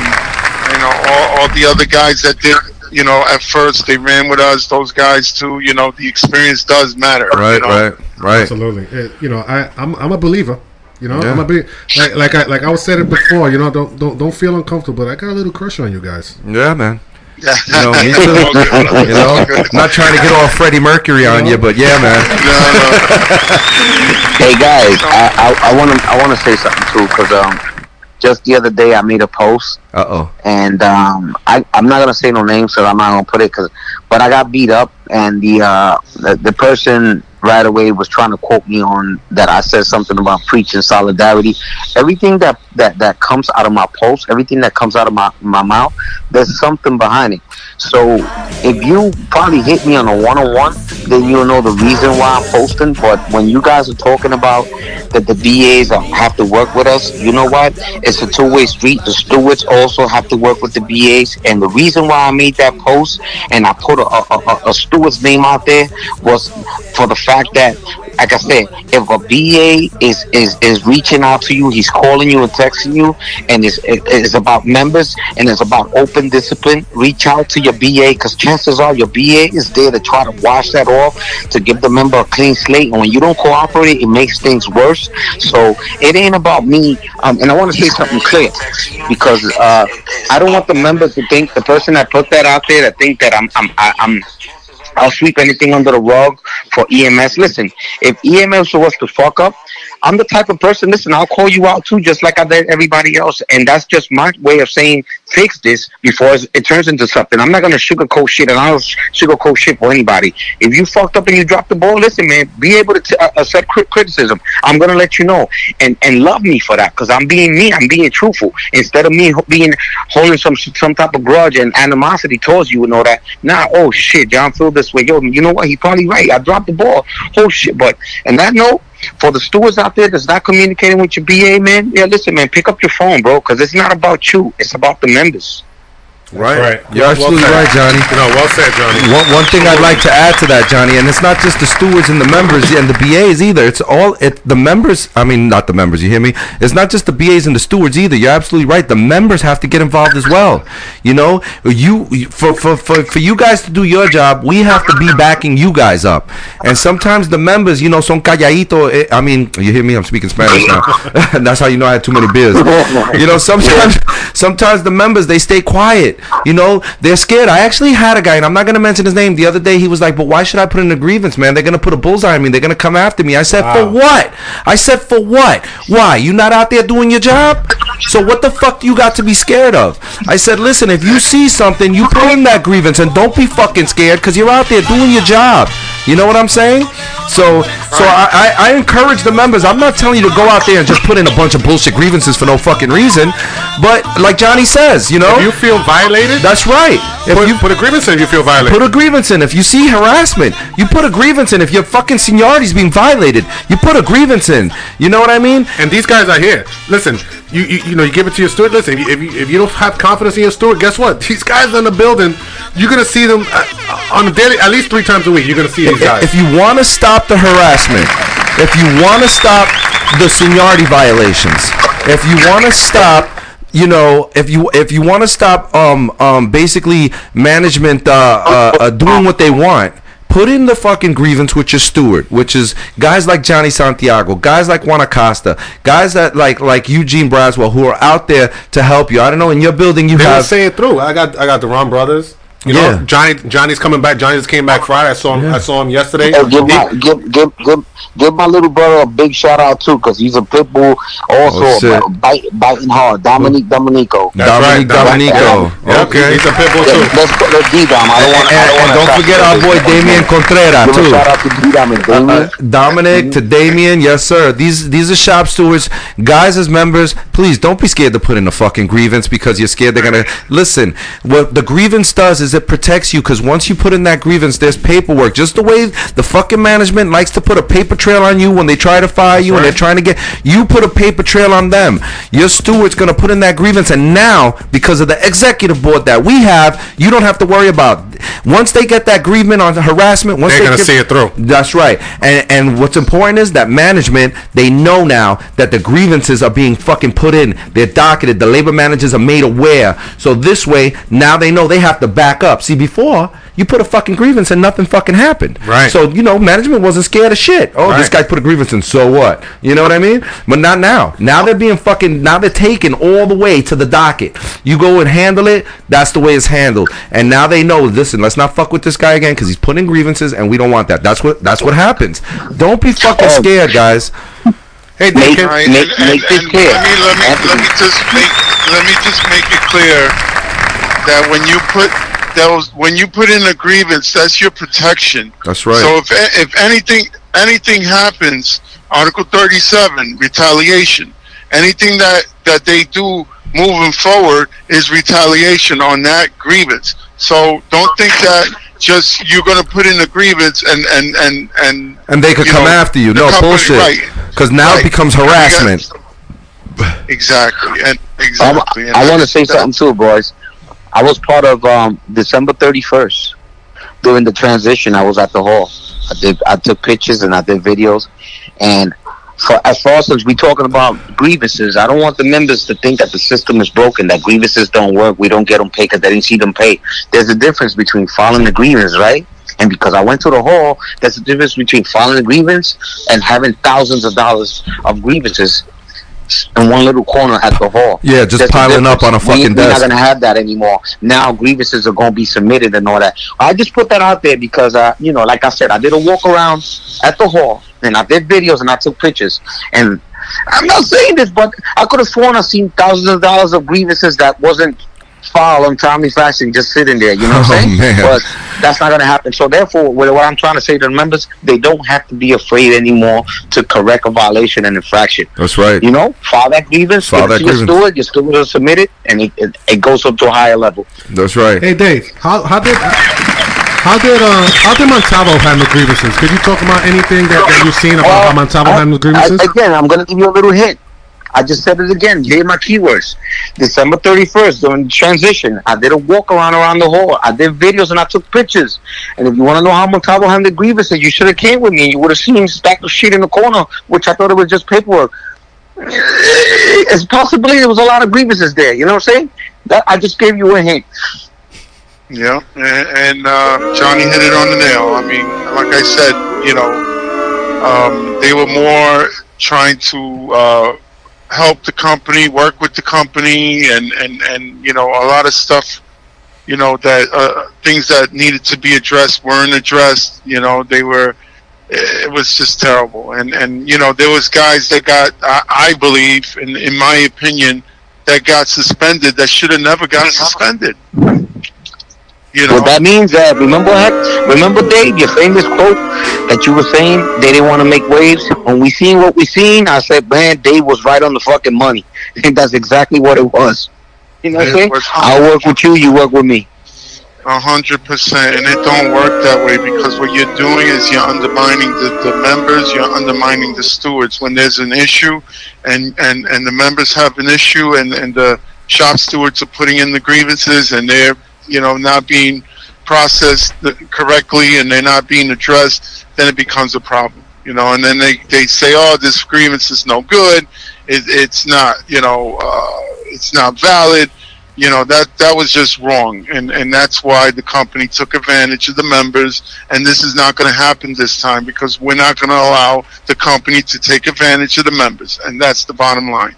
you know all, all the other guys that did. You know, at first they ran with us. Those guys too. You know, the experience does matter. Right, you know? right, right. Absolutely. It- you know, I I'm, I'm a believer. You know, Yeah. I'm a be like like I like I was said it before. You know, don't don't don't feel uncomfortable. But I got a little crush on you guys. Yeah, man. Yeah. You know, me too. You know, not trying to get all Freddie Mercury on you, but yeah, man. No, no. Hey guys, I I want to I want to say something too because um just the other day I made a post Uh oh. and um I I'm not gonna say no names so I'm not gonna put it because but I got beat up and the uh the, the person right away was trying to quote me on that I said something about preaching solidarity. Everything that that that comes out of my post, everything that comes out of my my mouth, there's something behind it. So if you probably hit me on a one on one, then you'll know the reason why I'm posting. But when you guys are talking about that the BAs have to work with us, you know what? It's a two way street. The stewards also have to work with the BAs. And the reason why I made that post and I put a, a, a, a steward's name out there was for the fact that like I said, if a BA is, is, is reaching out to you, he's calling you and texting you, and it's, it's about members and it's about open discipline, reach out to your BA because chances are your BA is there to try to wash that off, to give the member a clean slate. And when you don't cooperate, it makes things worse. So it ain't about me. Um, and I want to say something clear because uh, I don't want the members to think, the person that put that out there, to think that I'm, I'm, I- I'm, I'll sweep anything under the rug for EMS. Listen, if EMS was to fuck up, I'm the type of person. Listen, I'll call you out too, just like I did everybody else, and that's just my way of saying fix this before it turns into something. I'm not gonna sugarcoat shit, and I don't sugarcoat shit for anybody. If you fucked up and you dropped the ball, listen, man, be able to t- uh, accept cri- criticism. I'm gonna let you know, and and love me for that, because I'm being me. I'm being truthful instead of me being holding some some type of grudge and animosity towards you and all that. Nah, oh shit, John feel this way. Yo, you know what? He probably right. I dropped the ball. Oh shit, but and that note. For the stewards out there that's not communicating with your BA, man, yeah, listen, man, pick up your phone, bro, because it's not about you. It's about the members. Right. Right. You're absolutely said. right, Johnny. You know, well said, Johnny. One, one thing I'd like to add to that, Johnny, and it's not just the stewards and the members and the BAs either. It's all it the members. I mean, not the members. You hear me? It's not just the BAs and the stewards either. You're absolutely right. The members have to get involved as well. You know, you you- for for for, for you guys to do your job, we have to be backing you guys up. And sometimes the members, you know, son calladito. eh, I mean, you hear me? I'm speaking Spanish now. That's how you know I had too many beers. You know, sometimes sometimes the members they stay quiet. You know, they're scared. I actually had a guy, and I'm not gonna mention his name. The other day, he was like, "But why should I put in a grievance, man? They're gonna put a bullseye on me. They're gonna come after me." I said, "For what?" I said, "For what? Why? You not out there doing your job? So what the fuck do you got to be scared of?" I said, "Listen, if you see something, you put in that grievance, and don't be fucking scared, cause you're out there doing your job." You know what I'm saying? So, so I, I, I encourage the members. I'm not telling you to go out there and just put in a bunch of bullshit grievances for no fucking reason. But like Johnny says, you know, If you feel violated, that's right. If put, you put a grievance in if you feel violated. put a grievance in, if you see harassment, you put a grievance in. If your fucking seniority is being violated, you put a grievance in. You know what I mean? and these guys are here. Listen, you, you you know you give it to your steward. Listen, if you, if you if you don't have confidence in your steward, guess what? These guys in the building, you're gonna see them uh, on a daily, at least three times a week. You're gonna see these guys. If you want to stop the harassment, if you want to stop the seniority violations, if you want to stop, you know, if you if you want to stop, um, um, basically management uh, uh, uh, doing what they want. Put in the fucking grievance with your steward, which is guys like Johnny Santiago, guys like Juan Acosta, guys that like like Eugene Braswell, who are out there to help you. I don't know. In your building, you They have say it through. I got I got the Ron brothers. You Yeah. know, Johnny Johnny's coming back. Johnny just came back Friday. I saw him. I saw him yesterday. Hey, give, my, give, give, give, give my little brother a big shout out too, because he's a pit bull, also Oh, shit. bite, biting hard. Dominique Dominico. That's Dominic right, Dominico. Yeah, Okay. he's a pit bull Yeah, too. let's go, let's D Dom. I don't want and, and don't forget our boy Damian Contreras Give a too. shout out to D Dom Damien. Uh, Dominic to Damien, yes sir. These these are shop stewards, guys as members. Please don't be scared to put in a fucking grievance because you're scared they're gonna listen. What the grievance does is it protects you because once you put in that grievance, there's paperwork. Just the way the fucking management likes to put a paper trail on you when they try to fire you and they're trying to get you put a paper trail on them. Your steward's gonna put in that grievance, and now because of the executive board that we have, you don't have to worry about. Once they get that grievance on harassment, once They're they gonna get- see it through. that's right. And and what's important is that management they know now that the grievances are being fucking put in. They're docketed. The labor managers are made aware. So this way now they know they have to back up. See before you put a fucking grievance and nothing fucking happened. Right. So you know management wasn't scared of shit. Oh, this guy put a grievance in. So what? You know what I mean? But not now. Now they're being fucking. Now they're taken all the way to the docket. You go and handle it. That's the way it's handled. And now they know. Listen, let's not fuck with this guy again because he's putting grievances, and we don't want that. That's what. That's what happens. Don't be fucking Oh. scared, guys. Hey, Make- Dave, All right, Make- and, make and, this and clear. Let me let me let me just make let me just make it clear that when you put those when you put in a grievance, that's your protection. That's right. So if if anything anything happens, Article 37, retaliation. Anything that that they do moving forward is retaliation on that grievance. So don't think that just you're going to put in a grievance and and and and And they could come know, after you. No company- bullshit. right. Because now Right. it becomes harassment. Exactly, and exactly. And I want to say that- something too, boys. I was part of um, December 31st during the transition. I was at the hall. I did. I took pictures and I did videos. And for as far as we talking about grievances, I don't want the members to think that the system is broken, that grievances don't work, we don't get them paid because they didn't see them paid. There's a difference between filing the grievance, right? And because I went to the hall, there's a difference between filing a grievance and having thousands of dollars of grievances in one little corner at the hall. Yeah, just There's piling up on a We- fucking We're not desk. gonna have that anymore. Now grievances are gonna be submitted and all that. I just put that out there because, uh, you know, like I said, I did a walk around at the hall and I did videos and I took pictures. And I'm not saying this, but I could have sworn I seen thousands of dollars of grievances that wasn't filed on timely fashion just sitting there. You know what Oh, I'm saying? man. But that's not gonna happen. So therefore, what what I'm trying to say to the members, they don't have to be afraid anymore to correct a violation and infraction. That's right. You know, file that grievance, File that to your grievance. steward, your steward will submit it, and it, it, it goes up to a higher level. That's right. Hey Dave, how how did how did uh how did Montalvo handle grievances? Could you talk about anything that, that you've seen about how Montalvo Uh, handles I- grievances? again, I'm going to give you a little hint. I just said it again. Here are my keywords. December 31st, during the transition, I did a walk around around the hall. I did videos and I took pictures. And if you want to know how Montalvo handled grievances, you should have came with me. You would have seen stack of shit in the corner, which I thought it was just paperwork. It's possibly there was a lot of grievances there. You know what I'm saying? That I just gave you a hint. Yeah, and, and uh, Johnny hit it on the nail. I mean, like I said, you know, um, they were more trying to uh, help the company, work with the company, and, and, and you know, a lot of stuff, you know, that uh, things that needed to be addressed weren't addressed. You know, they were. It was just terrible, and and you know, there was guys that got, I, I believe, in in my opinion, that got suspended that should have never got suspended. You know, What that means, uh, remember, Heck, remember, Dave, your famous quote that you were saying they didn't want to make waves. When we seen what we seen, I said, man, Dave was right on the fucking money. I think that's exactly what it was. You know what I'm saying? I'll work with you, you work with me. A hundred percent, and it don't work that way because what you're doing is you're undermining the, the members, you're undermining the stewards. When there's an issue, and and and the members have an issue, and and the shop stewards are putting in the grievances, and they're you know not being processed correctly and they're not being addressed, then it becomes a problem. You know, and then they, they say, oh, this grievance is no good. It, it's not, you know, uh, it's not valid. You know that that was just wrong, and and that's why the company took advantage of the members. And this is not going to happen this time because we're not going to allow the company to take advantage of the members, and that's the bottom line.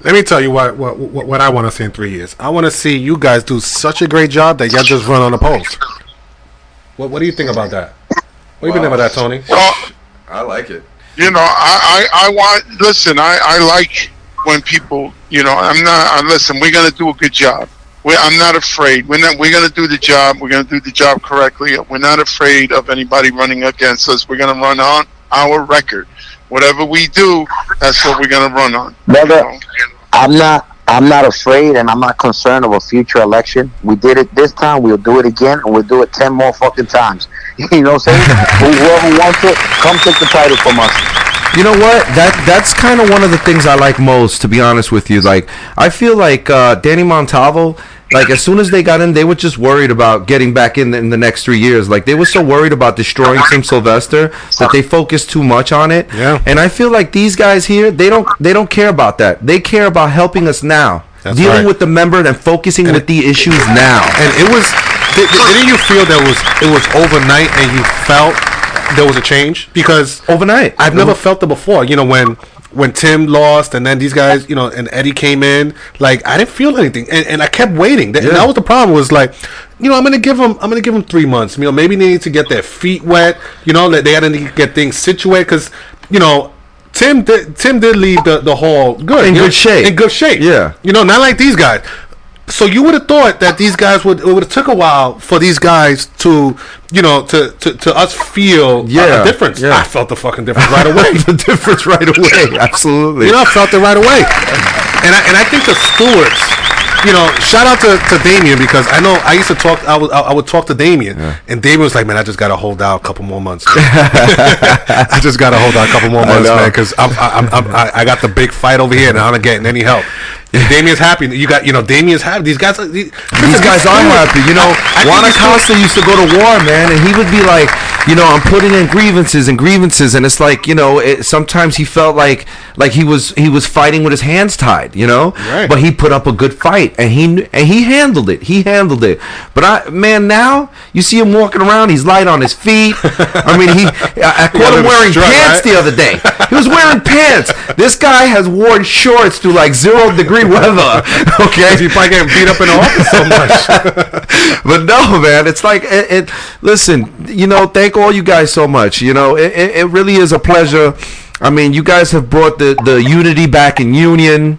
Let me tell you what what what, what I want to see in three years. I want to see you guys do such a great job that y'all just run on the post. What What do you think about that? What do you think about that, Tony? Well, I like it. you know, I, I, I want, listen, I, I like when people, you know, I'm not, I, listen, we're going to do a good job. We're, I'm not afraid. We're not, we're going to do the job. We're going to do the job correctly. We're not afraid of anybody running against us. We're going to run on our record. Whatever we do, that's what we're going to run on. Brother, You know? I'm not. I'm not afraid, and I'm not concerned of a future election. We did it this time. We'll do it again, and we'll do it ten more fucking times. you know what I'm saying? Whoever wants it, come take the title from us. You know what? That that's kind of one of the things I like most, to be honest with you. Like, I feel like uh, Danny Montalvo. Like as soon as they got in, they were just worried about getting back in the, in the next three years. Like they were so worried about destroying Tim Sylvester that they focused too much on it. Yeah. And I feel like these guys here, they don't they don't care about that. They care about helping us now, That's dealing right. with the member and focusing with the issues now. And it was. Did, didn't you feel that was it was overnight, and you felt there was a change because Overnight. I've never mm-hmm. felt it before. You know when when Tim lost, and then these guys, you know, and Eddie came in. Like I didn't feel anything, and, and I kept waiting. That, and Yeah. that was the problem. Was like, you know, I'm gonna give them, I'm gonna give them three months. You know, maybe they need to get their feet wet. You know, that they had to get things situated because, you know. Tim did, Tim did leave the, the hall good In you know, good shape. in good shape Yeah. you know not like these guys so you would have thought that these guys would it would have took a while for these guys to you know to to, to us feel a- Yeah, a difference yeah. I felt the fucking difference right away the difference right away. Absolutely. you know I felt it right away and I, and I think the stewards you know shout out to, to Damien because I know I used to talk I would I would talk to Damien and Damien was like man I just gotta hold out a couple more months I just gotta hold out a couple more months man because I'm, I'm, I'm, I, I got the big fight over here and I'm not getting any help Damien's happy you got you know Damien's happy these guys are- these, These guys are happy. You know, I think Juan Acosta used to go to war, man, and he would be like, you know, I'm putting in grievances and grievances, and it's like, you know, it, sometimes he felt like like he was he was fighting with his hands tied, you know. Right. But he put up a good fight, and he and he handled it. He handled it. But I, man, now you see him walking around. He's light on his feet. I mean, he. I, I caught him wearing strut, pants right? the other day. He was wearing pants. This guy has worn shorts to like zero weather. Okay. He's probably getting beat up in the office so much. but no, man, it's like it, it. Listen, you know, thank all you guys so much. You know, it, it, it really is a pleasure. I mean, you guys have brought the the unity back in Union.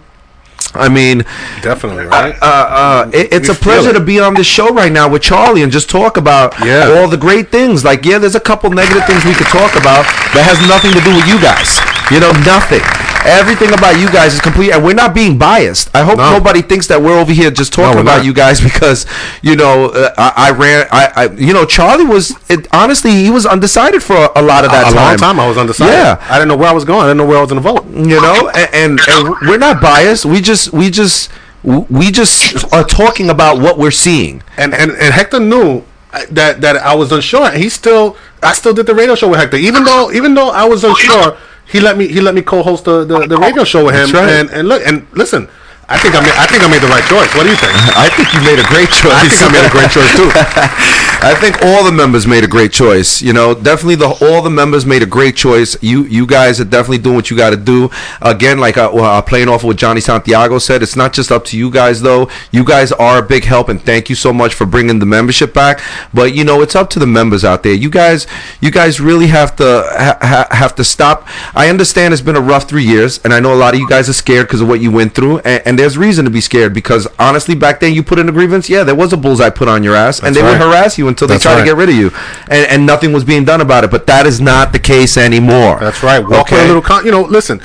I mean, Definitely, right? uh, uh, it, it's We a pleasure feel to be on this show right now with Charlie and just talk about Yeah. all the great things. Like, yeah, there's a couple negative things we could talk about that has nothing to do with you guys. You know, nothing. Everything about you guys is complete, and we're not being biased. I hope No. nobody thinks that we're over here just talking we're about not. you guys because you know uh, I, I ran. I, I you know Charlie was it, honestly he was undecided for a, a lot of that a time. long time I was undecided. Yeah, I didn't know where I was going. I didn't know where I was going to vote. you know and, and and we're not biased we just we just we just are talking about what we're seeing And and, and Hector knew uh, that that I was unsure. He still I still did the radio show with Hector, even though even though I was unsure. He let me he let me co-host the, the, the radio show with him. Right. And and look and listen. I think I made I think I made the right choice. What do you think? I think you made a great choice. I think I made a great choice too. I think all the members made a great choice. You know, definitely the all the members made a great choice. You you guys are definitely doing what you got to do. Again, like uh, uh, playing off of what Johnny Santiago said, it's not just up to you guys though. You guys are a big help, and thank you so much for bringing the membership back. But you know, it's up to the members out there. You guys, you guys really have to ha- ha- have to stop. I understand it's been a rough three years, and I know a lot of you guys are scared because of what you went through, and, and there's reason to be scared because honestly, back then you put in a grievance. Yeah, there was a bullseye put on your ass, and That's they would harass you until they That's try to get rid of you, and, and nothing was being done about it. But that is not the case anymore. That's right. Walk with a Okay. little con- you know, listen.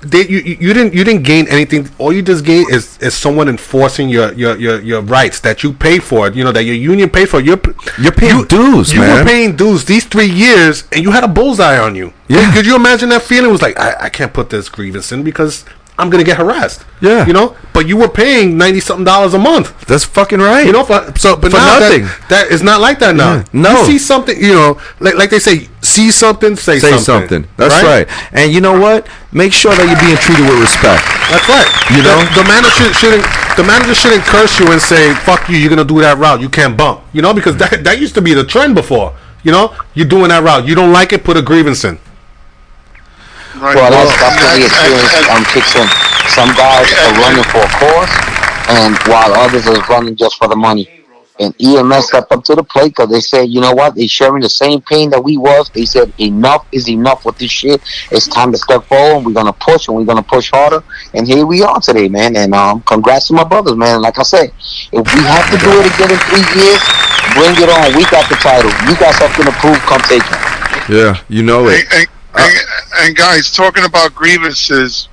They, you, you you didn't you didn't gain anything. All you just gain is, is someone enforcing your, your, your, your rights that you pay for. You know that your union paid for. You're You're paying dues, You man. were paying dues these three years, and you had a bullseye on you. Yeah. Could you imagine that feeling? It was like I, I can't put this grievance in because I'm gonna get harassed. Yeah. you know. But you were paying ninety something dollars a month. That's fucking right. You know, for, so but For now nothing. That, that is not like that now. Yeah. No. you see something, you know, like like they say, see something, say, say something. something. That's right. And you know what? Make sure that you're being treated with respect. That's right. You the, know? the manager shouldn't the manager shouldn't curse you and say "fuck you." You're gonna do that route. You can't bump. You know, because that that used to be the trend before. You know, you're doing that route. You don't like it, put a grievance in. Right. Well, that's, that's what and- we experienced and- um, kicks in. Some guys are running for a cause, and while others are running just for the money. And EMS stepped up to the plate because they said, you know what? They're sharing the same pain that we was. They said, enough is enough with this shit. It's time to step forward. We're gonna push, and we're gonna push harder. And here we are today, man. And um, congrats to my brothers, man. Like I said, if we have to do it again in three years, bring it on. We got the title. You got something to prove. Come take it. Yeah, you know it. and, and, and, and guys, talking about grievances,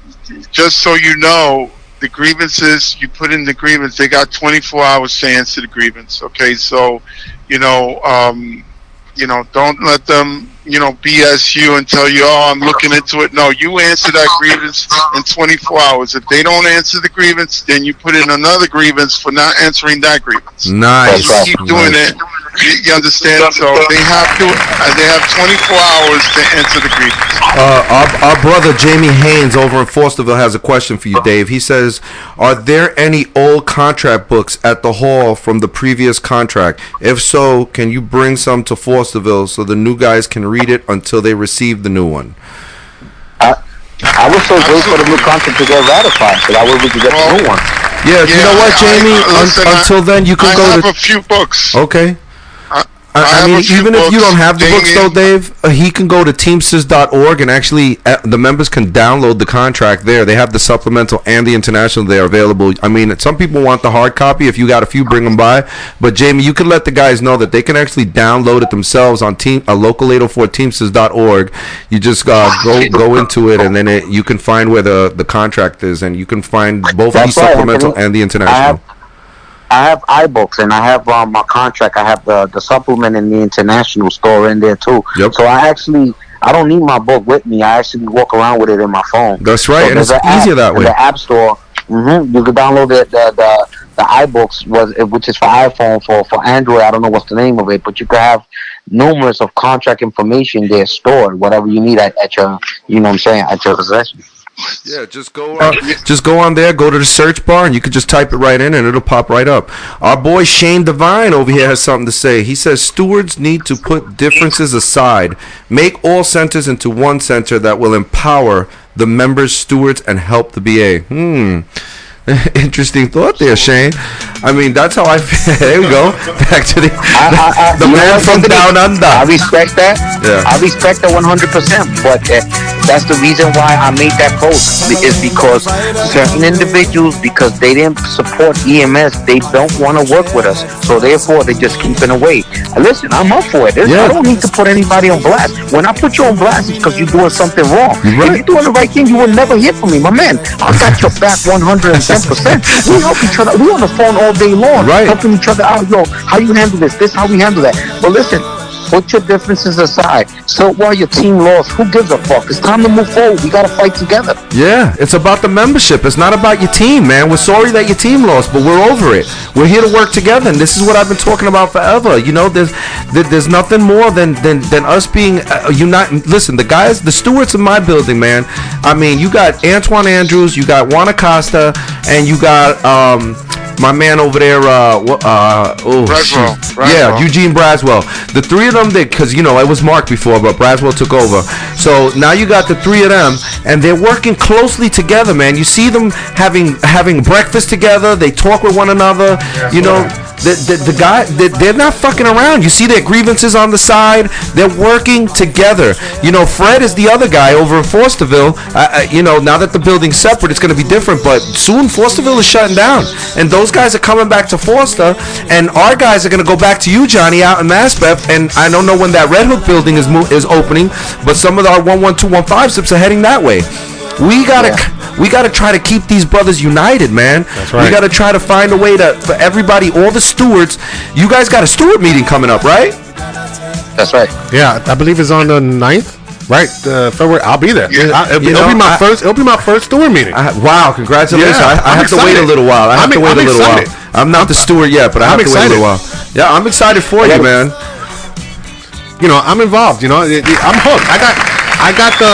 just so you know, the grievances you put in the grievance, they got 24 hours to answer the grievance. Okay, so you know, um, you know, don't let them, you know, BS you and tell you, oh, I'm looking into it. No, you answer that grievance in 24 hours. If they don't answer the grievance, then you put in another grievance for not answering that grievance. Nice. That's Keep doing Nice. it. You, you understand? So they have to. Uh, they have 24 hours to answer the grievance. Uh, our, our brother Jamie Haynes over in Fosterville has a question for you, Dave. He says, "Are there any old contract books at the hall from the previous contract? If so, can you bring some to Fosterville so the new guys can read it until they receive the new one?" I, I was so wait for the new contract to get ratified, so that way we could get the new one. Yeah, you know what, Jamie? I- Un- listen, I- until then, you can I go have to. a few books. Okay. I, I, I mean, even if you don't have the books, though, Dave, uh, he can go to Teamsters.org and actually uh, the members can download the contract there. They have the supplemental and the international there available. I mean, some people want the hard copy. If you got a few, bring them by. But Jamie, you can let the guys know that they can actually download it themselves on team uh, local 804 Teamsters.org. You just uh, go go into it and then it, you can find where the the contract is, and you can find both the That's right, supplemental Anthony. and the I international. I have iBooks and I have um, my contract. I have the the supplement in the international store in there too. Yep. So I actually I don't need my book with me. I actually walk around with it in my phone. That's right, and it's an app easier that way. The App Store. hmm You can download the the the, the iBooks was which is for iPhone for for Android. I don't know what's the name of it, but you can have numerous of contract information there stored, whatever you need at, at your you know what I'm saying at your possession. Yeah, just go on, just go on there, go to the search bar, and you can just type it right in, and it'll pop right up. Our boy Shane Devine over here has something to say. He says stewards need to put differences aside, make all centers into one center that will empower the members, stewards, and help the BA. Hmm. Interesting thought there, Shane. I mean, that's how I feel. there we go. Back to the I, I, I, the man from down under. I respect that. Yeah. I respect that 100%. But uh, that's the reason why I made that post is because certain individuals, because they didn't support EMS, they don't want to work with us. So therefore, they're just keeping away. Listen, I'm up for it. Yeah. I don't need to put anybody on blast. When I put you on blast, it's because you're doing something wrong. You're right. If you're doing the right thing, you will never hear from me, my man. I got your back 110%. We help each other. We on the phone all day long, Right. helping each other out. Yo, how you handle this? This how we handle that. But listen, put your differences aside. So while your team lost, who gives a fuck? It's time to move forward. We gotta fight together. Yeah, it's about the membership. It's not about your team, man. We're sorry that your team lost, but we're over it. We're here to work together, and this is what I've been talking about forever. You know, there's there, there's nothing more than than, than us being uh, united. Listen, the guys, the stewards in my building, man. I mean, you got Antoine Andrews, you got Juan Acosta, and you got um my man over there. Uh, uh oh, Braswell. Braswell. yeah, Eugene Braswell. The three of them, because you know it was Mark before, but Braswell took over. So now you got the three of them, and they're working closely together, man. You see them having having breakfast together. They talk with one another. you know. The, the, the guy they, they're not fucking around. You see their grievances on the side? They're working together. You know fred is the other guy over in Fosterville. uh, you know now that the building's separate it's going to be different but soon Fosterville is shutting down. And those guys are coming back to foster and our guys are going to go back to you johnny out in maspeth and i don't know when that red hook building is mo- is opening but some of our 11215 sips are heading that way we gotta, we gotta try to keep these brothers united, man. That's right. We gotta try to find a way to for everybody, all the stewards. You guys got a steward meeting coming up, right? That's right. Yeah, I believe it's on the 9th. right? Uh, February. I'll be there. Yeah. I, it'll, You it'll know, be my I- first. It'll be my first steward meeting. I, wow, congratulations! Yeah, I, I I'm have to wait a little while. I have I'm- to wait I'm a little excited. while. I'm not the steward yet, but I I'm have to wait a little while. excited. Yeah, I'm excited for you, man. you know, I'm involved. You know, It- it- I'm hooked. I got, I got the,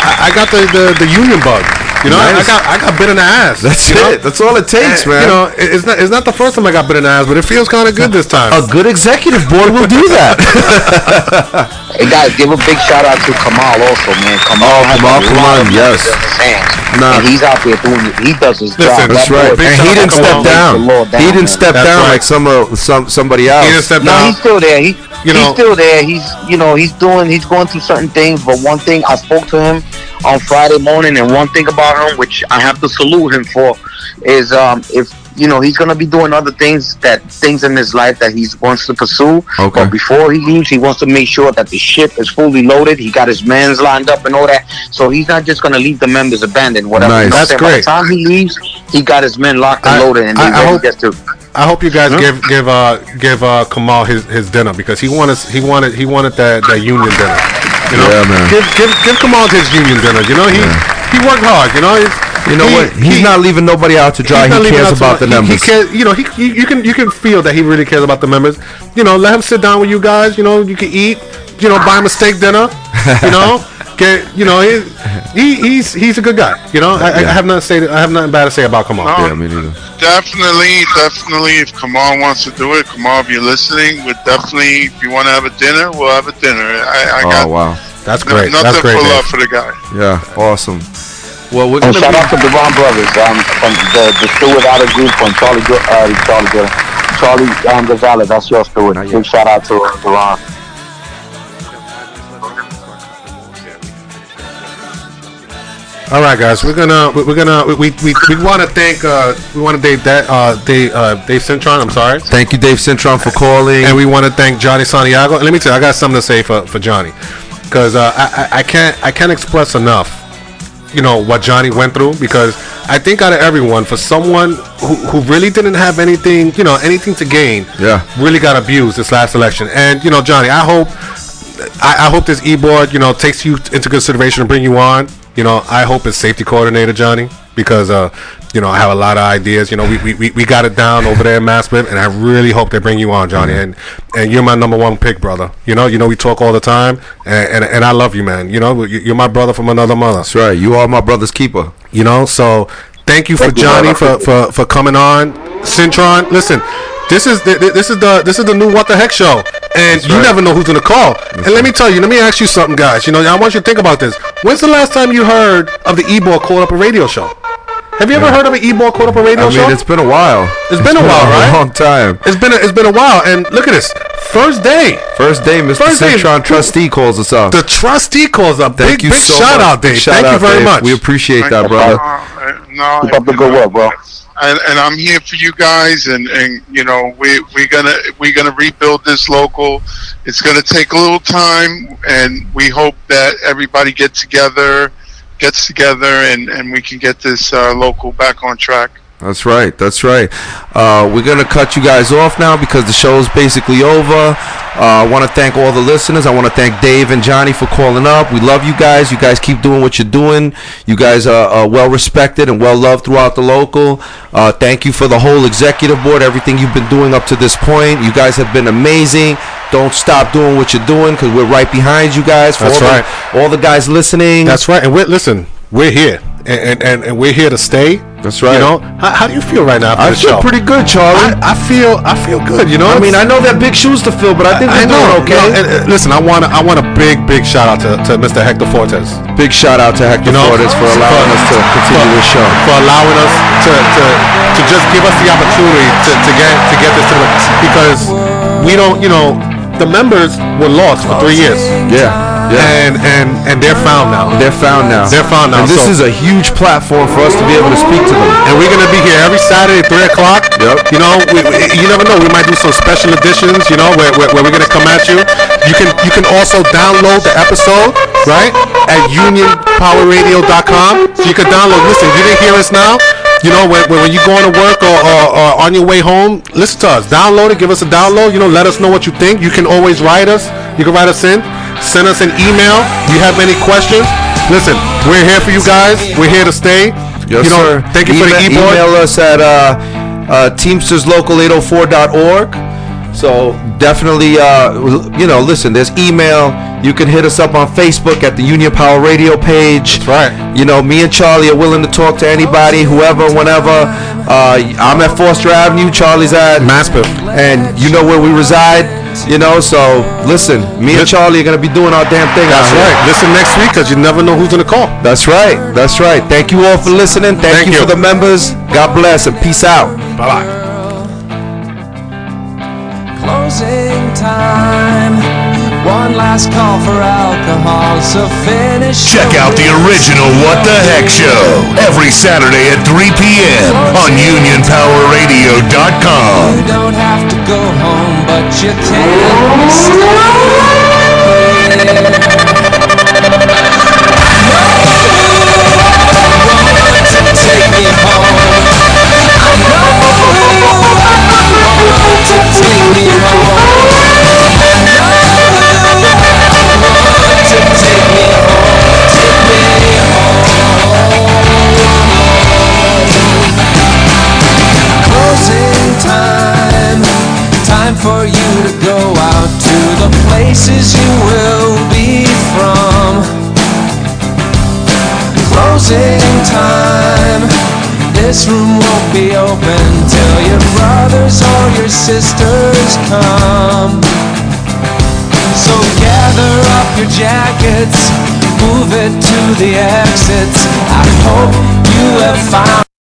I, I got the, the the union bug. You know, I Nice. got I got bit in the ass. That's you know? it. That's all it takes, man. You know, it- it's not it's not the first time I got bit in the ass, but it feels kind of good this time. a good executive board will do that. Hey guys, give a big shout out to Kamal also, man. Kamal, Oh, has Kamal a lot Kamal, of yes. music in his hands. Nah. And he's out there doing it. He does his Listen, job. that's That right. and he didn't step down. Lord down, He didn't step That's down right. like some uh, some somebody else. He didn't step No, down. he's still there. He, You know- he's still there. He's, you know, he's doing, he's going through certain things. But one thing I spoke to him on Friday morning, and one thing about him, which I have to salute him for, is um, if you know he's gonna be doing other things that things in his life that he wants to pursue. Okay. But before he leaves, he wants to make sure that the ship is fully loaded. He got his men's lined up and all that. So he's not just gonna leave the members abandoned. Whatever. Nice. You know That's saying? By the time he leaves, he got his men locked and I- loaded, and I- they I ready hope- just to. I hope you guys give give uh give uh Kamal his, his dinner because he wanted he wanted he wanted that, that union dinner. You know, Yeah, man. Give give give Kamal his union dinner. You know, he he worked hard. You know, He's- You know he- what? He's he- not leaving nobody out to dry. He cares about the he- numbers. He cares, you know, he, he you can you can feel that he really cares about the members. You know, let him sit down with you guys. You know, you can eat. You know, buy him a steak dinner. You know, get you know he, he he's he's a good guy. You know, I, I have nothing to say. I have nothing bad to say about Kamal. No. yeah, me neither. Definitely, definitely. If Kamal wants to do it, Kamal, if you're listening, we're definitely. If you want to have a dinner, we'll have a dinner. I, I Oh got wow. That's no- great. nothing That's great. for love for the guy. Yeah, awesome. Well, we're And gonna shout be, out to the Ron brothers, um, from the the steward out of group from Charlie, Go- uh, Charlie, Go- Charlie um, Gonzalez. That's your steward. Not yet. Big shout out to uh, Ron. All right, guys, we're gonna we're gonna we we, we want to thank uh we want to thank that uh Dave uh Dave Cintron. I'm sorry, thank you, Dave Cintron, for calling. and we want to thank Johnny Santiago. And let me tell you, I got something to say for for Johnny, because uh, I I- I can't I can't express enough. You know what Johnny went through because I think out of everyone, for someone who, who really didn't have anything, you know, anything to gain, Yeah. really got abused this last election. And you know, Johnny, I hope I, I hope this e-board, you know, takes you into consideration and bring you on. You know, I hope it's safety coordinator, Johnny, because uh, you know, I have a lot of ideas. You know, we, we, we, we got it down over there in Mass and I really hope they bring you on, Johnny. And and you're my number one pick, brother. You know, you know we talk all the time, and and, and I love you, man. You know, you- you're my brother from another mother. That's right. You are my brother's keeper. You know, so thank you for Thank Johnny for, for, for coming on. Cintron, listen, this is the, this is the this is the new what the heck show, and you right. never know who's gonna call. and let me tell you, let me ask you something, guys. You know, I want you to think about this. When's the last time you heard of the e-ball called up a radio show? Have you ever heard of an e-ball called up a radio I mean, show? it's been a while. It's been a while, right? long time. it's been a, it's been a while, and look at this. First day, First day, Mr. First day. Cintron trustee calls us up. the trustee calls up. Thank big you big so shout much. out, Big Dave. shout Thank you very Dave. much. We appreciate that, Uh, brother. uh, no, Keep up the good work, bro. And, and I'm here for you guys, and, and you know we we're gonna we're gonna rebuild this local. It's gonna take a little time, and we hope that everybody get together, gets together, and, and we can get this uh, local back on track. That's right. That's right. Uh, we're gonna cut you guys off now because the show is basically over. Uh, I want to thank all the listeners. I want to thank Dave and Johnny for calling up. We love you guys. You guys keep doing what you're doing. You guys are, are well respected and well loved throughout the local. Uh, thank you for the whole executive board. Everything you've been doing up to this point. You guys have been amazing. Don't stop doing what you're doing because we're right behind you guys. For That's all right. The, all the guys listening. That's right. And we're listen, we're here, and, and, and we're here to stay. That's right. You know, how, how do you feel right now? After I the feel show? pretty good, Charlie. I, I feel I feel good. You know, I mean, I know they're big shoes to fill, but I think I we're know. doing okay. No, and, uh, listen, I want I want a big big shout out to, to Mr. Hector Fortes. Big shout out to Hector You know, Fortes for allowing us to continue for, this show. for allowing us to, to to just give us the opportunity to, to get to get this to the because we don't you know the members were lost for three years yeah. And and and they're found now They're found now. They're found now, And this so- is a huge platform for us to be able to speak to them. and we're gonna be here every Saturday at three o'clock. Yep. You know, we, we- you never know. We might do some special editions. You know, where, where, where we're gonna come at you. You can you can also download the episode right at unionpowerradio.com. So you can download. Listen, if you didn't hear us now. You know, when, when when you going to work or, or, or on your way home, listen to us. Download it. Give us a download. You know, let us know what you think. You can always write us. You can write us in. Send us an email. You have any questions? Listen, we're here for you guys. We're here to stay. Yes, you know, sir. thank you for the Email- e-board. Email us at uh, uh, teamsterslocal804.org. So definitely, uh, you know, listen. There's email. You can hit us up on Facebook at the Union Power Radio page. That's right. You know, me and Charlie are willing to talk to anybody, whoever, whenever. Uh, I'm at Foster Avenue. Charlie's at Maspeth. and you know where we reside. You know, so listen. Me and Charlie are gonna be doing our damn thing. That's right. Listen next week because you never know who's gonna call. That's right. That's right. Thank you all for listening. Thank, Thank you, you. for the members. God bless and peace out. Bye bye. Time. One last call for alcohol, so finish. Check out the original What the Heck Show every Saturday at 3 p.m. on UnionPowerRadio.com. You don't have to go home, but you can stay. For you to go out to the places you will be from closing time. This room won't be open till your brothers or your sisters come. So gather up your jackets, move it to the exits. I hope you have found.